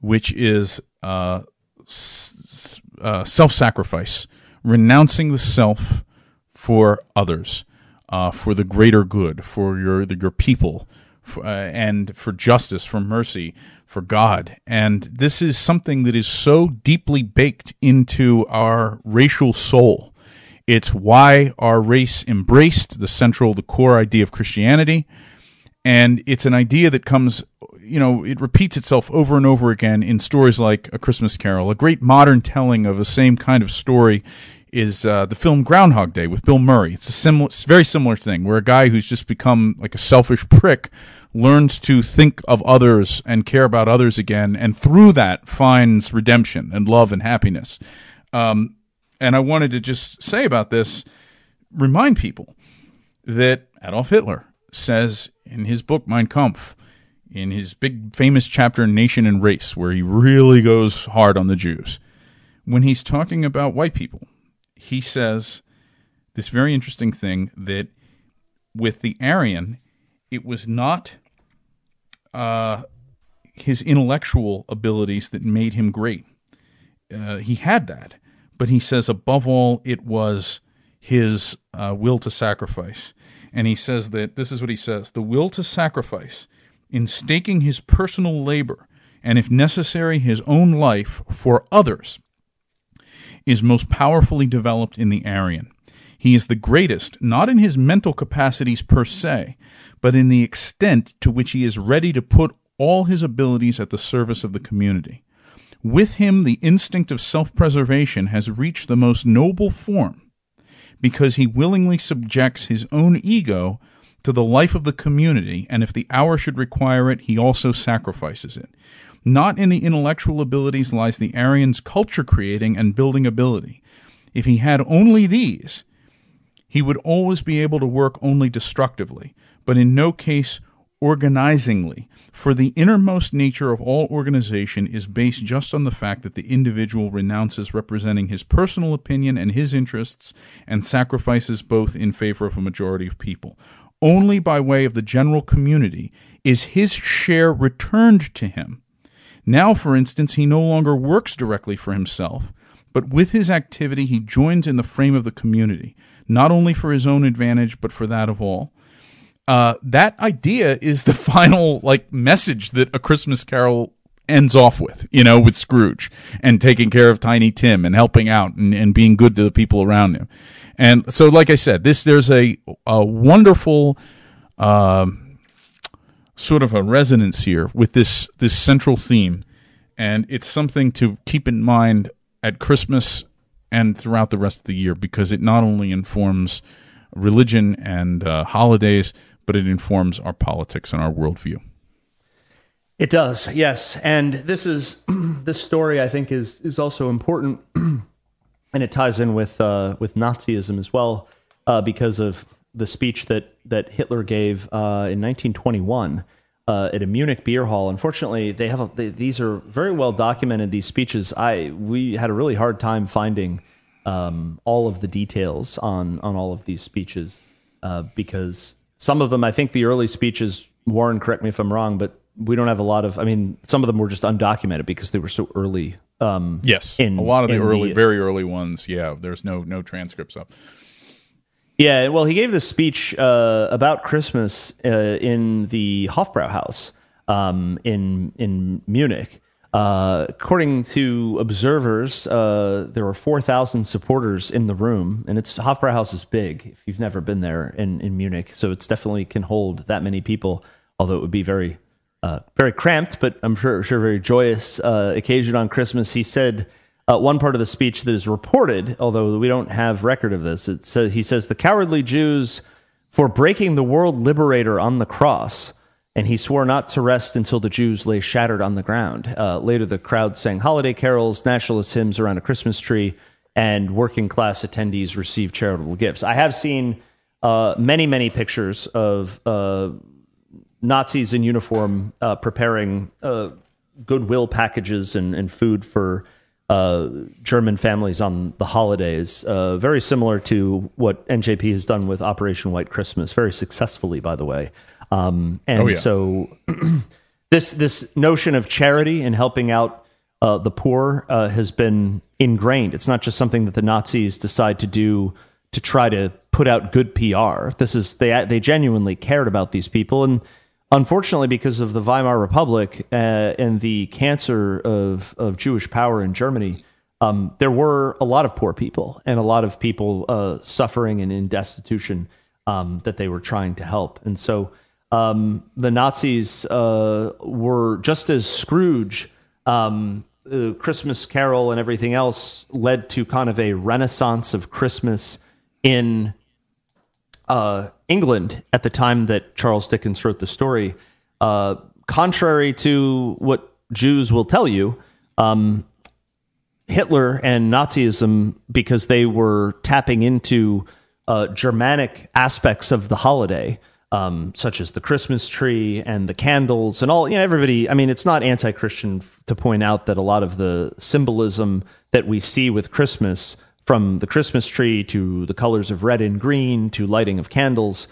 which is uh, s- uh, self sacrifice, renouncing the self for others, uh, for the greater good, for your your people, uh, and for justice, for mercy, for God. And this is something that is so deeply baked into our racial soul. It's why our race embraced the central, the core idea of Christianity. And it's an idea that comes, you know, it repeats itself over and over again in stories like A Christmas Carol. A great modern telling of the same kind of story is uh, the film Groundhog Day with Bill Murray. It's a similar, very similar thing where a guy who's just become like a selfish prick learns to think of others and care about others again, and through that finds redemption and love and happiness. Um, and I wanted to just say about this, remind people that Adolf Hitler says in his book Mein Kampf, in his big famous chapter Nation and Race, where he really goes hard on the Jews, when he's talking about white people, he says this very interesting thing that with the Aryan, it was not uh, his intellectual abilities that made him great. Uh, he had that, but he says above all, it was his uh, will to sacrifice. And he says that this is what he says the will to sacrifice in staking his personal labor and, if necessary, his own life for others is most powerfully developed in the Aryan. He is the greatest, not in his mental capacities per se, but in the extent to which he is ready to put all his abilities at the service of the community. With him, the instinct of self preservation has reached the most noble form because he willingly subjects his own ego to the life of the community, and if the hour should require it, he also sacrifices it. Not in the intellectual abilities lies the Aryan's culture creating and building ability. If he had only these, he would always be able to work only destructively, but in no case organizingly, for the innermost nature of all organization is based just on the fact that the individual renounces representing his personal opinion and his interests and sacrifices both in favor of a majority of people. Only by way of the general community is his share returned to him now, for instance, he no longer works directly for himself, but with his activity he joins in the frame of the community, not only for his own advantage, but for that of all. Uh, that idea is the final like message that a Christmas Carol ends off with, you know, with Scrooge and taking care of Tiny Tim and helping out and, and being good to the people around him. And so, like I said, this there's a a wonderful. Uh, sort of a resonance here with this this central theme, and it's something to keep in mind at Christmas and throughout the rest of the year because it not only informs religion and uh, holidays, but it informs our politics and our worldview. It does, yes, and this is this story I think is is also important, and it ties in with uh, with Nazism as well uh, because of the speech that that Hitler gave uh, in 1921 uh, at a Munich beer hall. Unfortunately, they have a, they, these are very well documented. These speeches, I we had a really hard time finding um, all of the details on on all of these speeches uh, because some of them, I think, the early speeches. Warren, correct me if I'm wrong, but we don't have a lot of. I mean, some of them were just undocumented because they were so early. Um, yes, in, a lot of the early, the, very early ones. Yeah, there's no no transcripts up. Yeah, well, he gave this speech uh, about Christmas uh, in the Hofbrauhaus um, in in Munich. Uh, according to observers, uh, there were four thousand supporters in the room, and it's Hofbrauhaus is big. If you've never been there in in Munich, so it's definitely can hold that many people. Although it would be very uh, very cramped, but I'm sure sure very joyous uh, occasion on Christmas. He said uh, one part of the speech that is reported, although we don't have record of this. It says, he says, The cowardly Jews for breaking the world liberator on the cross. And he swore not to rest until the Jews lay shattered on the ground. Uh, later, the crowd sang holiday carols, nationalist hymns around a Christmas tree, and working class attendees received charitable gifts. I have seen uh, many, many pictures of uh, Nazis in uniform uh, preparing uh, goodwill packages and, and food for uh, German families on the holidays, uh, very similar to what NJP has done with Operation White Christmas, very successfully, by the way. Um, and oh, yeah. so, this this notion of charity and helping out uh, the poor uh, has been ingrained. It's not just something that the Nazis decide to do to try to put out good PR. This is they they genuinely cared about these people, and unfortunately, because of the Weimar Republic uh, and the cancer of of Jewish power in Germany, um, there were a lot of poor people and a lot of people uh, suffering and in destitution um, that they were trying to help, and so. Um, the Nazis uh, were just as Scrooge um, uh, Christmas Carol and everything else led to kind of a renaissance of Christmas in uh, England at the time that Charles Dickens wrote the story. Uh, contrary to what Jews will tell you, um, Hitler and Nazism, because they were tapping into uh, Germanic aspects of the holiday, um, such as the Christmas tree and the candles and all. You know, everybody. I mean, it's not anti-Christian to point out that a lot of the symbolism that we see with Christmas, from the Christmas tree to the colors of red and green to lighting of candles,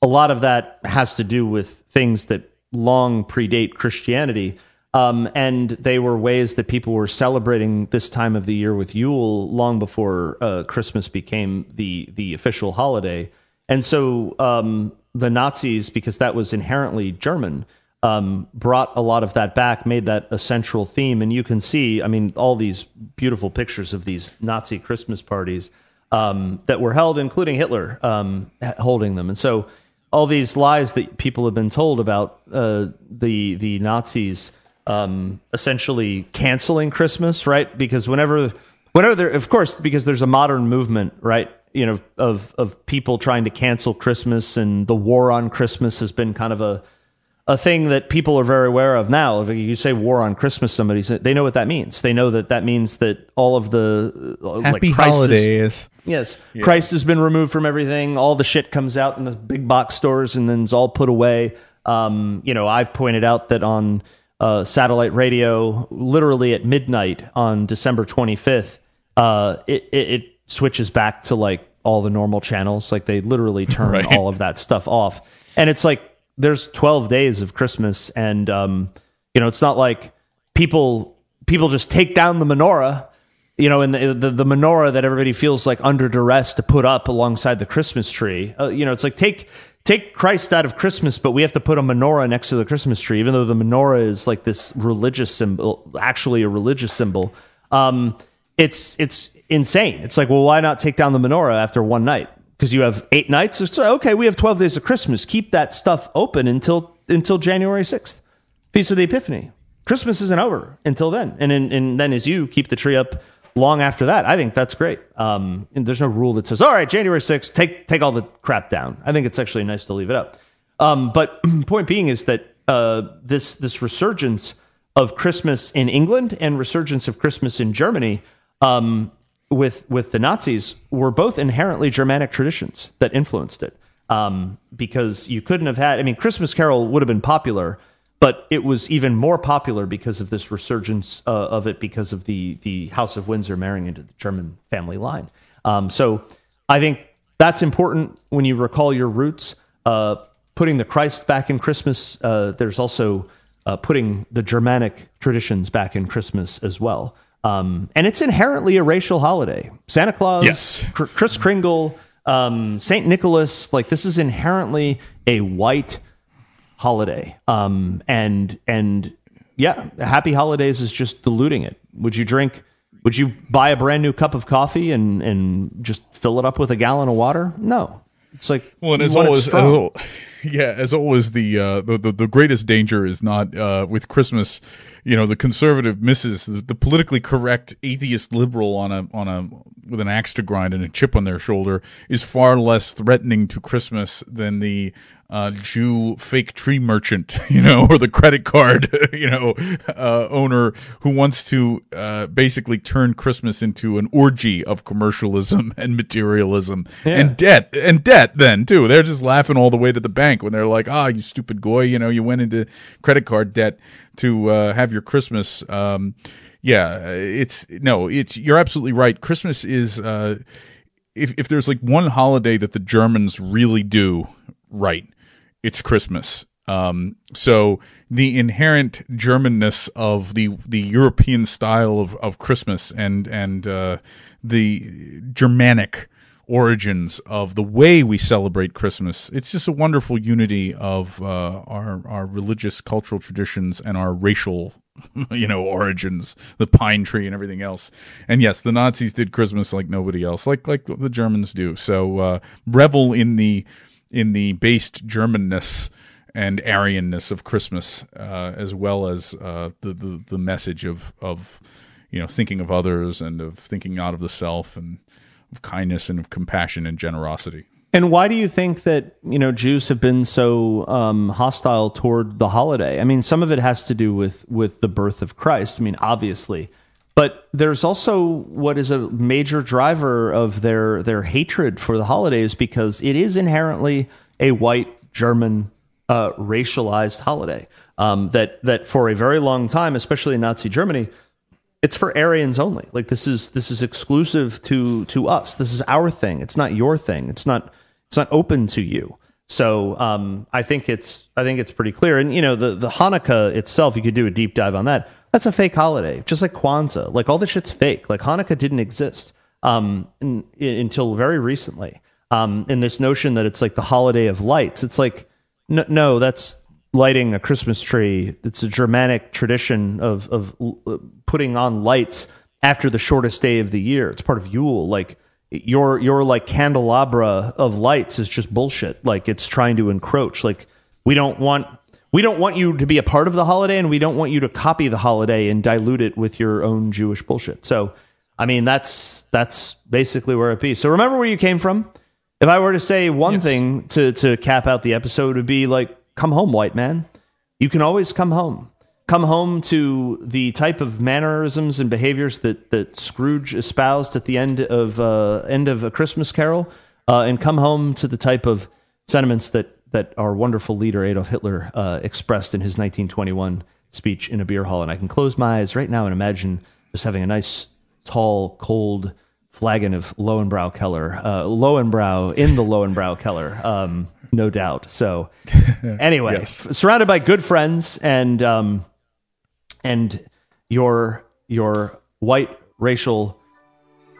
a lot of that has to do with things that long predate Christianity. Um, and they were ways that people were celebrating this time of the year with Yule long before uh, Christmas became the the official holiday. And so um, the Nazis, because that was inherently German, um, brought a lot of that back, made that a central theme. And you can see, I mean, all these beautiful pictures of these Nazi Christmas parties um, that were held, including Hitler um, holding them. And so all these lies that people have been told about uh, the the Nazis um, essentially canceling Christmas, right? Because whenever whenever there, of course, because there's a modern movement, right? you know of of people trying to cancel Christmas and the war on Christmas has been kind of a a thing that people are very aware of now. If you say war on Christmas, somebody they know what that means. They know that that means that all of the uh, happy like holidays. Is, yes, yeah. Christ has been removed from everything. All the shit comes out in the big box stores and then it's all put away. Um, you know, I've pointed out that on uh, satellite radio, literally at midnight on December 25th, uh, it, it, it switches back to like all the normal channels. Like they literally turn right. all of that stuff off. And it's like there's 12 days of Christmas and um, you know, it's not like people people just take down the menorah, you know, and the, the, the menorah that everybody feels like under duress to put up alongside the Christmas tree. Uh, you know, it's like take take Christ out of Christmas, but we have to put a menorah next to the Christmas tree, even though the menorah is like this religious symbol, actually a religious symbol. Um, it's it's insane. It's like, well, why not take down the menorah after one night? Because you have eight nights. It's okay. We have twelve days of Christmas. Keep that stuff open until until January sixth, Feast of the Epiphany. Christmas isn't over until then, and in, and then as you keep the tree up long after that, I think that's great. Um, there's no rule that says, all right, January sixth, take take all the crap down. I think it's actually nice to leave it up. Um, but point being is that uh, this this resurgence of Christmas in England and resurgence of Christmas in Germany um, with with the Nazis were both inherently Germanic traditions that influenced it. Um, because you couldn't have had, I mean, Christmas Carol would have been popular, but it was even more popular because of this resurgence uh, of it because of the the House of Windsor marrying into the German family line. Um, so I think that's important when you recall your roots. Uh, putting the Christ back in Christmas. Uh, there's also uh, putting the Germanic traditions back in Christmas as well. Um, and it's inherently a racial holiday. Santa Claus, yes. Kris Kringle, um, Saint Nicholas, like this is inherently a white holiday. Um, and and yeah, Happy Holidays is just diluting it. Would you drink? Would you buy a brand new cup of coffee and and just fill it up with a gallon of water? No, it's like well, and as always, yeah, as always, the, uh, the, the the greatest danger is not uh, with Christmas. You know, the conservative misses the, the, politically correct atheist liberal on a on a with an axe to grind and a chip on their shoulder is far less threatening to Christmas than the uh, Jew fake tree merchant, you know, or the credit card, you know, uh, owner who wants to uh, basically turn Christmas into an orgy of commercialism and materialism yeah. and debt and debt. Then too, they're just laughing all the way to the bank when they're like, "Ah, oh, you stupid goy, you know, you went into credit card debt to uh, have your Christmas." Um, yeah, it's no, it's you're absolutely right. Christmas is. Uh, if, if there's like one holiday that the Germans really do right, it's Christmas. Um, so the inherent Germanness of the the European style of, of Christmas and and uh, the Germanic origins of the way we celebrate Christmas. It's just a wonderful unity of uh, our our religious cultural traditions and our racial you know origins the pine tree and everything else and yes the nazis did christmas like nobody else like like the germans do so uh revel in the in the based germanness and Aryanness of Christmas, uh, as well as uh, the, the the message of of you know thinking of others and of thinking out of the self and of kindness and of compassion and generosity. And why do you think that you know Jews have been so um, hostile toward the holiday? I mean, some of it has to do with with the birth of Christ. I mean, obviously, but there's also what is a major driver of their their hatred for the holidays because it is inherently a white German uh, racialized holiday. Um, that that for a very long time, especially in Nazi Germany, it's for Aryans only. Like this is this is exclusive to to us. This is our thing. It's not your thing. It's not it's not open to you. So um, I think it's I think it's pretty clear. And you know the the Hanukkah itself, you could do a deep dive on that. That's a fake holiday, just like Kwanzaa. Like all this shit's fake. Like Hanukkah didn't exist um, in, in, until very recently. Um, and this notion that it's like the holiday of lights. It's like no, no, that's lighting a Christmas tree. It's a Germanic tradition of of uh, putting on lights after the shortest day of the year. It's part of Yule. Like your your like candelabra of lights is just bullshit. Like it's trying to encroach. Like we don't want we don't want you to be a part of the holiday, and we don't want you to copy the holiday and dilute it with your own Jewish bullshit. So, I mean, that's that's basically where it be. So remember where you came from. If I were to say one yes. thing to to cap out the episode, would be like, "Come home, white man. You can always come home. Come home to the type of mannerisms and behaviors that that Scrooge espoused at the end of uh, end of a Christmas Carol, uh, and come home to the type of sentiments that that our wonderful leader Adolf Hitler uh, expressed in his 1921 speech in a beer hall. And I can close my eyes right now and imagine just having a nice, tall, cold." flagon of Lowenbrau Keller, uh, Lowenbrau in the Lowenbrau Keller, um, no doubt. So, anyway, yes. f- surrounded by good friends and um, and your your white racial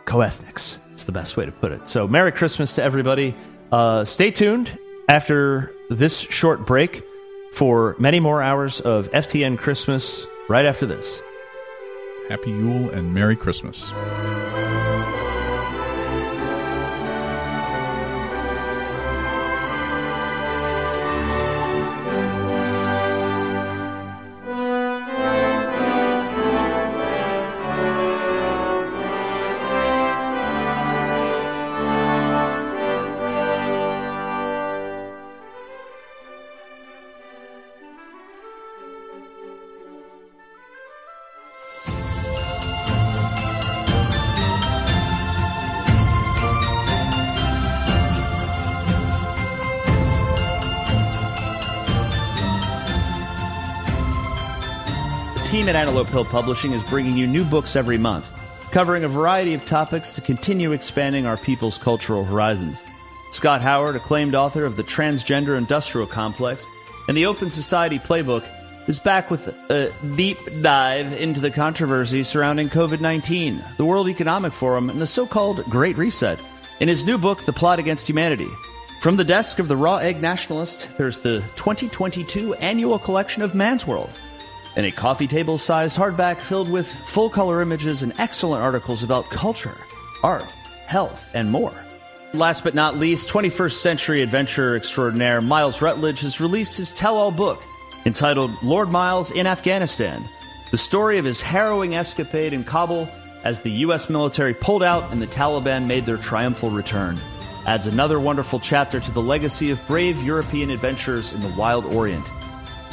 coethnics. It's the best way to put it. So, Merry Christmas to everybody. Uh, stay tuned after this short break for many more hours of FTN Christmas. Right after this. Happy Yule and Merry Christmas. At Antelope Hill Publishing is bringing you new books every month, covering a variety of topics to continue expanding our people's cultural horizons. Scott Howard, acclaimed author of The Transgender Industrial Complex and the Open Society Playbook, is back with a deep dive into the controversy surrounding COVID 19, the World Economic Forum, and the so called Great Reset in his new book, The Plot Against Humanity. From the desk of the Raw Egg Nationalist, there's the 2022 annual collection of Man's World and a coffee table sized hardback filled with full color images and excellent articles about culture, art, health, and more. Last but not least, 21st century adventure extraordinaire Miles Rutledge has released his tell all book entitled Lord Miles in Afghanistan, the story of his harrowing escapade in Kabul as the U.S. military pulled out and the Taliban made their triumphal return. Adds another wonderful chapter to the legacy of brave European adventurers in the wild Orient.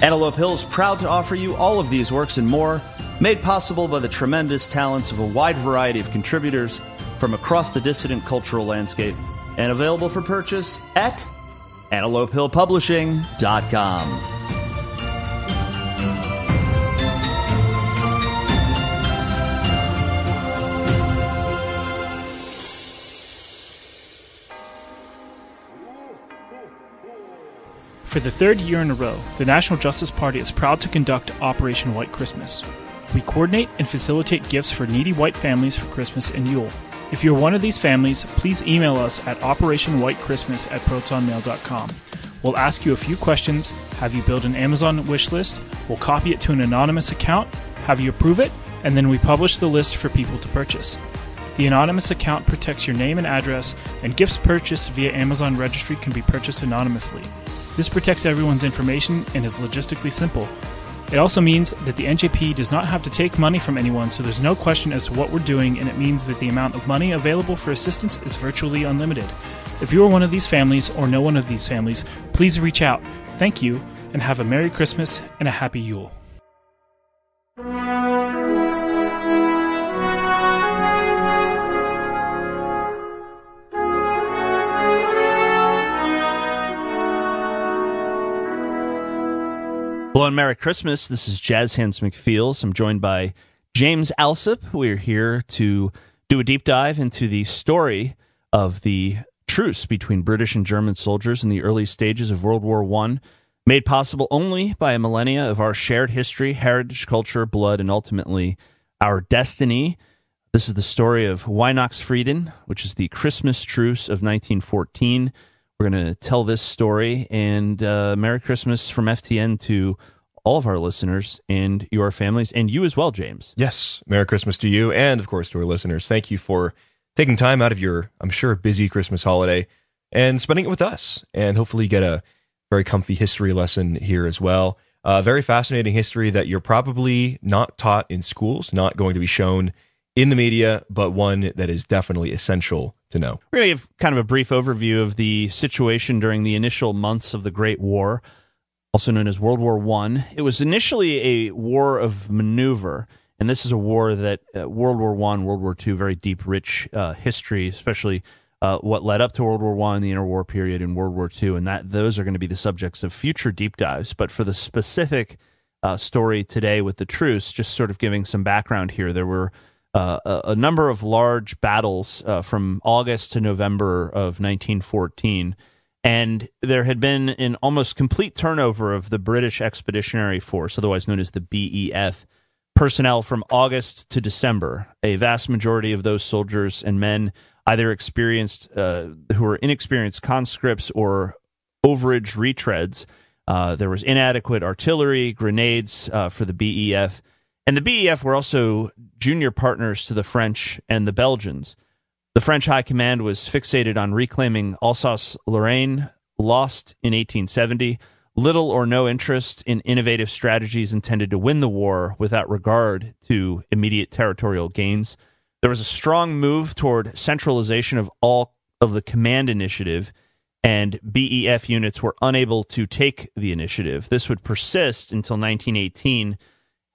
Antelope Hill is proud to offer you all of these works and more, made possible by the tremendous talents of a wide variety of contributors from across the dissident cultural landscape, and available for purchase at antelopehillpublishing.com. For the third year in a row, the National Justice Party is proud to conduct Operation White Christmas. We coordinate and facilitate gifts for needy white families for Christmas and Yule. If you're one of these families, please email us at operationwhitechristmas at protonmail.com. We'll ask you a few questions, have you build an Amazon wish list, we'll copy it to an anonymous account, have you approve it, and then we publish the list for people to purchase. The anonymous account protects your name and address, and gifts purchased via Amazon registry can be purchased anonymously. This protects everyone's information and is logistically simple. It also means that the NJP does not have to take money from anyone, so there's no question as to what we're doing, and it means that the amount of money available for assistance is virtually unlimited. If you are one of these families or know one of these families, please reach out. Thank you, and have a Merry Christmas and a Happy Yule. Hello and Merry Christmas. This is Jazz Hands McFeels. I'm joined by James Alsop. We're here to do a deep dive into the story of the truce between British and German soldiers in the early stages of World War I, made possible only by a millennia of our shared history, heritage, culture, blood, and ultimately our destiny. This is the story of Weihnachtsfrieden, which is the Christmas truce of 1914. We're going to tell this story and uh, Merry Christmas from FTN to all of our listeners and your families, and you as well, James. Yes. Merry Christmas to you and, of course, to our listeners. Thank you for taking time out of your, I'm sure, busy Christmas holiday and spending it with us. And hopefully, get a very comfy history lesson here as well. Uh, very fascinating history that you're probably not taught in schools, not going to be shown in the media, but one that is definitely essential to know. We're going to give kind of a brief overview of the situation during the initial months of the Great War, also known as World War One. It was initially a war of maneuver, and this is a war that uh, World War One, World War Two, very deep, rich uh, history, especially. Uh, what led up to World War One, the interwar period, and World War Two, and that those are going to be the subjects of future deep dives. But for the specific uh, story today with the truce, just sort of giving some background here, there were uh, a, a, number of large battles uh, from August to November of 1914. And there had been an almost complete turnover of the British Expeditionary Force, otherwise known as the BEF, personnel from August to December. A vast majority of those soldiers and men either experienced, uh, who were inexperienced conscripts or overage retreads. Uh, there was inadequate artillery, grenades uh, for the BEF and the BEF were also junior partners to the French and the Belgians. The French High Command was fixated on reclaiming Alsace Lorraine, lost in 1870, little or no interest in innovative strategies intended to win the war without regard to immediate territorial gains. There was a strong move toward centralization of all of the command initiative, and BEF units were unable to take the initiative. This would persist until 1918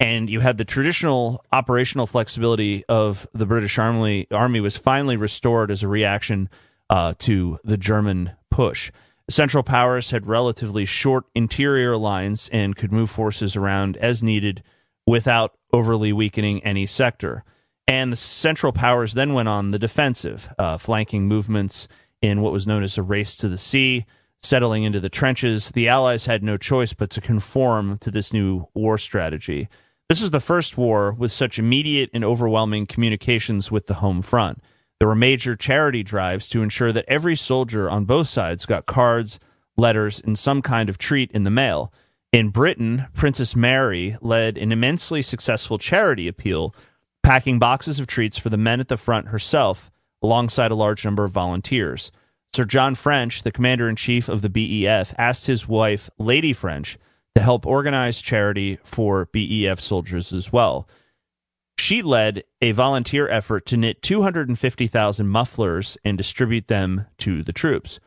and you had the traditional operational flexibility of the British Army. Army was finally restored as a reaction uh, to the German push. Central Powers had relatively short interior lines and could move forces around as needed without overly weakening any sector. And the Central Powers then went on the defensive, uh, flanking movements in what was known as a race to the sea, settling into the trenches. The Allies had no choice but to conform to this new war strategy. This is the first war with such immediate and overwhelming communications with the home front. There were major charity drives to ensure that every soldier on both sides got cards, letters, and some kind of treat in the mail. In Britain, Princess Mary led an immensely successful charity appeal, packing boxes of treats for the men at the front herself, alongside a large number of volunteers. Sir John French, the commander in chief of the BEF, asked his wife, Lady French, to help organize charity for BEF soldiers as well. She led a volunteer effort to knit 250,000 mufflers and distribute them to the troops.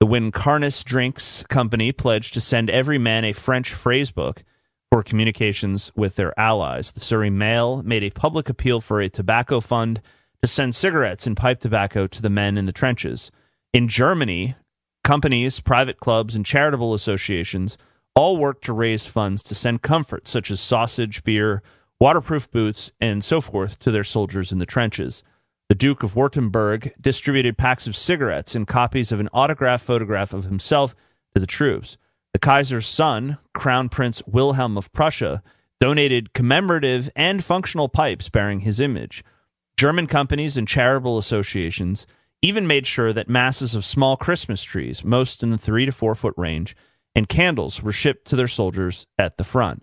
The Wincarnis Drinks Company pledged to send every man a French phrase book for communications with their allies. The Surrey Mail made a public appeal for a tobacco fund to send cigarettes and pipe tobacco to the men in the trenches. In Germany, companies, private clubs, and charitable associations all work to raise funds to send comfort, such as sausage, beer, waterproof boots, and so forth, to their soldiers in the trenches. The Duke of Württemberg distributed packs of cigarettes and copies of an autographed photograph of himself to the troops. The Kaiser's son, Crown Prince Wilhelm of Prussia, donated commemorative and functional pipes bearing his image. German companies and charitable associations even made sure that masses of small Christmas trees, most in the three to four foot range, and candles were shipped to their soldiers at the front.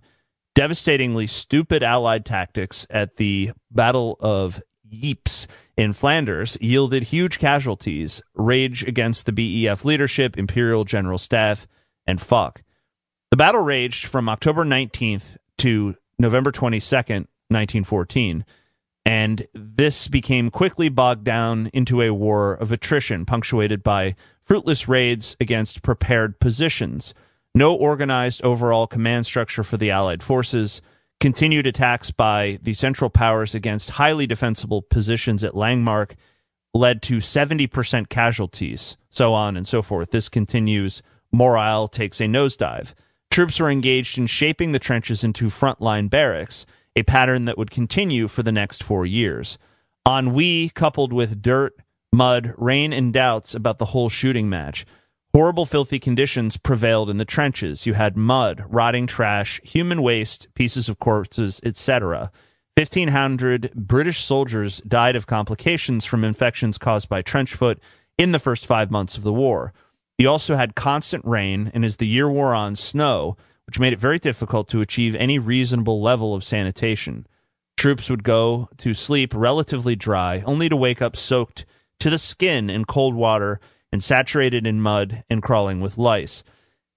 Devastatingly stupid Allied tactics at the Battle of Ypres in Flanders yielded huge casualties, rage against the BEF leadership, Imperial General Staff, and Foch. The battle raged from October 19th to November 22nd, 1914, and this became quickly bogged down into a war of attrition punctuated by fruitless raids against prepared positions, no organized overall command structure for the Allied forces, continued attacks by the Central Powers against highly defensible positions at Langemarck led to 70% casualties, so on and so forth. This continues. Morale takes a nosedive. Troops were engaged in shaping the trenches into frontline barracks, a pattern that would continue for the next four years. Ennui coupled with dirt, mud, rain, and doubts about the whole shooting match Horrible, filthy conditions prevailed in the trenches. You had mud, rotting trash, human waste, pieces of corpses, etc. 1,500 British soldiers died of complications from infections caused by trench foot in the first five months of the war. You also had constant rain, and as the year wore on, snow, which made it very difficult to achieve any reasonable level of sanitation. Troops would go to sleep relatively dry, only to wake up soaked to the skin in cold water and saturated in mud and crawling with lice.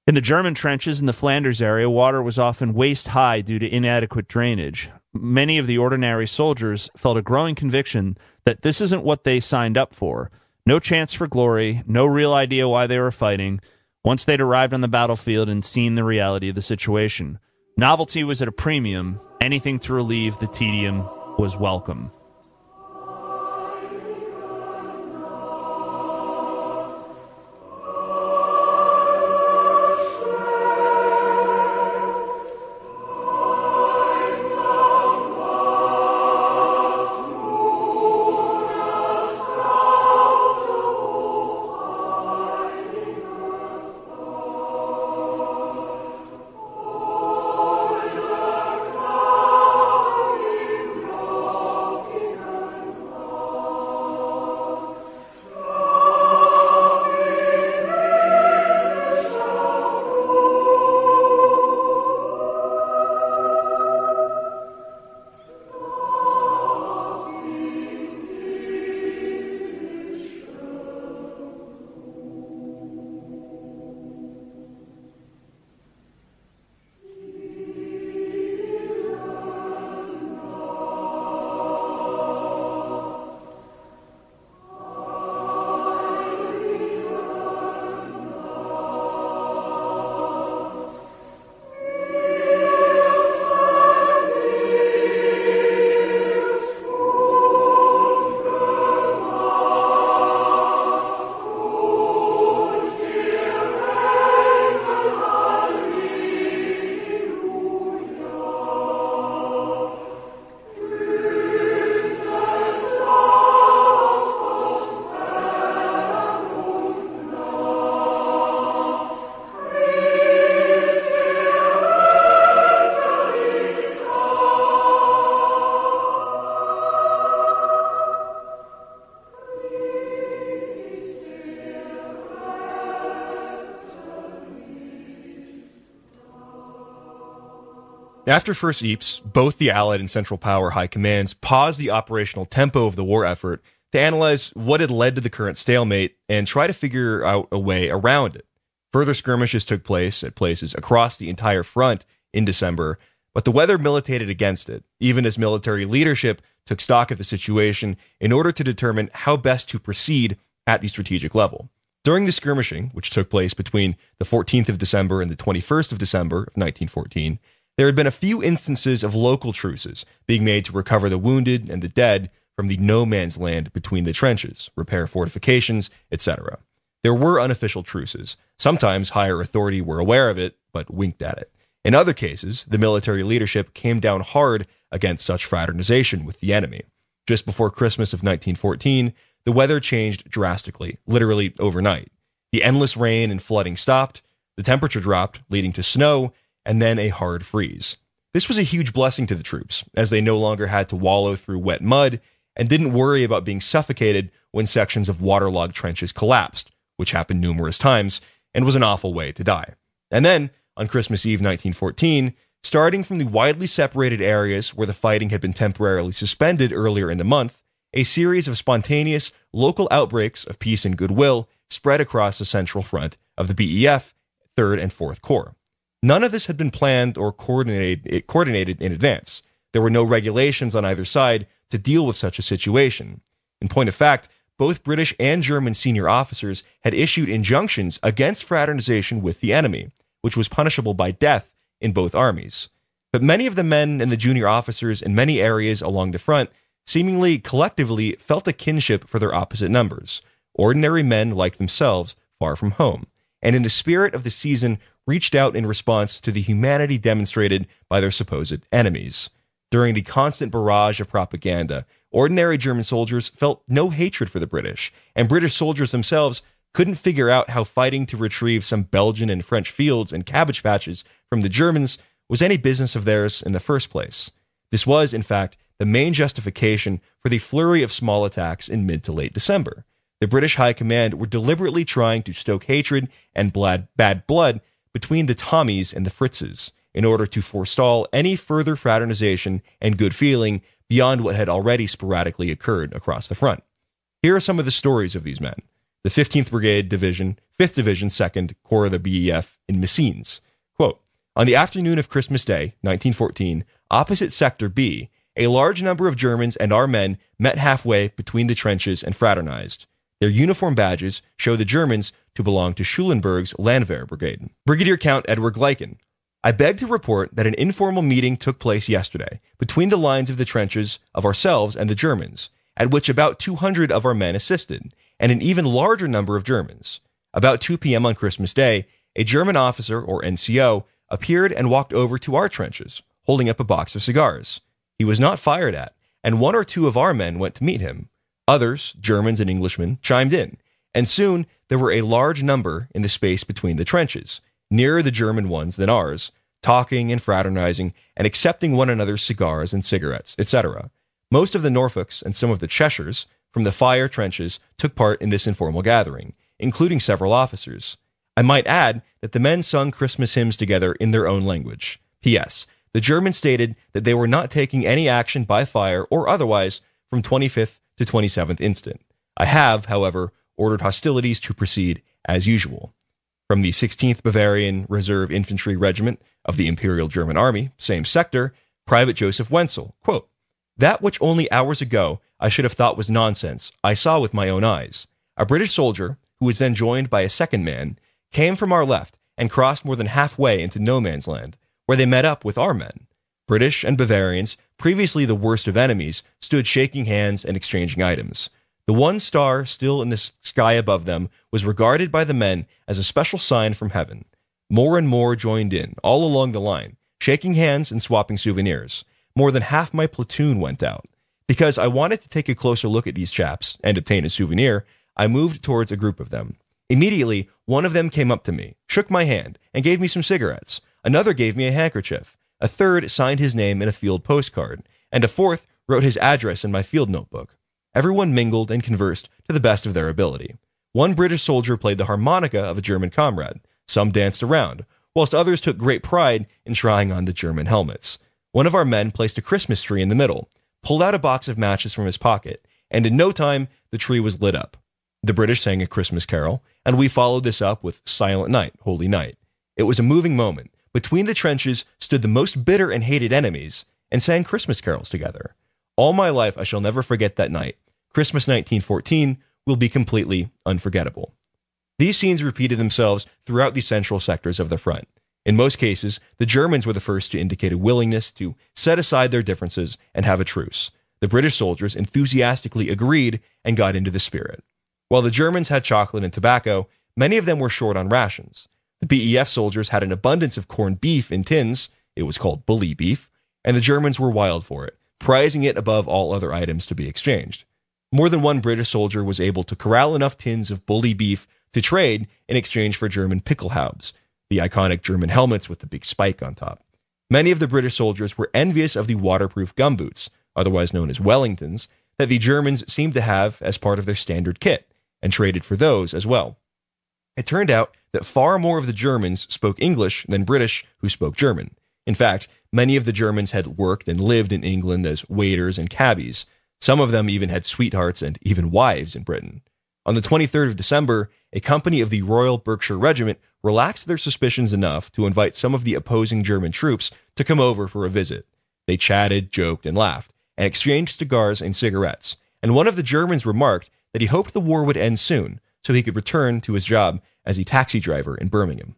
In the German trenches in the Flanders area, water was often waist high due to inadequate drainage. Many of the ordinary soldiers felt a growing conviction that this isn't what they signed up for. No chance for glory, no real idea why they were fighting, once they'd arrived on the battlefield and seen the reality of the situation. Novelty was at a premium. Anything to relieve the tedium was welcome. After First Ypres, both the Allied and Central Power high commands paused the operational tempo of the war effort to analyze what had led to the current stalemate and try to figure out a way around it. Further skirmishes took place at places across the entire front in December, but the weather militated against it, even as military leadership took stock of the situation in order to determine how best to proceed at the strategic level. During the skirmishing, which took place between the 14th of December and the 21st of December of 1914, there had been a few instances of local truces being made to recover the wounded and the dead from the no man's land between the trenches, repair fortifications, etc. There were unofficial truces. Sometimes higher authority were aware of it, but winked at it. In other cases, the military leadership came down hard against such fraternization with the enemy. Just before Christmas of 1914, the weather changed drastically, literally overnight. The endless rain and flooding stopped, The temperature dropped, leading to snow and then a hard freeze. This was a huge blessing to the troops, as they no longer had to wallow through wet mud and didn't worry about being suffocated when sections of waterlogged trenches collapsed, which happened numerous times and was an awful way to die. And then, on Christmas Eve 1914, starting from the widely separated areas where the fighting had been temporarily suspended earlier in the month, a series of spontaneous local outbreaks of peace and goodwill spread across the central front of the BEF, 3rd and 4th Corps. None of this had been planned or coordinated, coordinated in advance. There were no regulations on either side to deal with such a situation. In point of fact, both British and German senior officers had issued injunctions against fraternization with the enemy, which was punishable by death in both armies. But many of the men and the junior officers in many areas along the front seemingly collectively felt a kinship for their opposite numbers, ordinary men like themselves, far from home, and in the spirit of the season reached out in response to the humanity demonstrated by their supposed enemies. During the constant barrage of propaganda, ordinary German soldiers felt no hatred for the British, and British soldiers themselves couldn't figure out how fighting to retrieve some Belgian and French fields and cabbage patches from the Germans was any business of theirs in the first place. This was, in fact, the main justification for the flurry of small attacks in mid to late December. The British High Command were deliberately trying to stoke hatred and bad blood between the Tommies and the Fritzes in order to forestall any further fraternization and good feeling beyond what had already sporadically occurred across the front. Here are some of the stories of these men. The 15th Brigade Division, 5th Division, 2nd Corps of the BEF in Messines. Quote, on the afternoon of Christmas Day, 1914, opposite Sector B, a large number of Germans and our men met halfway between the trenches and fraternized. Their uniform badges show the Germans to belong to Schulenburg's Landwehr Brigade. Brigadier Count Edward Gleichen. I beg to report that an informal meeting took place yesterday between the lines of the trenches of ourselves and the Germans, at which about 200 of our men assisted, and an even larger number of Germans. About 2 p.m. on Christmas Day, a German officer, or NCO, appeared and walked over to our trenches, holding up a box of cigars. He was not fired at, and one or two of our men went to meet him. Others, Germans and Englishmen, chimed in, and soon there were a large number in the space between the trenches, nearer the German ones than ours, talking and fraternizing and accepting one another's cigars and cigarettes, etc. Most of the Norfolks and some of the Cheshires from the fire trenches took part in this informal gathering, including several officers. I might add that the men sung Christmas hymns together in their own language. P.S. The Germans stated that they were not taking any action by fire or otherwise from 25th to 27th instant. I have, however, ordered hostilities to proceed as usual. From the 16th Bavarian Reserve Infantry Regiment of the Imperial German Army, same sector, Private Joseph Wenzel, quote, That which only hours ago I should have thought was nonsense, I saw with my own eyes. A British soldier, who was then joined by a second man, came from our left and crossed more than halfway into no man's land, where they met up with our men. British and Bavarians, previously the worst of enemies, stood shaking hands and exchanging items. The one star still in the sky above them was regarded by the men as a special sign from heaven. More and more joined in, all along the line, shaking hands and swapping souvenirs. More than half my platoon went out. Because I wanted to take a closer look at these chaps and obtain a souvenir, I moved towards a group of them. Immediately, one of them came up to me, shook my hand, and gave me some cigarettes. Another gave me a handkerchief. A third signed his name in a field postcard, and a fourth wrote his address in my field notebook. Everyone mingled and conversed to the best of their ability. One British soldier played the harmonica of a German comrade. Some danced around, whilst others took great pride in trying on the German helmets. One of our men placed a Christmas tree in the middle, pulled out a box of matches from his pocket, and in no time the tree was lit up. The British sang a Christmas carol, and we followed this up with Silent Night, Holy Night. It was a moving moment. Between the trenches stood the most bitter and hated enemies and sang Christmas carols together. All my life, I shall never forget that night. Christmas 1914 will be completely unforgettable. These scenes repeated themselves throughout the central sectors of the front. In most cases, the Germans were the first to indicate a willingness to set aside their differences and have a truce. The British soldiers enthusiastically agreed and got into the spirit. While the Germans had chocolate and tobacco, many of them were short on rations. The BEF soldiers had an abundance of corned beef in tins, it was called bully beef, and the Germans were wild for it prizing it above all other items to be exchanged. More than one British soldier was able to corral enough tins of bully beef to trade in exchange for German pickelhaubs. the iconic German helmets with the big spike on top. Many of the British soldiers were envious of the waterproof gumboots, otherwise known as Wellingtons, that the Germans seemed to have as part of their standard kit, and traded for those as well. It turned out that far more of the Germans spoke English than British who spoke German. In fact, many of the Germans had worked and lived in England as waiters and cabbies. Some of them even had sweethearts and even wives in Britain. On the 23rd of December, a company of the Royal Berkshire Regiment relaxed their suspicions enough to invite some of the opposing German troops to come over for a visit. They chatted, joked, and laughed, and exchanged cigars and cigarettes. And one of the Germans remarked that he hoped the war would end soon so he could return to his job as a taxi driver in Birmingham.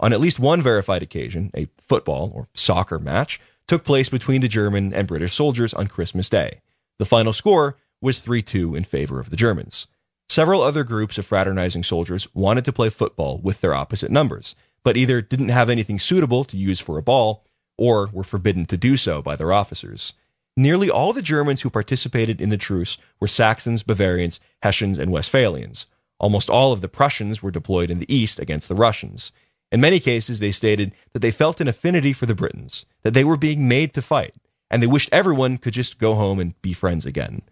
On at least one verified occasion, a football or soccer match took place between the German and British soldiers on Christmas Day. The final score was 3 2 in favor of the Germans. Several other groups of fraternizing soldiers wanted to play football with their opposite numbers, but either didn't have anything suitable to use for a ball or were forbidden to do so by their officers. Nearly all the Germans who participated in the truce were Saxons, Bavarians, Hessians, and Westphalians. Almost all of the Prussians were deployed in the east against the Russians. In many cases, they stated that they felt an affinity for the Britons, that they were being made to fight, and they wished everyone could just go home and be friends again.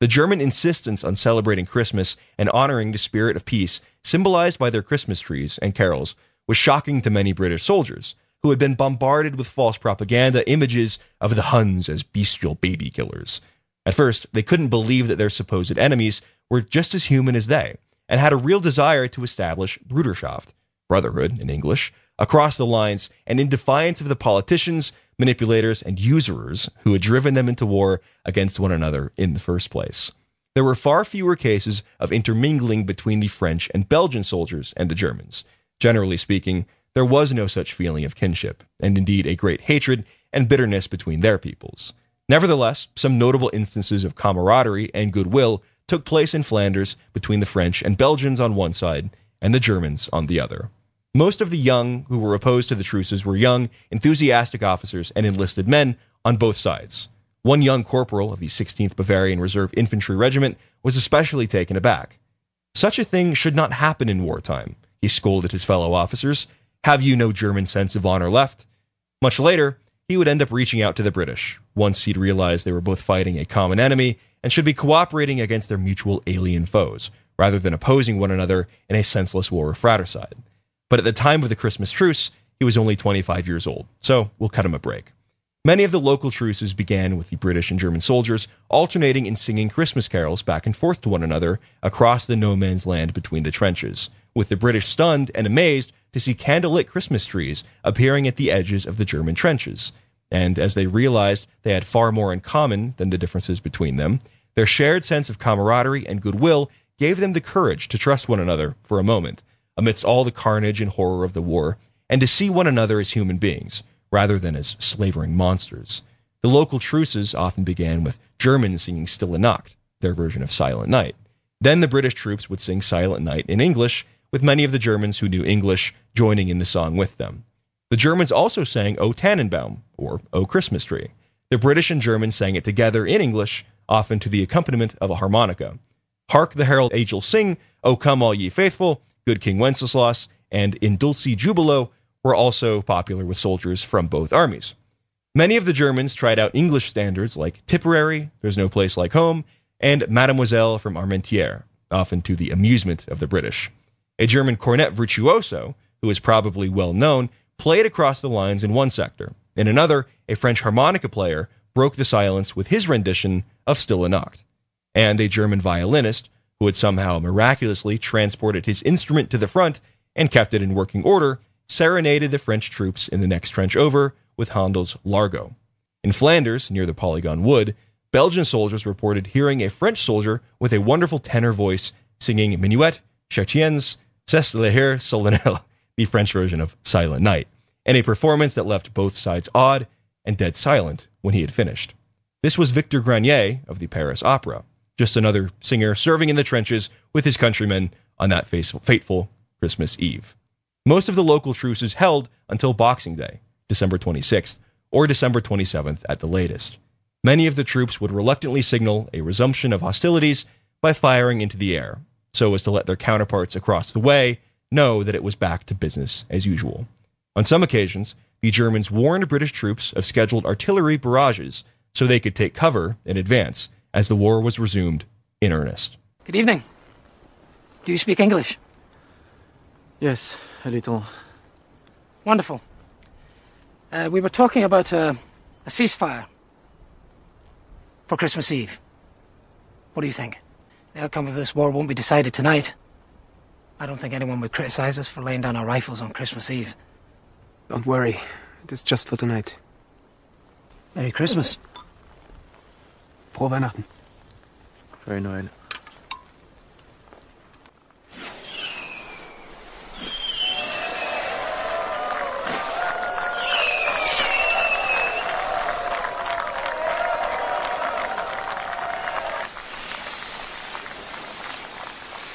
The German insistence on celebrating Christmas and honoring the spirit of peace, symbolized by their Christmas trees and carols, was shocking to many British soldiers, who had been bombarded with false propaganda images of the Huns as bestial baby killers. At first, they couldn't believe that their supposed enemies were just as human as they, and had a real desire to establish Bruderschaft, brotherhood in English, across the lines and in defiance of the politicians, manipulators, and usurers who had driven them into war against one another in the first place. There were far fewer cases of intermingling between the French and Belgian soldiers and the Germans. Generally speaking, there was no such feeling of kinship, and indeed a great hatred and bitterness between their peoples. Nevertheless, some notable instances of camaraderie and goodwill took place in Flanders between the French and Belgians on one side and the Germans on the other. Most of the young who were opposed to the truces were young, enthusiastic officers and enlisted men on both sides. One young corporal of the 16th Bavarian Reserve Infantry Regiment was especially taken aback. Such a thing should not happen in wartime, he scolded his fellow officers. Have you no German sense of honor left? Much later, he would end up reaching out to the British, once he'd realized they were both fighting a common enemy and should be cooperating against their mutual alien foes, rather than opposing one another in a senseless war of fratricide. But at the time of the Christmas truce, he was only 25 years old, so we'll cut him a break. Many of the local truces began with the British and German soldiers alternating in singing Christmas carols back and forth to one another across the no man's land between the trenches, with the British stunned and amazed to see candlelit Christmas trees appearing at the edges of the German trenches. And as they realized they had far more in common than the differences between them, their shared sense of camaraderie and goodwill gave them the courage to trust one another for a moment amidst all the carnage and horror of the war, and to see one another as human beings, rather than as slavering monsters. The local truces often began with Germans singing Stille Nacht, their version of Silent Night. Then the British troops would sing Silent Night in English, with many of the Germans who knew English joining in the song with them. The Germans also sang O Tannenbaum, or O Christmas Tree. The British and Germans sang it together in English, often to the accompaniment of a harmonica. Hark the herald angels sing, O come all ye faithful, Good King Wenceslas, and In Dulci Jubilo were also popular with soldiers from both armies. Many of the Germans tried out English standards like Tipperary, There's No Place Like Home, and Mademoiselle from Armentières, often to the amusement of the British. A German cornet virtuoso, who is probably well known, played across the lines in one sector. In another, a French harmonica player broke the silence with his rendition of Still Stille Nacht. And a German violinist who had somehow miraculously transported his instrument to the front and kept it in working order, serenaded the French troops in the next trench over with Handel's Largo. In Flanders, near the Polygon Wood, Belgian soldiers reported hearing a French soldier with a wonderful tenor voice singing Minuit, Chrétiens, C'est le l'heure solennelle, the French version of Silent Night, and a performance that left both sides awed and dead silent when he had finished. This was Victor Granier of the Paris Opera, just another singer serving in the trenches with his countrymen on that fateful Christmas Eve. Most of the local truces held until Boxing Day, December 26th, or December 27th at the latest. Many of the troops would reluctantly signal a resumption of hostilities by firing into the air, so as to let their counterparts across the way know that it was back to business as usual. On some occasions, the Germans warned British troops of scheduled artillery barrages so they could take cover in advance as the war was resumed in earnest. Good evening. Do you speak English? Yes, a little. Wonderful. Uh, we were talking about uh, a ceasefire for Christmas Eve. What do you think? The outcome of this war won't be decided tonight. I don't think anyone would criticize us for laying down our rifles on Christmas Eve. Don't worry. It is just for tonight. Merry Christmas. Frohe Weihnachten. Very Noel.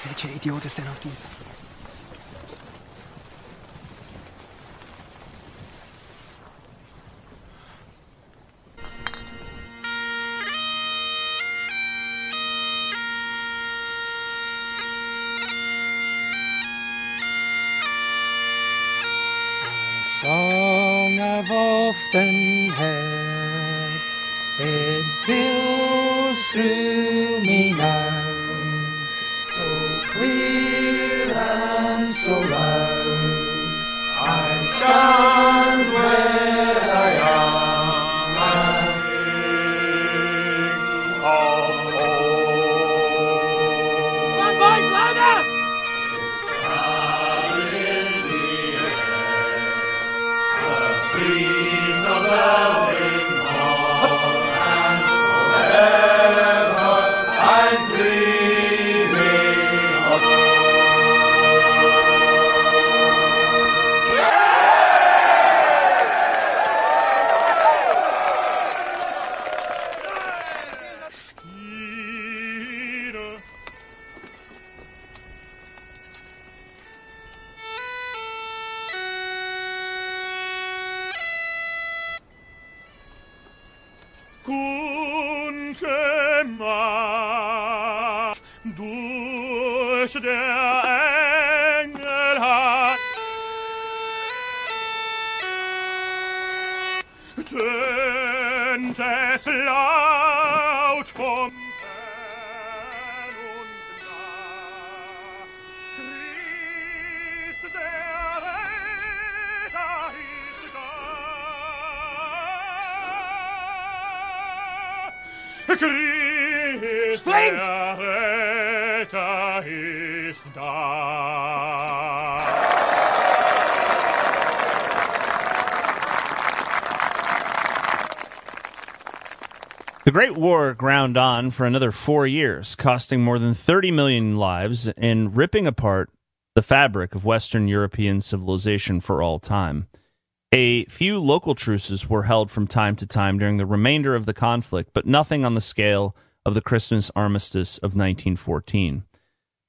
Welcher Idiot ist denn auf die... The Great War ground on for another four years, costing more than 30 million lives and ripping apart the fabric of Western European civilization for all time. A few local truces were held from time to time during the remainder of the conflict, but nothing on the scale of the Christmas armistice of 1914.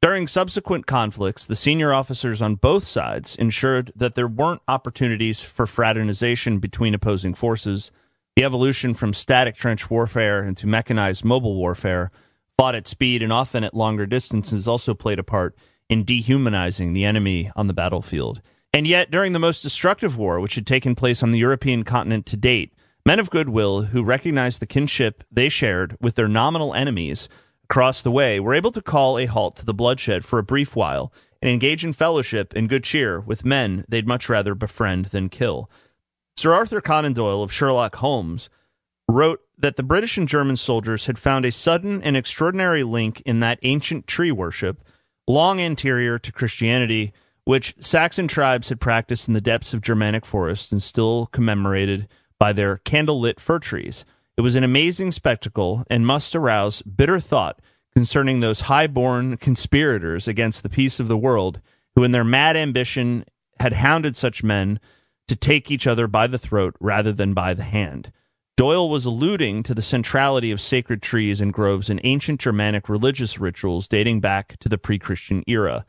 During subsequent conflicts, the senior officers on both sides ensured that there weren't opportunities for fraternization between opposing forces. The evolution from static trench warfare into mechanized mobile warfare, fought at speed and often at longer distances, also played a part in dehumanizing the enemy on the battlefield. And yet, during the most destructive war which had taken place on the European continent to date, men of goodwill who recognized the kinship they shared with their nominal enemies across the way were able to call a halt to the bloodshed for a brief while and engage in fellowship and good cheer with men they'd much rather befriend than kill. Sir Arthur Conan Doyle of Sherlock Holmes wrote that the British and German soldiers had found a sudden and extraordinary link in that ancient tree worship, long anterior to Christianity, which Saxon tribes had practiced in the depths of Germanic forests and still commemorated by their candlelit fir trees. It was an amazing spectacle and must arouse bitter thought concerning those high-born conspirators against the peace of the world who in their mad ambition had hounded such men to take each other by the throat rather than by the hand. Doyle was alluding to the centrality of sacred trees and groves in ancient Germanic religious rituals dating back to the pre Christian era.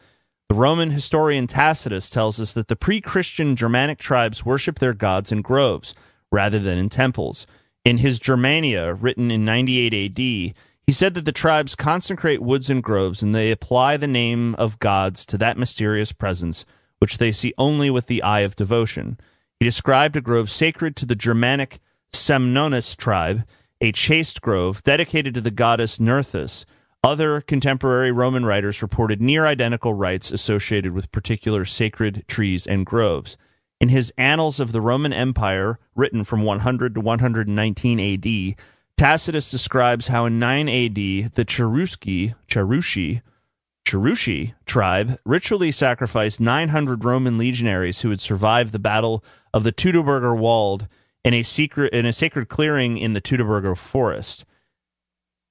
The Roman historian Tacitus tells us that the pre Christian Germanic tribes worship their gods in groves rather than in temples. In his Germania, written in 98 AD, he said that the tribes consecrate woods and groves and they apply the name of gods to that mysterious presence which they see only with the eye of devotion. He described a grove sacred to the Germanic Semnones tribe, a chaste grove dedicated to the goddess Nerthus. Other contemporary Roman writers reported near identical rites associated with particular sacred trees and groves. In his Annals of the Roman Empire, written from 100 to 119 AD, Tacitus describes how in 9 AD the Cheruski, Cherushi, Cherushi tribe ritually sacrificed 900 Roman legionaries who had survived the battle of the Teutoburger Wald in a secret in a sacred clearing in the Teutoburger forest.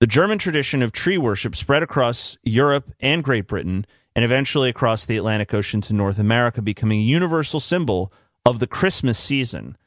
The German tradition of tree worship spread across Europe and Great Britain and eventually across the Atlantic Ocean to North America, becoming a universal symbol of the Christmas season.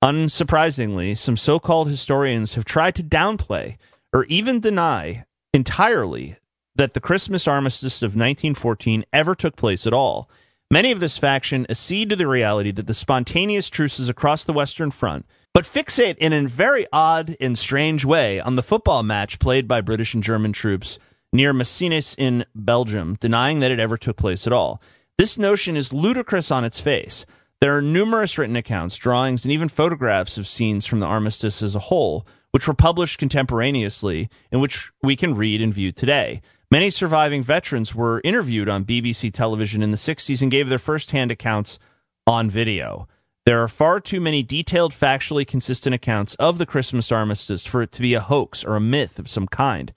Unsurprisingly, some so called historians have tried to downplay or even deny entirely that the Christmas armistice of 1914 ever took place at all. Many of this faction accede to the reality that the spontaneous truces across the Western Front, but fixate in a very odd and strange way on the football match played by British and German troops near Messines in Belgium, denying that it ever took place at all. This notion is ludicrous on its face. There are numerous written accounts, drawings, and even photographs of scenes from the armistice as a whole, which were published contemporaneously and which we can read and view today. Many surviving veterans were interviewed on BBC television in the 60s and gave their firsthand accounts on video. There are far too many detailed, factually consistent accounts of the Christmas armistice for it to be a hoax or a myth of some kind.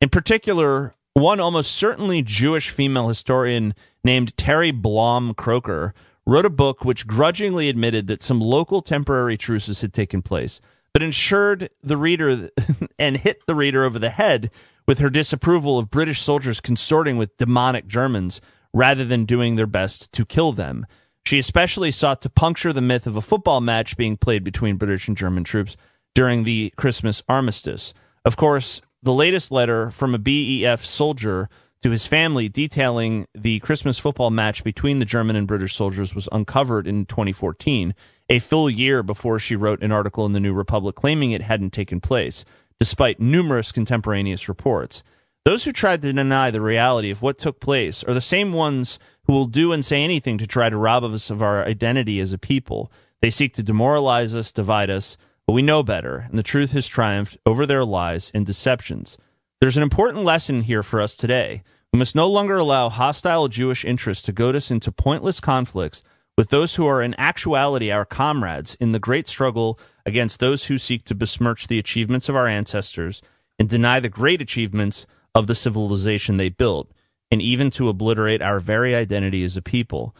In particular, one almost certainly Jewish female historian named Terri Blom Crocker wrote a book which grudgingly admitted that some local temporary truces had taken place, but ensured the reader and hit the reader over the head with her disapproval of British soldiers consorting with demonic Germans rather than doing their best to kill them. She especially sought to puncture the myth of a football match being played between British and German troops during the Christmas armistice. Of course, the latest letter from a BEF soldier to his family detailing the Christmas football match between the German and British soldiers was uncovered in 2014, a full year before she wrote an article in the New Republic claiming it hadn't taken place, despite numerous contemporaneous reports. Those who tried to deny the reality of what took place are the same ones who will do and say anything to try to rob us of our identity as a people. They seek to demoralize us, divide us, but we know better, and the truth has triumphed over their lies and deceptions. There's an important lesson here for us today. We must no longer allow hostile Jewish interests to goad us into pointless conflicts with those who are in actuality our comrades in the great struggle against those who seek to besmirch the achievements of our ancestors and deny the great achievements of the civilization they built, and even to obliterate our very identity as a people.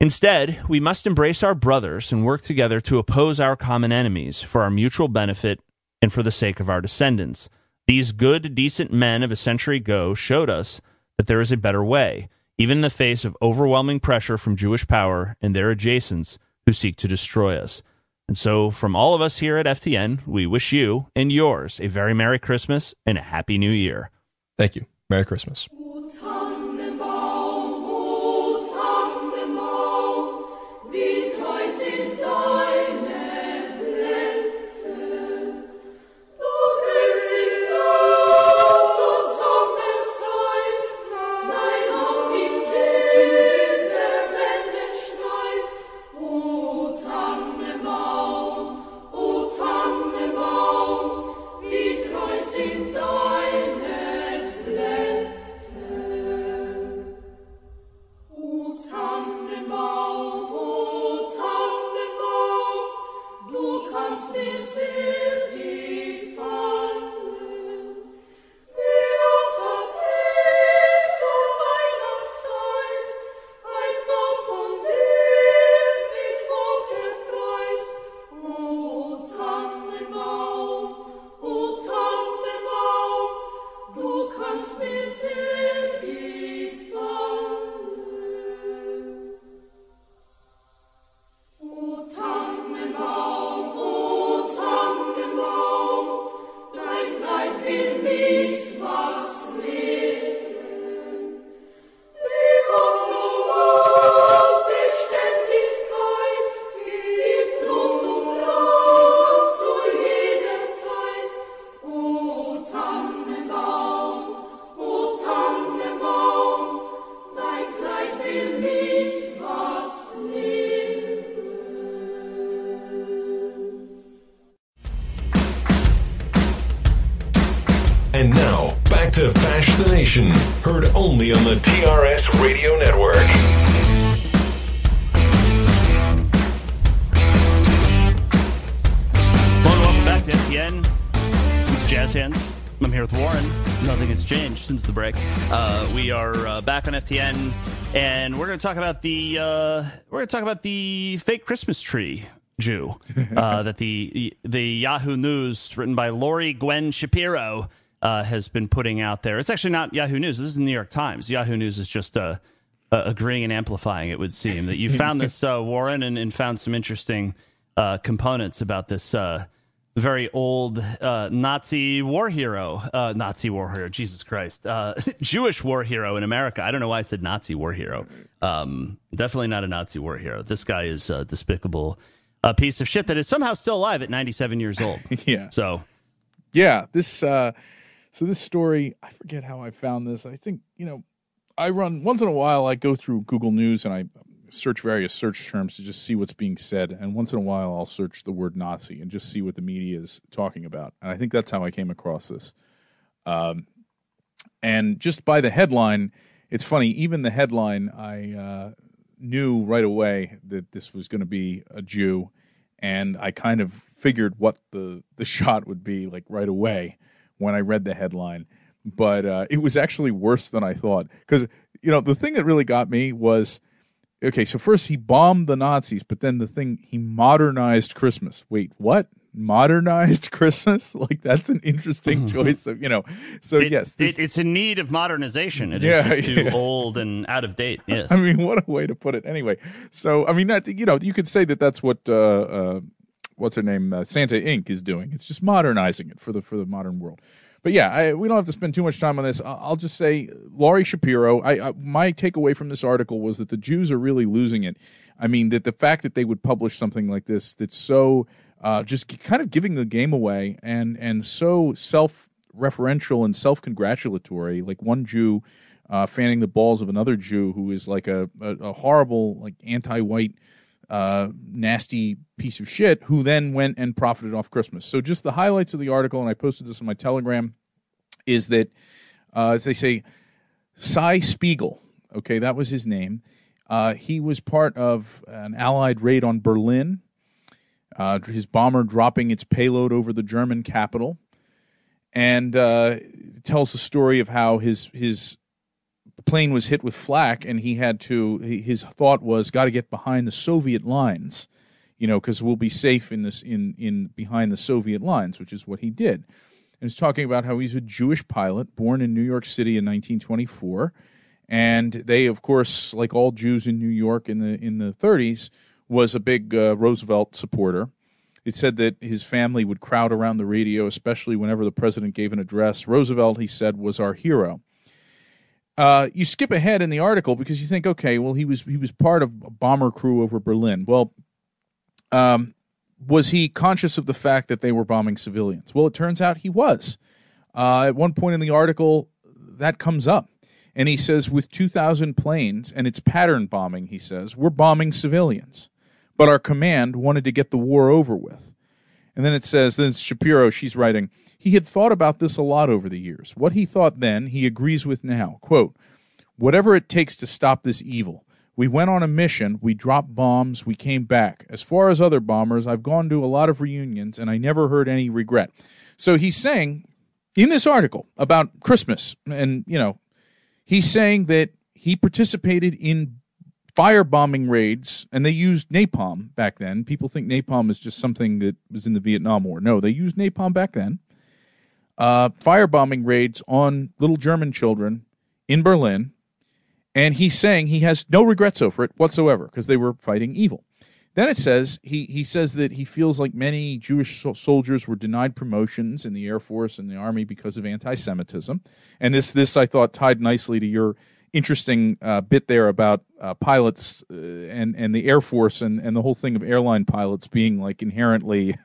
Instead, we must embrace our brothers and work together to oppose our common enemies for our mutual benefit and for the sake of our descendants. These good, decent men of a century ago showed us that there is a better way, even in the face of overwhelming pressure from Jewish power and their adjacents who seek to destroy us. And so, from all of us here at FTN, we wish you and yours a very Merry Christmas and a Happy New Year. Thank you. Merry Christmas. Going to talk about the uh, we're going to talk about the fake Christmas tree Jew uh, that the the Yahoo News, written by Laurie Gwen Shapiro, uh, has been putting out there. It's actually not Yahoo News. This is the New York Times. Yahoo News is just uh, uh, agreeing and amplifying. It would seem that you found this uh, Warren and, and found some interesting uh, components about this uh, very old uh, Nazi war hero, uh, Nazi war hero, Jesus Christ, uh, Jewish war hero in America. I don't know why I said Nazi war hero. Um, definitely not a Nazi war hero. This guy is a despicable uh, piece of shit that is somehow still alive at 97 years old. yeah. So, yeah, this uh so this story, I forget how I found this. I think, you know, I run once in a while I go through Google News and I search various search terms to just see what's being said and once in a while I'll search the word Nazi and just see what the media is talking about. And I think that's how I came across this. Um and just by the headline, it's funny, even the headline I uh knew right away that this was going to be a Jew and I kind of figured what the the shot would be like right away when I read the headline. But uh, it was actually worse than I thought because you know the thing that really got me was okay. So first he bombed the Nazis, but then the thing he modernized Christmas. Wait, what? Modernized Christmas? Like that's an interesting choice of you know. So it- yes, it, it's in need of modernization. It is Yeah, just too yeah. old and out of date. Yes. I mean, what a way to put it. Anyway, so I mean, that you know, you could say that that's what uh, uh, what's her name, uh, Santa Inc. is doing. It's just modernizing it for the for the modern world. But yeah, I, we don't have to spend too much time on this. I'll just say, Laurie Shapiro. I, I my takeaway from this article was that the Jews are really losing it. I mean, that the fact that they would publish something like this that's so uh, just kind of giving the game away and and so self referential and self congratulatory. Like one Jew uh, fanning the balls of another Jew who is like a, a, a horrible, like anti white, uh, nasty piece of shit who then went and profited off Christmas. So, just the highlights of the article, and I posted this on my Telegram, is that, uh, as they say, Si Spiegel, okay, that was his name. Uh, he was part of an Allied raid on Berlin, uh, his bomber dropping its payload over the German capital and uh, tells the story of how his his plane was hit with flak, and he had to. His thought was, got to get behind the Soviet lines, you know, because we'll be safe in this in in behind the Soviet lines, which is what he did. And he's talking about how he's a Jewish pilot born in New York City in 1924, and they, of course, like all Jews in New York in the in the 30s, was a big uh, Roosevelt supporter. It said that his family would crowd around the radio, especially whenever the president gave an address. Roosevelt, he said, was our hero. Uh, you skip ahead in the article because you think, okay, well, he was he was part of a bomber crew over Berlin. Well, um, was he conscious of the fact that they were bombing civilians? Well, it turns out he was. Uh, at one point in the article, that comes up. And he says, with 2,000 planes and it's pattern bombing, he says, we're bombing civilians. But our command wanted to get the war over with. And then it says, then Shapiro, she's writing, he had thought about this a lot over the years. What he thought then, he agrees with now. Quote, whatever it takes to stop this evil. We went on a mission, we dropped bombs, we came back. As far as other bombers, I've gone to a lot of reunions and I never heard any regret. So he's saying in this article about Christmas, and, you know, he's saying that he participated in firebombing raids and they used napalm back then. People think napalm is just something that was in the Vietnam War. No, they used napalm back then. Uh, firebombing raids on little German children in Berlin. And he's saying he has no regrets over it whatsoever because they were fighting evil. Then it says he he says that he feels like many Jewish so- soldiers were denied promotions in the Air Force and the Army because of anti-Semitism, and this this I thought tied nicely to your interesting uh, bit there about uh, pilots uh, and and the Air Force and and the whole thing of airline pilots being like inherently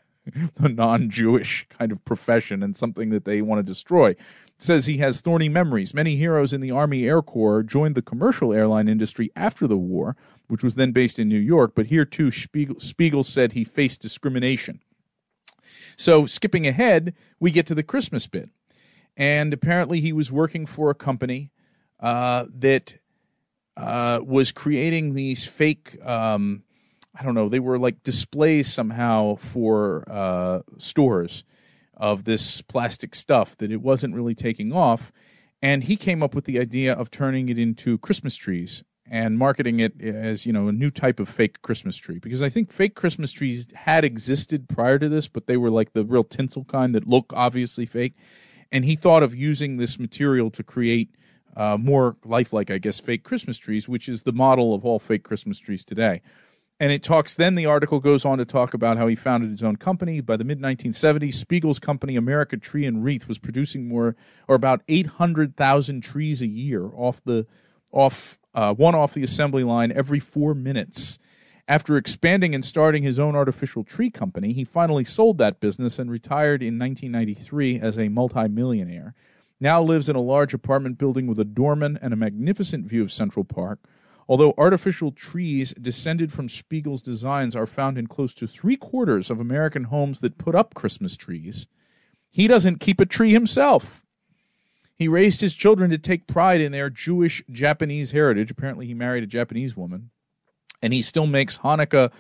a non-Jewish kind of profession and something that they want to destroy. Says he has thorny memories. Many heroes in the Army Air Corps joined the commercial airline industry after the war, which was then based in New York. But here too, Spiegel, Spiegel said he faced discrimination. So skipping ahead, we get to the Christmas bit. and apparently he was working for a company uh, that uh, was creating these fake. Um, I don't know. They were like displays somehow for uh, stores of this plastic stuff that it wasn't really taking off. And he came up with the idea of turning it into Christmas trees and marketing it as, you know, a new type of fake Christmas tree. Because I think fake Christmas trees had existed prior to this, but they were like the real tinsel kind that look obviously fake. And he thought of using this material to create uh, more lifelike, I guess, fake Christmas trees, which is the model of all fake Christmas trees today. And it talks, then the article goes on to talk about how he founded his own company. By the mid 1970s, Spiegel's company, America Tree and Wreath, was producing more, or about 800,000 trees a year off the, off, uh, one off the assembly line every four minutes. After expanding and starting his own artificial tree company, he finally sold that business and retired in 1993 as a multimillionaire. Now lives in a large apartment building with a doorman and a magnificent view of Central Park. Although artificial trees descended from Spiegel's designs are found in close to three quarters of American homes that put up Christmas trees, he doesn't keep a tree himself. He raised his children to take pride in their Jewish Japanese heritage. Apparently, he married a Japanese woman. And he still makes Hanukkah.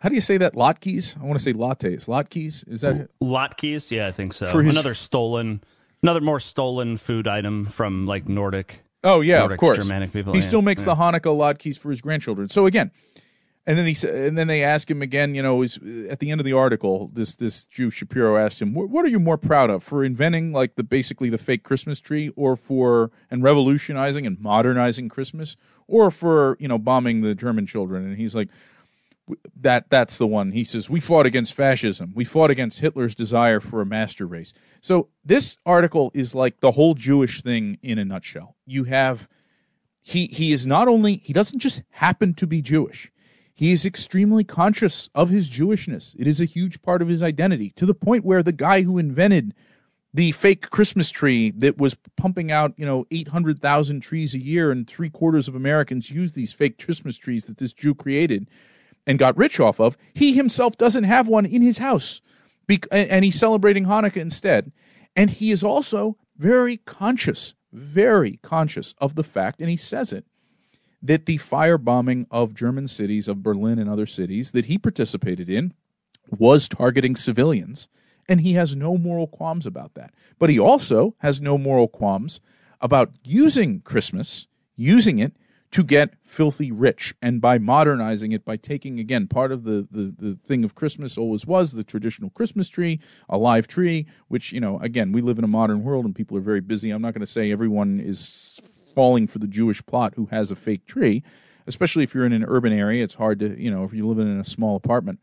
How do you say that? Latkes? I want to say lattes. Latkes? Is that Latkes? Yeah, I think so. For his- another stolen, another more stolen food item from like Nordic. Oh yeah, Nordic of course. Germanic people. He yeah, still makes yeah. the Hanukkah latkes for his grandchildren. So again, and then he and then they ask him again. You know, is at the end of the article, this this Jew Shapiro asked him, "What what are you more proud of for inventing like the basically the fake Christmas tree, or for and revolutionizing and modernizing Christmas, or for you know bombing the German children?" And he's like. That that's the one. He says we fought against fascism. We fought against Hitler's desire for a master race. So this article is like the whole Jewish thing in a nutshell. You have he he is not only he doesn't just happen to be Jewish. He is extremely conscious of his Jewishness. It is a huge part of his identity to the point where the guy who invented the fake Christmas tree that was pumping out, you know, 800,000 trees a year and three quarters of Americans use these fake Christmas trees that this Jew created and got rich off of, he himself doesn't have one in his house. And and he's celebrating Hanukkah instead. And he is also very conscious, very conscious of the fact, and he says it, that the firebombing of German cities, of Berlin and other cities that he participated in, was targeting civilians. And he has no moral qualms about that. But he also has no moral qualms about using Christmas, using it to get filthy rich. And by modernizing it, by taking, again, part of the, the, the thing of Christmas always was the traditional Christmas tree, a live tree, which, you know, again, we live in a modern world and people are very busy. I'm not going to say everyone is falling for the Jewish plot who has a fake tree, especially if you're in an urban area. It's hard to, you know, if you're living in a small apartment.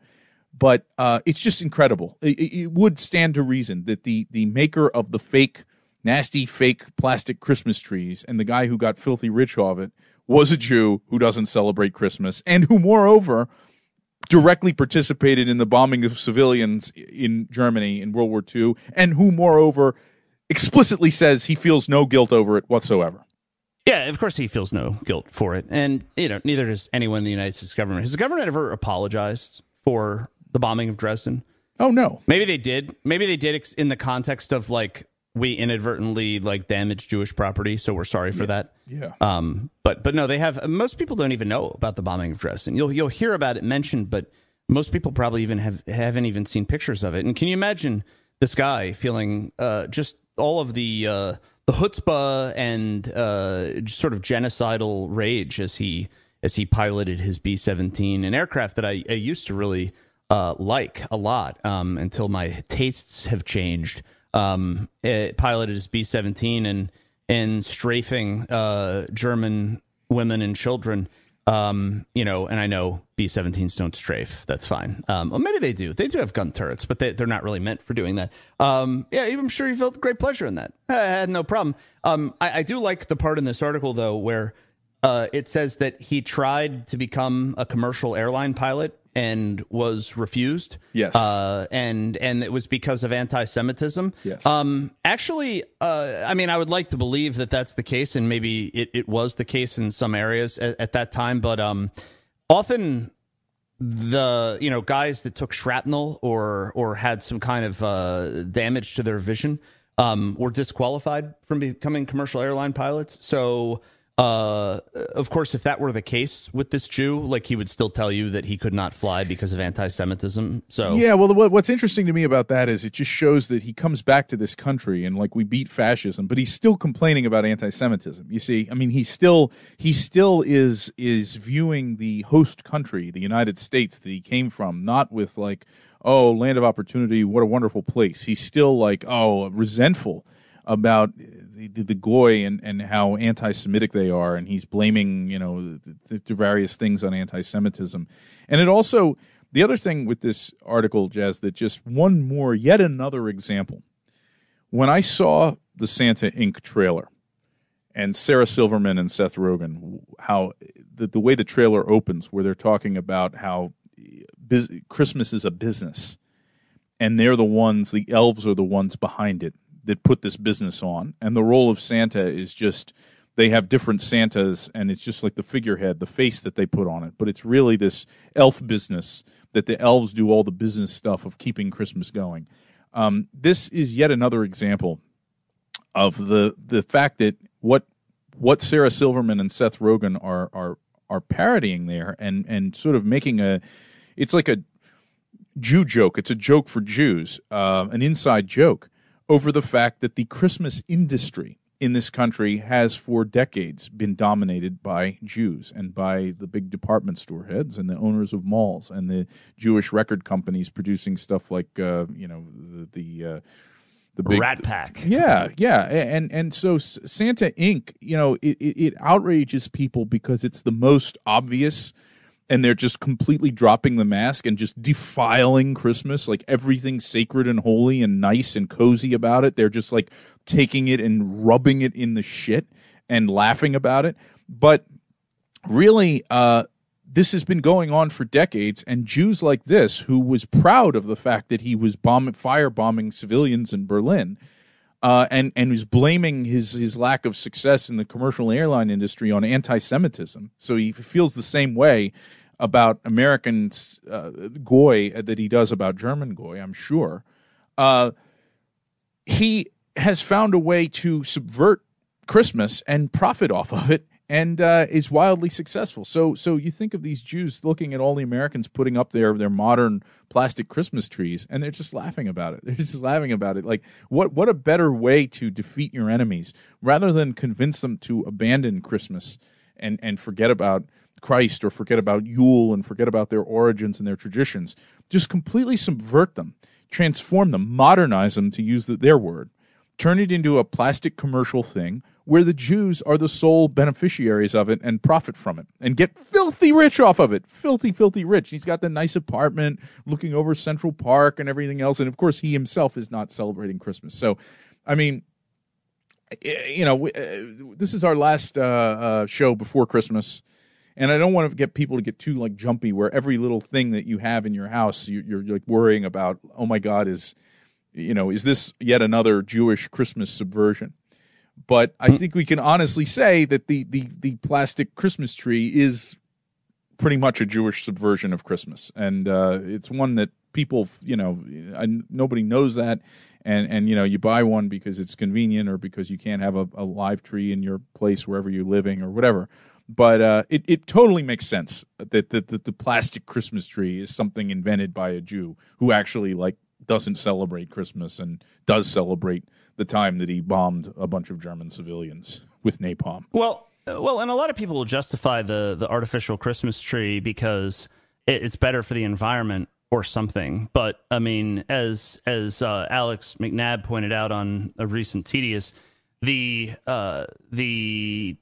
But uh, it's just incredible. It, it would stand to reason that the the maker of the fake, nasty fake plastic Christmas trees and the guy who got filthy rich off it was a Jew who doesn't celebrate Christmas and who, moreover, directly participated in the bombing of civilians in Germany in World War II, and who, moreover, explicitly says he feels no guilt over it whatsoever. Yeah, of course he feels no guilt for it, and you know neither does anyone in the United States government. Has the government ever apologized for the bombing of Dresden? Oh no. Maybe they did. Maybe they did in the context of like we inadvertently like damaged Jewish property, so we're sorry for that. Yeah. Um, but but no, they have. Most people don't even know about the bombing of Dresden. You'll you'll hear about it mentioned, but most people probably even have haven't even seen pictures of it. And can you imagine this guy feeling uh, just all of the uh, the chutzpah and uh, sort of genocidal rage as he as he piloted his B seventeen, an aircraft that I, I used to really uh, like a lot um, until my tastes have changed. Um, it piloted his B seventeen and and strafing uh, German women and children. Um, you know, and I know B 17s don't strafe. That's fine. Um, well, maybe they do. They do have gun turrets, but they, they're not really meant for doing that. Um, yeah, I'm sure you felt great pleasure in that. I had no problem. Um, I, I do like the part in this article, though, where uh, it says that he tried to become a commercial airline pilot and was refused. Yes. Uh, and and it was because of anti-Semitism. Yes. Um, actually, uh, I mean, I would like to believe that that's the case, and maybe it, it was the case in some areas at, at that time. But um, often the you know guys that took shrapnel or or had some kind of uh, damage to their vision um, were disqualified from becoming commercial airline pilots. So, uh, of course, if that were the case with this Jew, like he would still tell you that he could not fly because of anti-Semitism. So, Yeah, well, what's interesting to me about that is it just shows that he comes back to this country and like we beat fascism, but he's still complaining about anti-Semitism. You see, I mean, he still he still is is viewing the host country, the United States that he came from, not with like, oh, land of opportunity, what a wonderful place. He's still like, oh, resentful about the, the, goy and, and how anti-Semitic they are, and he's blaming you know the, the various things on anti-Semitism, and it also the other thing with this article, Jazz, that just one more, yet another example. When I saw the Santa Inc. trailer and Sarah Silverman and Seth Rogen, how the, the way the trailer opens, where they're talking about how Christmas is a business, and they're the ones, the elves are the ones behind it that put this business on, and the role of Santa is just they have different Santas, and it's just like the figurehead, the face that they put on it. But it's really this elf business that the elves do all the business stuff of keeping Christmas going. Um, this is yet another example of the the fact that what what Sarah Silverman and Seth Rogen are are are parodying there and and sort of making a it's like a Jew joke. It's a joke for Jews, uh, an inside joke over the fact that the Christmas industry in this country has for decades been dominated by Jews and by the big department store heads and the owners of malls and the Jewish record companies producing stuff like uh, you know the the uh, the big Rat Pack. Yeah, yeah, and and so Santa Inc. You know, it, it, it outrages people because it's the most obvious, and they're just completely dropping the mask and just defiling Christmas, like everything sacred and holy and nice and cozy about it. They're just like taking it and rubbing it in the shit and laughing about it. But really, uh, this has been going on for decades, and Jews like this, who was proud of the fact that he was bombing, firebombing civilians in Berlin, uh, and and was blaming his his lack of success in the commercial airline industry on anti-Semitism. So he feels the same way about American uh, goy that he does about German goy. I'm sure. Uh, he has found a way to subvert Christmas and profit off of it and uh, is wildly successful. So, so you think of these Jews looking at all the Americans putting up their their modern plastic Christmas trees, and they're just laughing about it. They're just laughing about it. Like, what what a better way to defeat your enemies rather than convince them to abandon Christmas and and forget about Christ or forget about Yule and forget about their origins and their traditions. Just completely subvert them, transform them, modernize them, to use the, their word, turn it into a plastic commercial thing where the Jews are the sole beneficiaries of it and profit from it and get filthy rich off of it. Filthy, filthy rich. He's got the nice apartment looking over Central Park and everything else. And of course, he himself is not celebrating Christmas. So, I mean, you know, uh, this is our last uh, uh, show before Christmas, and I don't want to get people to get too like jumpy, where every little thing that you have in your house, you, you're like worrying about. Oh my God, is you know, is this yet another Jewish Christmas subversion? But I think we can honestly say that the the the plastic Christmas tree is pretty much a Jewish subversion of Christmas, and uh, it's one that people, you know, I, nobody knows that, and and you know, you buy one because it's convenient or because you can't have a, a live tree in your place wherever you're living or whatever. But uh, it it totally makes sense that, that that the plastic Christmas tree is something invented by a Jew who actually like doesn't celebrate Christmas and does celebrate the time that he bombed a bunch of German civilians with napalm. Well, uh, well, and a lot of people will justify the the artificial Christmas tree because it, it's better for the environment or something. But I mean, as as uh, Alex McNabb pointed out on a recent TDS, the uh, the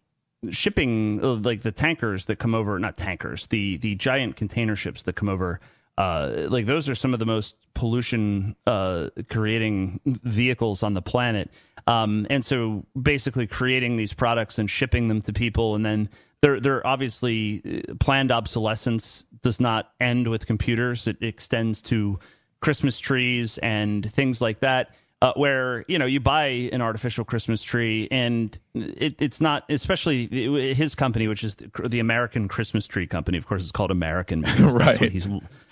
shipping uh, like the tankers that come over, not tankers, the the giant container ships that come over. Uh, like those are some of the most pollution uh, creating vehicles on the planet. Um, and so basically creating these products and shipping them to people and then they're, they're obviously uh, planned obsolescence does not end with computers. It extends to Christmas trees and things like that. Uh, where you know you buy an artificial Christmas tree and it, it's not, especially his company, which is the American Christmas Tree Company. Of course, it's called American because that's Right. what he's.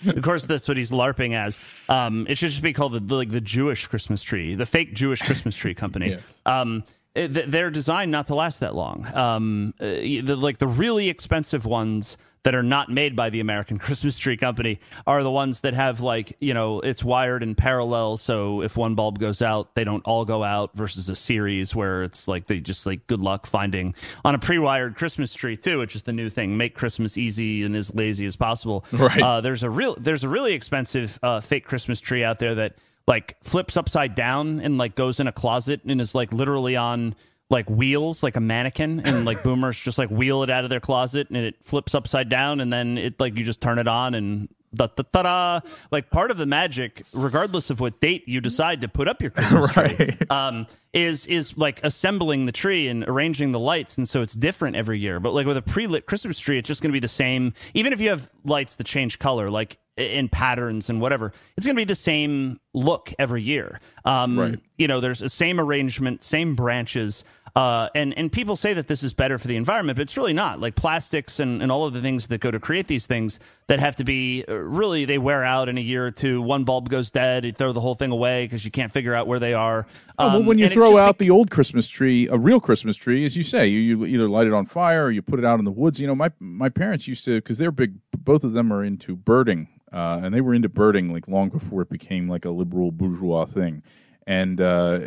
Of course, that's what he's larping as. Um, it should just be called the, the like the Jewish Christmas tree, the fake Jewish Christmas tree company. Um, th- they're designed not to last that long. Um, uh, the, like the really expensive ones that are not made by the American Christmas Tree Company are the ones that have like you know it's wired in parallel, so if one bulb goes out, they don't all go out. Versus a series where it's like they just like good luck finding on a pre-wired Christmas tree too, which is the new thing. Make Christmas easy and as lazy as possible. Right. Uh, there's a real there's a really expensive uh, fake Christmas tree out there that like flips upside down and like goes in a closet and is like literally on like wheels like a mannequin and like boomers just like wheel it out of their closet and it flips upside down and then it like you just turn it on and da da da da. Like part of the magic regardless of what date you decide to put up your Christmas tree um is is like assembling the tree and arranging the lights and so it's different every year. But like with a pre-lit Christmas tree it's just going to be the same. Even if you have lights that change color like in patterns and whatever it's going to be the same look every year. Um Right. you know there's the same arrangement same branches uh, and and people say that this is better for the environment, but it's really not. Like plastics and, and all of the things that go to create these things that have to be uh, really they wear out in a year or two. One bulb goes dead, you throw the whole thing away because you can't figure out where they are. Oh, well, Um, when you throw out the old Christmas tree, a real Christmas tree, as you say, you, you either light it on fire or you put it out in the woods. You know, my my parents used to because they're big. Both of them are into birding, uh, and they were into birding like long before it became like a liberal bourgeois thing. And uh,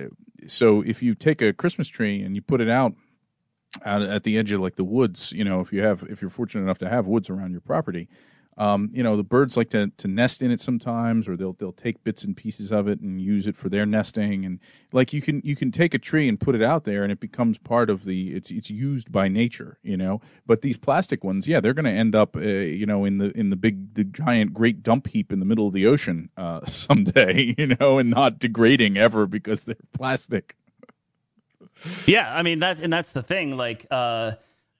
so, if you take a Christmas tree and you put it out out at the edge of like the woods, you know, if you have if you're fortunate enough to have woods around your property, um, you know, the birds like to, to nest in it sometimes, or they'll they'll take bits and pieces of it and use it for their nesting. And like you can you can take a tree and put it out there, and it becomes part of the it's it's used by nature, you know. But these plastic ones, yeah, they're going to end up, uh, you know, in the in the big the giant great dump heap in the middle of the ocean uh, someday, you know, and not degrading ever because they're plastic. Yeah, I mean that's and that's the thing. Like uh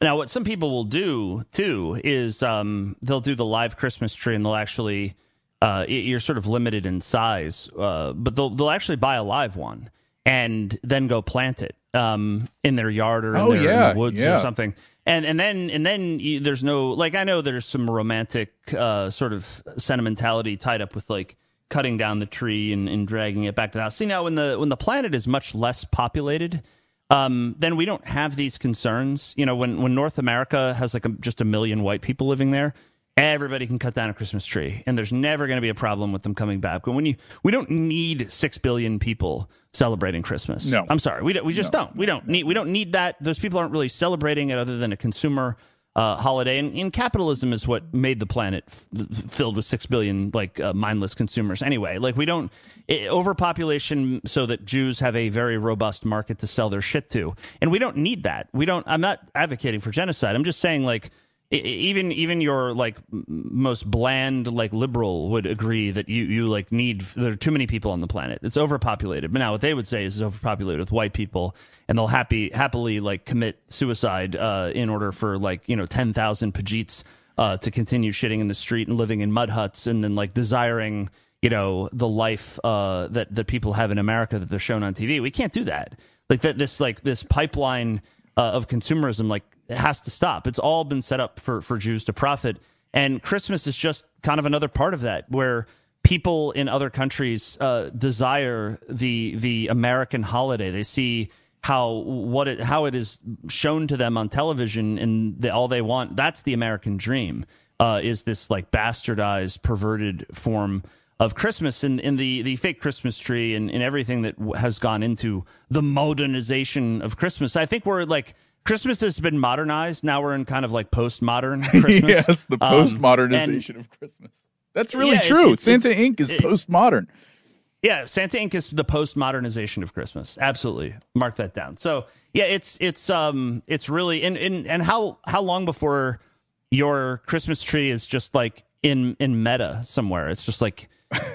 now what some people will do too is um they'll do the live Christmas tree and they'll actually uh you're sort of limited in size, uh but they'll they'll actually buy a live one and then go plant it um in their yard or in, Oh, their, in the woods yeah. or something. And and then and then you, there's no like I know there's some romantic uh sort of sentimentality tied up with like cutting down the tree and, and dragging it back to the house. See now when the when the planet is much less populated, um, then we don't have these concerns. You know, when when North America has like a, just a million white people living there, everybody can cut down a Christmas tree, and there's never going to be a problem with them coming back. But when you we don't need six billion people celebrating Christmas. No. I'm sorry, we don't, we just don't. We don't need we don't need that. Those people aren't really celebrating it other than a consumer uh, holiday. And, and capitalism is what made the planet f- filled with six billion like uh, mindless consumers. Anyway, like we don't i overpopulation so that Jews have a very robust market to sell their shit to, and we don't need that. We don't. I'm not advocating for genocide. I'm just saying like. Even even your like most bland like liberal would agree that you you like need there are too many people on the planet. It's overpopulated. But now what they would say is it's overpopulated with white people, and they'll happy happily like commit suicide uh, in order for like you know ten thousand Pajits uh, to continue shitting in the street and living in mud huts, and then like desiring you know the life uh, that that people have in America that they're shown on TV. We can't do that. Like that this like this pipeline uh, of consumerism like it has to stop. It's all been set up for for Jews to profit, and Christmas is just kind of another part of that where people in other countries uh, desire the the American holiday. They see how what it how it is shown to them on television, and the, all they want that's the American dream. Uh, is this like bastardized, perverted form of Christmas and in the, the fake Christmas tree and, and everything that has gone into the modernization of Christmas? I think we're like Christmas has been modernized. Now we're in kind of like postmodern Christmas. yes, the Um, postmodernization and- of Christmas. That's really Yeah, true. it's- Santa it's- Inc. is it- postmodern. Yeah, Santa Inc. is the postmodernization of Christmas. Absolutely, mark that down. So yeah, it's it's um it's really and and and how how long before your Christmas tree is just like in in meta somewhere? It's just like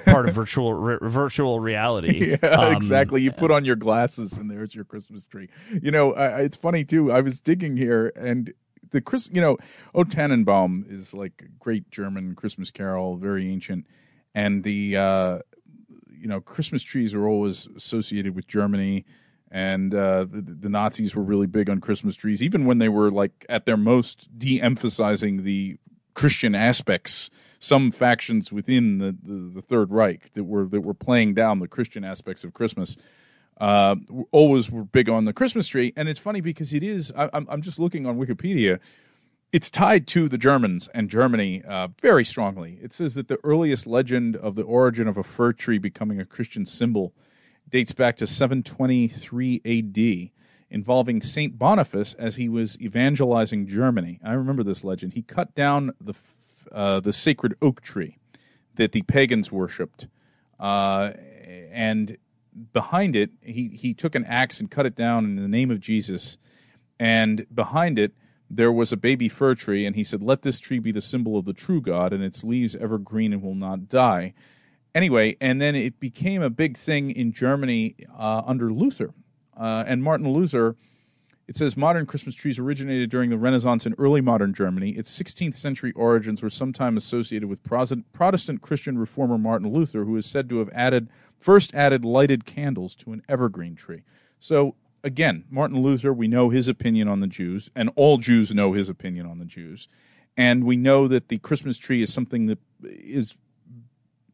part of virtual re- virtual reality. Yeah, Um, exactly. You put on your glasses, and there's your Christmas tree. You know, I- it's funny too. I was digging here, and the Chris, you know, O Tannenbaum is like a great German Christmas carol, very ancient, and the uh, you know, Christmas trees are always associated with Germany, and uh, the, the Nazis were really big on Christmas trees, even when they were like at their most de-emphasizing the Christian aspects. Some factions within the, the, the Third Reich that were that were playing down the Christian aspects of Christmas uh, always were big on the Christmas tree. And it's funny because it is. I, I'm I'm just looking on Wikipedia. It's tied to the Germans and Germany uh, very strongly. It says that the earliest legend of the origin of a fir tree becoming a Christian symbol dates back to 723 A.D. involving Saint Boniface as he was evangelizing Germany. I remember this legend. He cut down the uh, the sacred oak tree that the pagans worshipped, uh, and behind it, he he took an axe and cut it down in the name of Jesus, and behind it there was a baby fir tree, and he said, "Let this tree be the symbol of the true God, and its leaves ever green and will not die." Anyway, and then it became a big thing in Germany uh, under Luther, uh, and Martin Luther. It says modern Christmas trees originated during the Renaissance in early modern Germany. Its 16th century origins were sometimes associated with Protestant Christian reformer Martin Luther, who is said to have added first added lighted candles to an evergreen tree. So again, Martin Luther, we know his opinion on the Jews, and all Jews know his opinion on the Jews. And we know that the Christmas tree is something that is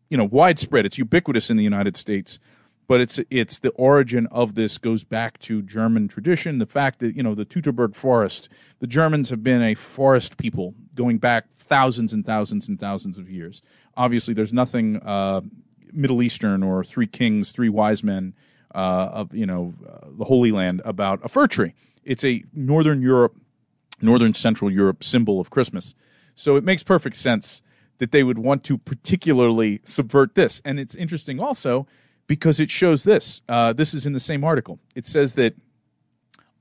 you know widespread. It's ubiquitous in the United States but it's it's the origin of this goes back to German tradition. The fact that you know the Teutoburg Forest, the Germans have been a forest people going back thousands and thousands and thousands of years. Obviously, there's nothing uh, Middle Eastern or Three Kings, Three Wise Men uh, of you know uh, the Holy Land about a fir tree. It's a Northern Europe, Northern Central Europe symbol of Christmas. So it makes perfect sense that they would want to particularly subvert this. And it's interesting also because it shows this. Uh, this is in the same article. It says that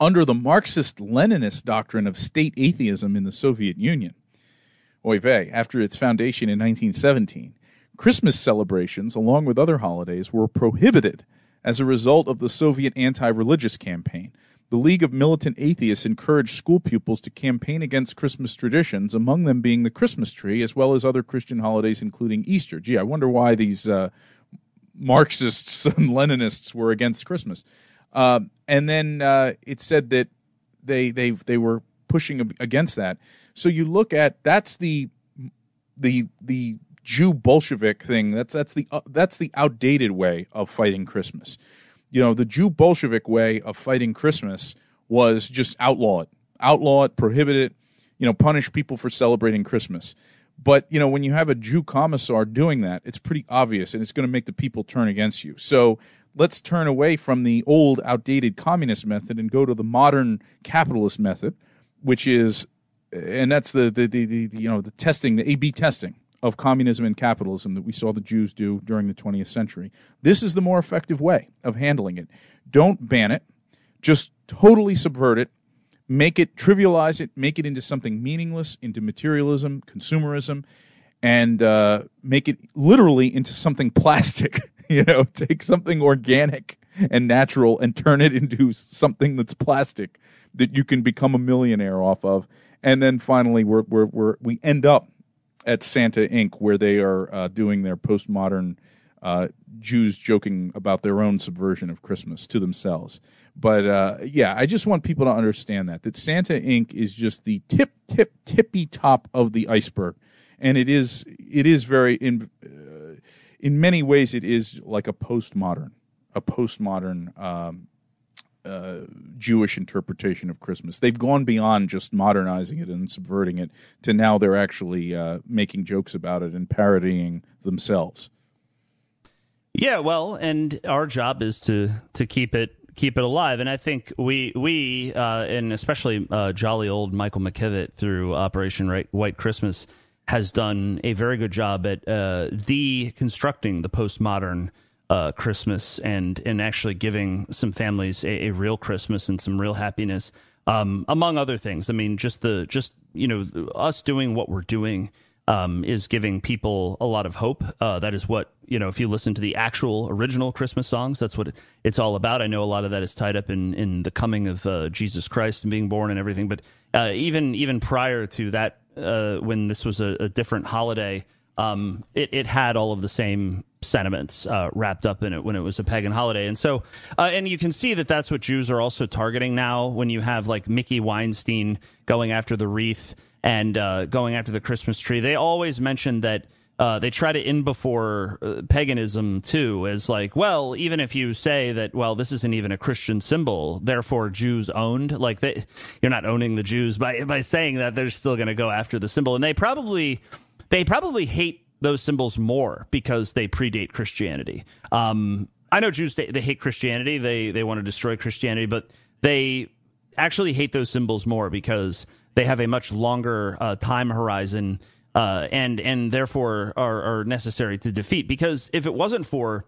under the Marxist Leninist doctrine of state atheism in the Soviet Union, oy vey, after its foundation in 1917, Christmas celebrations, along with other holidays, were prohibited as a result of the Soviet anti religious campaign. The League of Militant Atheists encouraged school pupils to campaign against Christmas traditions, among them being the Christmas tree, as well as other Christian holidays, including Easter. Gee, I wonder why these uh, Marxists and Leninists were against Christmas. Uh, and then uh, it said that they they they were pushing against that. So you look at that's the the the Jew Bolshevik thing. That's that's the uh, that's the outdated way of fighting Christmas. You know, the Jew Bolshevik way of fighting Christmas was just outlaw it, outlaw it, prohibit it. You know, punish people for celebrating Christmas. But you know, when you have a Jew commissar doing that, it's pretty obvious, and it's going to make the people turn against you. So let's turn away from the old, outdated communist method and go to the modern capitalist method, which is, and that's the the the, the, you know the testing, the A/B testing of communism and capitalism that we saw the Jews do during the 20th century. This is the more effective way of handling it. Don't ban it, just totally subvert it make it trivialize it, make it into something meaningless, into materialism, consumerism, and uh, make it literally into something plastic. you know, take something organic and natural and turn it into something that's plastic that you can become a millionaire off of. And then finally, we're, we're, we're we end up at Santa Inc., where they are uh, doing their postmodern uh, Jews joking about their own subversion of Christmas to themselves. But uh, yeah, I just want people to understand that that Santa Inc. is just the tip, tip, tippy top of the iceberg, and it is it is very in uh, in many ways it is like a postmodern a postmodern um, uh, Jewish interpretation of Christmas. They've gone beyond just modernizing it and subverting it to now they're actually uh, making jokes about it and parodying themselves. Yeah, well, and our job is to to keep it keep it alive, and I think we we uh, and especially uh, jolly old Michael McKivitt through Operation White Christmas has done a very good job at uh, deconstructing the postmodern uh, Christmas and and actually giving some families a, a real Christmas and some real happiness, um, among other things. I mean, just the just you know us doing what we're doing um, is giving people a lot of hope. Uh, that is what you know. If you listen to the actual original Christmas songs, that's what it's all about. I know a lot of that is tied up in in the coming of uh, Jesus Christ and being born and everything. But uh, even even prior to that, uh, when this was a, a, different holiday, um, it, it had all of the same sentiments uh, wrapped up in it when it was a pagan holiday. And so, uh, and you can see that that's what Jews are also targeting now when you have like Mikey Weinstein going after the wreath and uh, going after the Christmas tree. They always mention that. Uh, they try to in before uh, paganism too, as like, well, even if you say that, well, this isn't even a Christian symbol, therefore Jews owned, like they, you're not owning the Jews by by saying that they're still going to go after the symbol, and they probably they probably hate those symbols more because they predate Christianity. Um, I know Jews they, they hate Christianity, they they want to destroy Christianity, but they actually hate those symbols more because they have a much longer uh, time horizon uh, and and therefore are, are necessary to defeat. Because if it wasn't for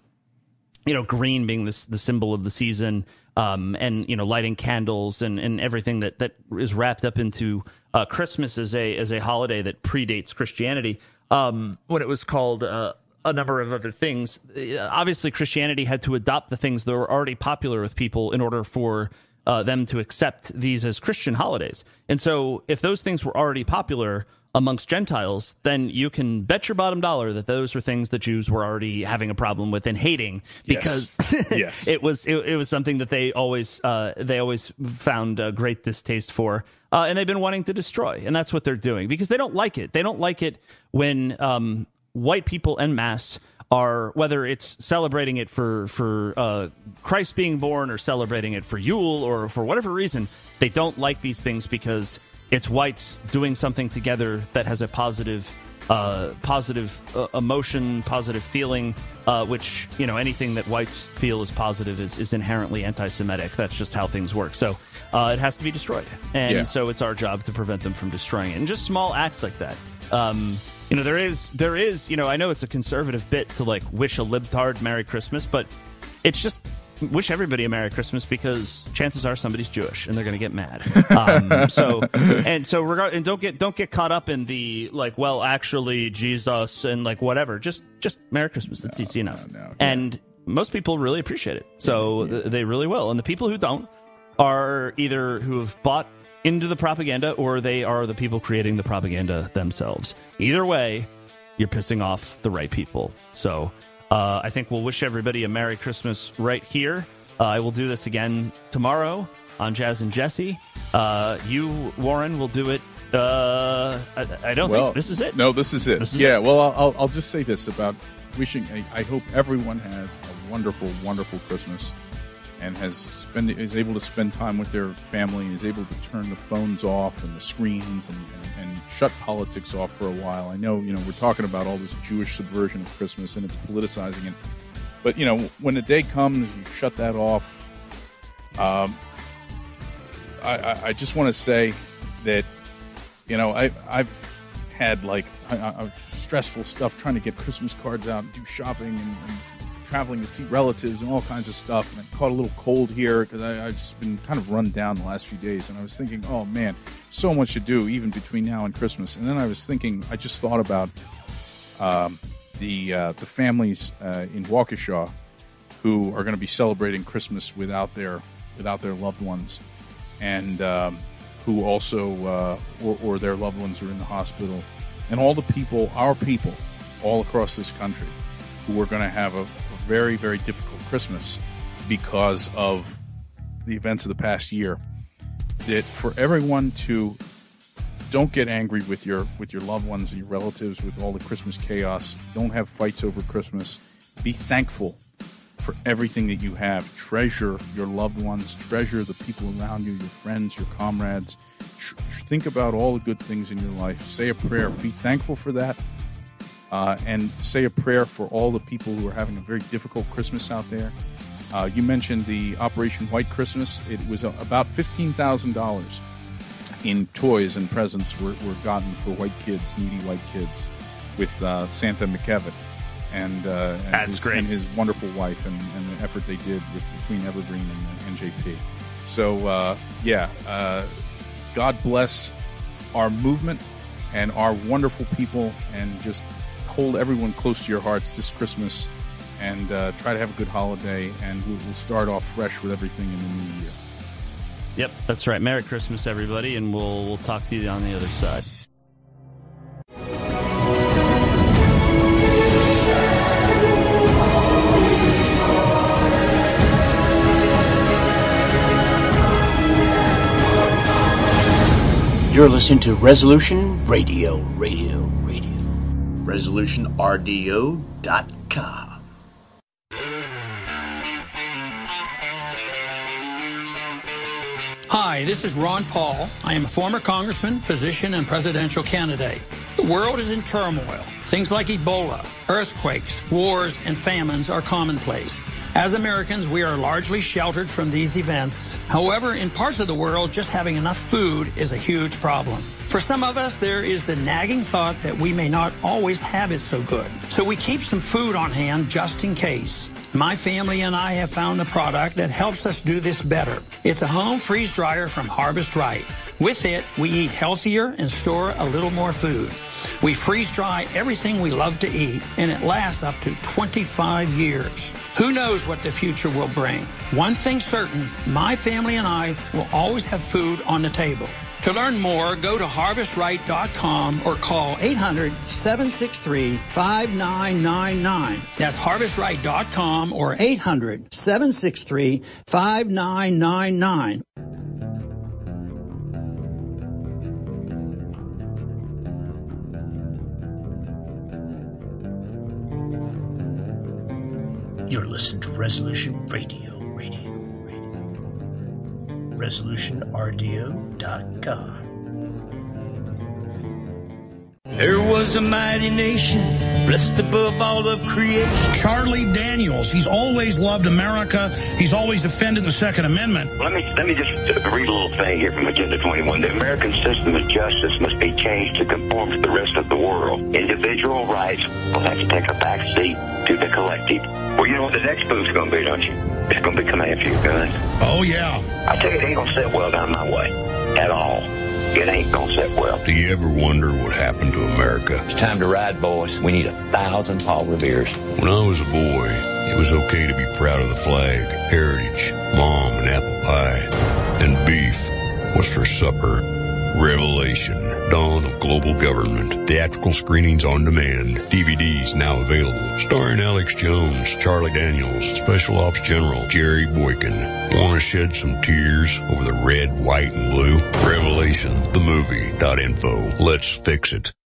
you know green being this the symbol of the season um, and you know lighting candles and, and everything that that is wrapped up into uh, Christmas as a as a holiday that predates Christianity um, when it was called uh, a number of other things. Uh, Obviously, Christianity had to adopt the things that were already popular with people in order for uh, them to accept these as Christian holidays. And so, if those things were already popular amongst Gentiles, then you can bet your bottom dollar that those were things that Jews were already having a problem with and hating because Yes. Yes. it was it, it was something that they always uh, they always found a great distaste for, uh, and they've been wanting to destroy, and that's what they're doing because they don't like it. They don't like it when um, white people en masse are whether it's celebrating it for for uh, Christ being born or celebrating it for Yule or for whatever reason, they don't like these things because it's whites doing something together that has a positive uh, positive uh, emotion, positive feeling, uh, which you know anything that whites feel is positive is, is inherently anti-Semitic. That's just how things work. So uh, it has to be destroyed, and Yeah. so it's our job to prevent them from destroying it. And just small acts like that. Um, you know, there is there is you know I know it's a conservative bit to like wish a libtard Merry Christmas, but it's just wish everybody a Merry Christmas because chances are somebody's Jewish and they're going to get mad. Um, so and so regard and don't get don't get caught up in the like well actually Jesus and like whatever. Just just Merry Christmas. It's easy enough. And most people really appreciate it. So th- they really will. And the people who don't are either who have bought into the propaganda or they are the people creating the propaganda themselves. Either way, you're pissing off the right people. So uh, I think we'll wish everybody a Merry Christmas right here. Uh, I will do this again tomorrow on Jazz and Jesse. Uh, you, Warren, will do it. Uh, I, I don't well, think this is it. No, this is it. This is yeah. it. Well, I'll, I'll, I'll just say this about wishing. I, I hope everyone has a wonderful, wonderful Christmas, and has spend is able to spend time with their family, and is able to turn the phones off and the screens, and, and, and shut politics off for a while. I know, you know, we're talking about all this Jewish subversion of Christmas, and it's politicizing it. But you know, when the day comes, you shut that off. Um, I, I, I just want to say that you know I I've had like I, I, stressful stuff trying to get Christmas cards out and do shopping and, and traveling to see relatives and all kinds of stuff. And I caught a little cold here because I've just been kind of run down the last few days. And I was thinking, oh man, so much to do even between now and Christmas. And then I was thinking, I just thought about um, the uh, the families uh, in Waukesha who are going to be celebrating Christmas without their without their loved ones, and um, who also uh, or, or their loved ones are in the hospital, and all the people, our people, all across this country, who are going to have a, a very very difficult Christmas because of the events of the past year. That for everyone to don't get angry with your with your loved ones and your relatives with all the Christmas chaos. Don't have fights over Christmas. Be thankful for everything that you have. Treasure your loved ones. Treasure the people around you, your friends, your comrades. Tr- think about all the good things in your life. Say a prayer. Be thankful for that. Uh, and say a prayer for all the people who are having a very difficult Christmas out there. Uh, you mentioned the Operation White Christmas. It was about fifteen thousand dollars in toys and presents were, were gotten for white kids, needy white kids, with uh, Santa McKevitt and, uh, and, his, and his wonderful wife and, and the effort they did with between Evergreen and NJP. So uh, yeah, uh, God bless our movement and our wonderful people, and just hold everyone close to your hearts this Christmas and uh, try to have a good holiday. And we'll, we'll start off fresh with everything in the new year. Yep, that's right. Merry Christmas, everybody, and we'll, we'll talk to you on the other side. You're listening to Resolution Radio Radio. ResolutionRDO.com. Hi, this is Ron Paul. I am a former congressman, physician, and presidential candidate. The world is in turmoil. Things like Ebola, earthquakes, wars, and famines are commonplace. As Americans, we are largely sheltered from these events. However, in parts of the world, just having enough food is a huge problem. For some of us, there is the nagging thought that we may not always have it so good. So we keep some food on hand just in case. My family and I have found a product that helps us do this better. It's a home freeze dryer from Harvest Right. With it, we eat healthier and store a little more food. We freeze dry everything we love to eat, and it lasts up to 25 years. Who knows what the future will bring? One thing certain, my family and I will always have food on the table. To learn more, go to harvestright.com or call 800-763-5999. That's harvestright.com or 800-763-5999. You're listening to Resolution Radio, Radio, Radio. ResolutionRDO.com. There was a mighty nation, blessed above all of creation. Charlie Daniels. He's always loved America. He's always defended the Second Amendment. Let me let me just read a little thing here from Agenda 21. The American system of justice must be changed to conform to the rest of the world. Individual rights will have to take a back seat to the collective. Well, you know what the next move's going to be, don't you? It's going to be coming after your guns. Oh, yeah. I tell you, it ain't going to sit well down my way at all. It ain't going to sit well. Do you ever wonder what happened to America? It's time to ride, boys. We need a thousand Paul Revere's. When I was a boy, it was okay to be proud of the flag, heritage, mom, and apple pie. And beef was for supper. Revelation, Dawn of Global Government, theatrical screenings on demand, DVDs now available, starring Alex Jones, Charlie Daniels, Special Ops General Jerry Boykin. Want to shed some tears over the red, white, and blue? Revelation, the movie.info. Let's fix it.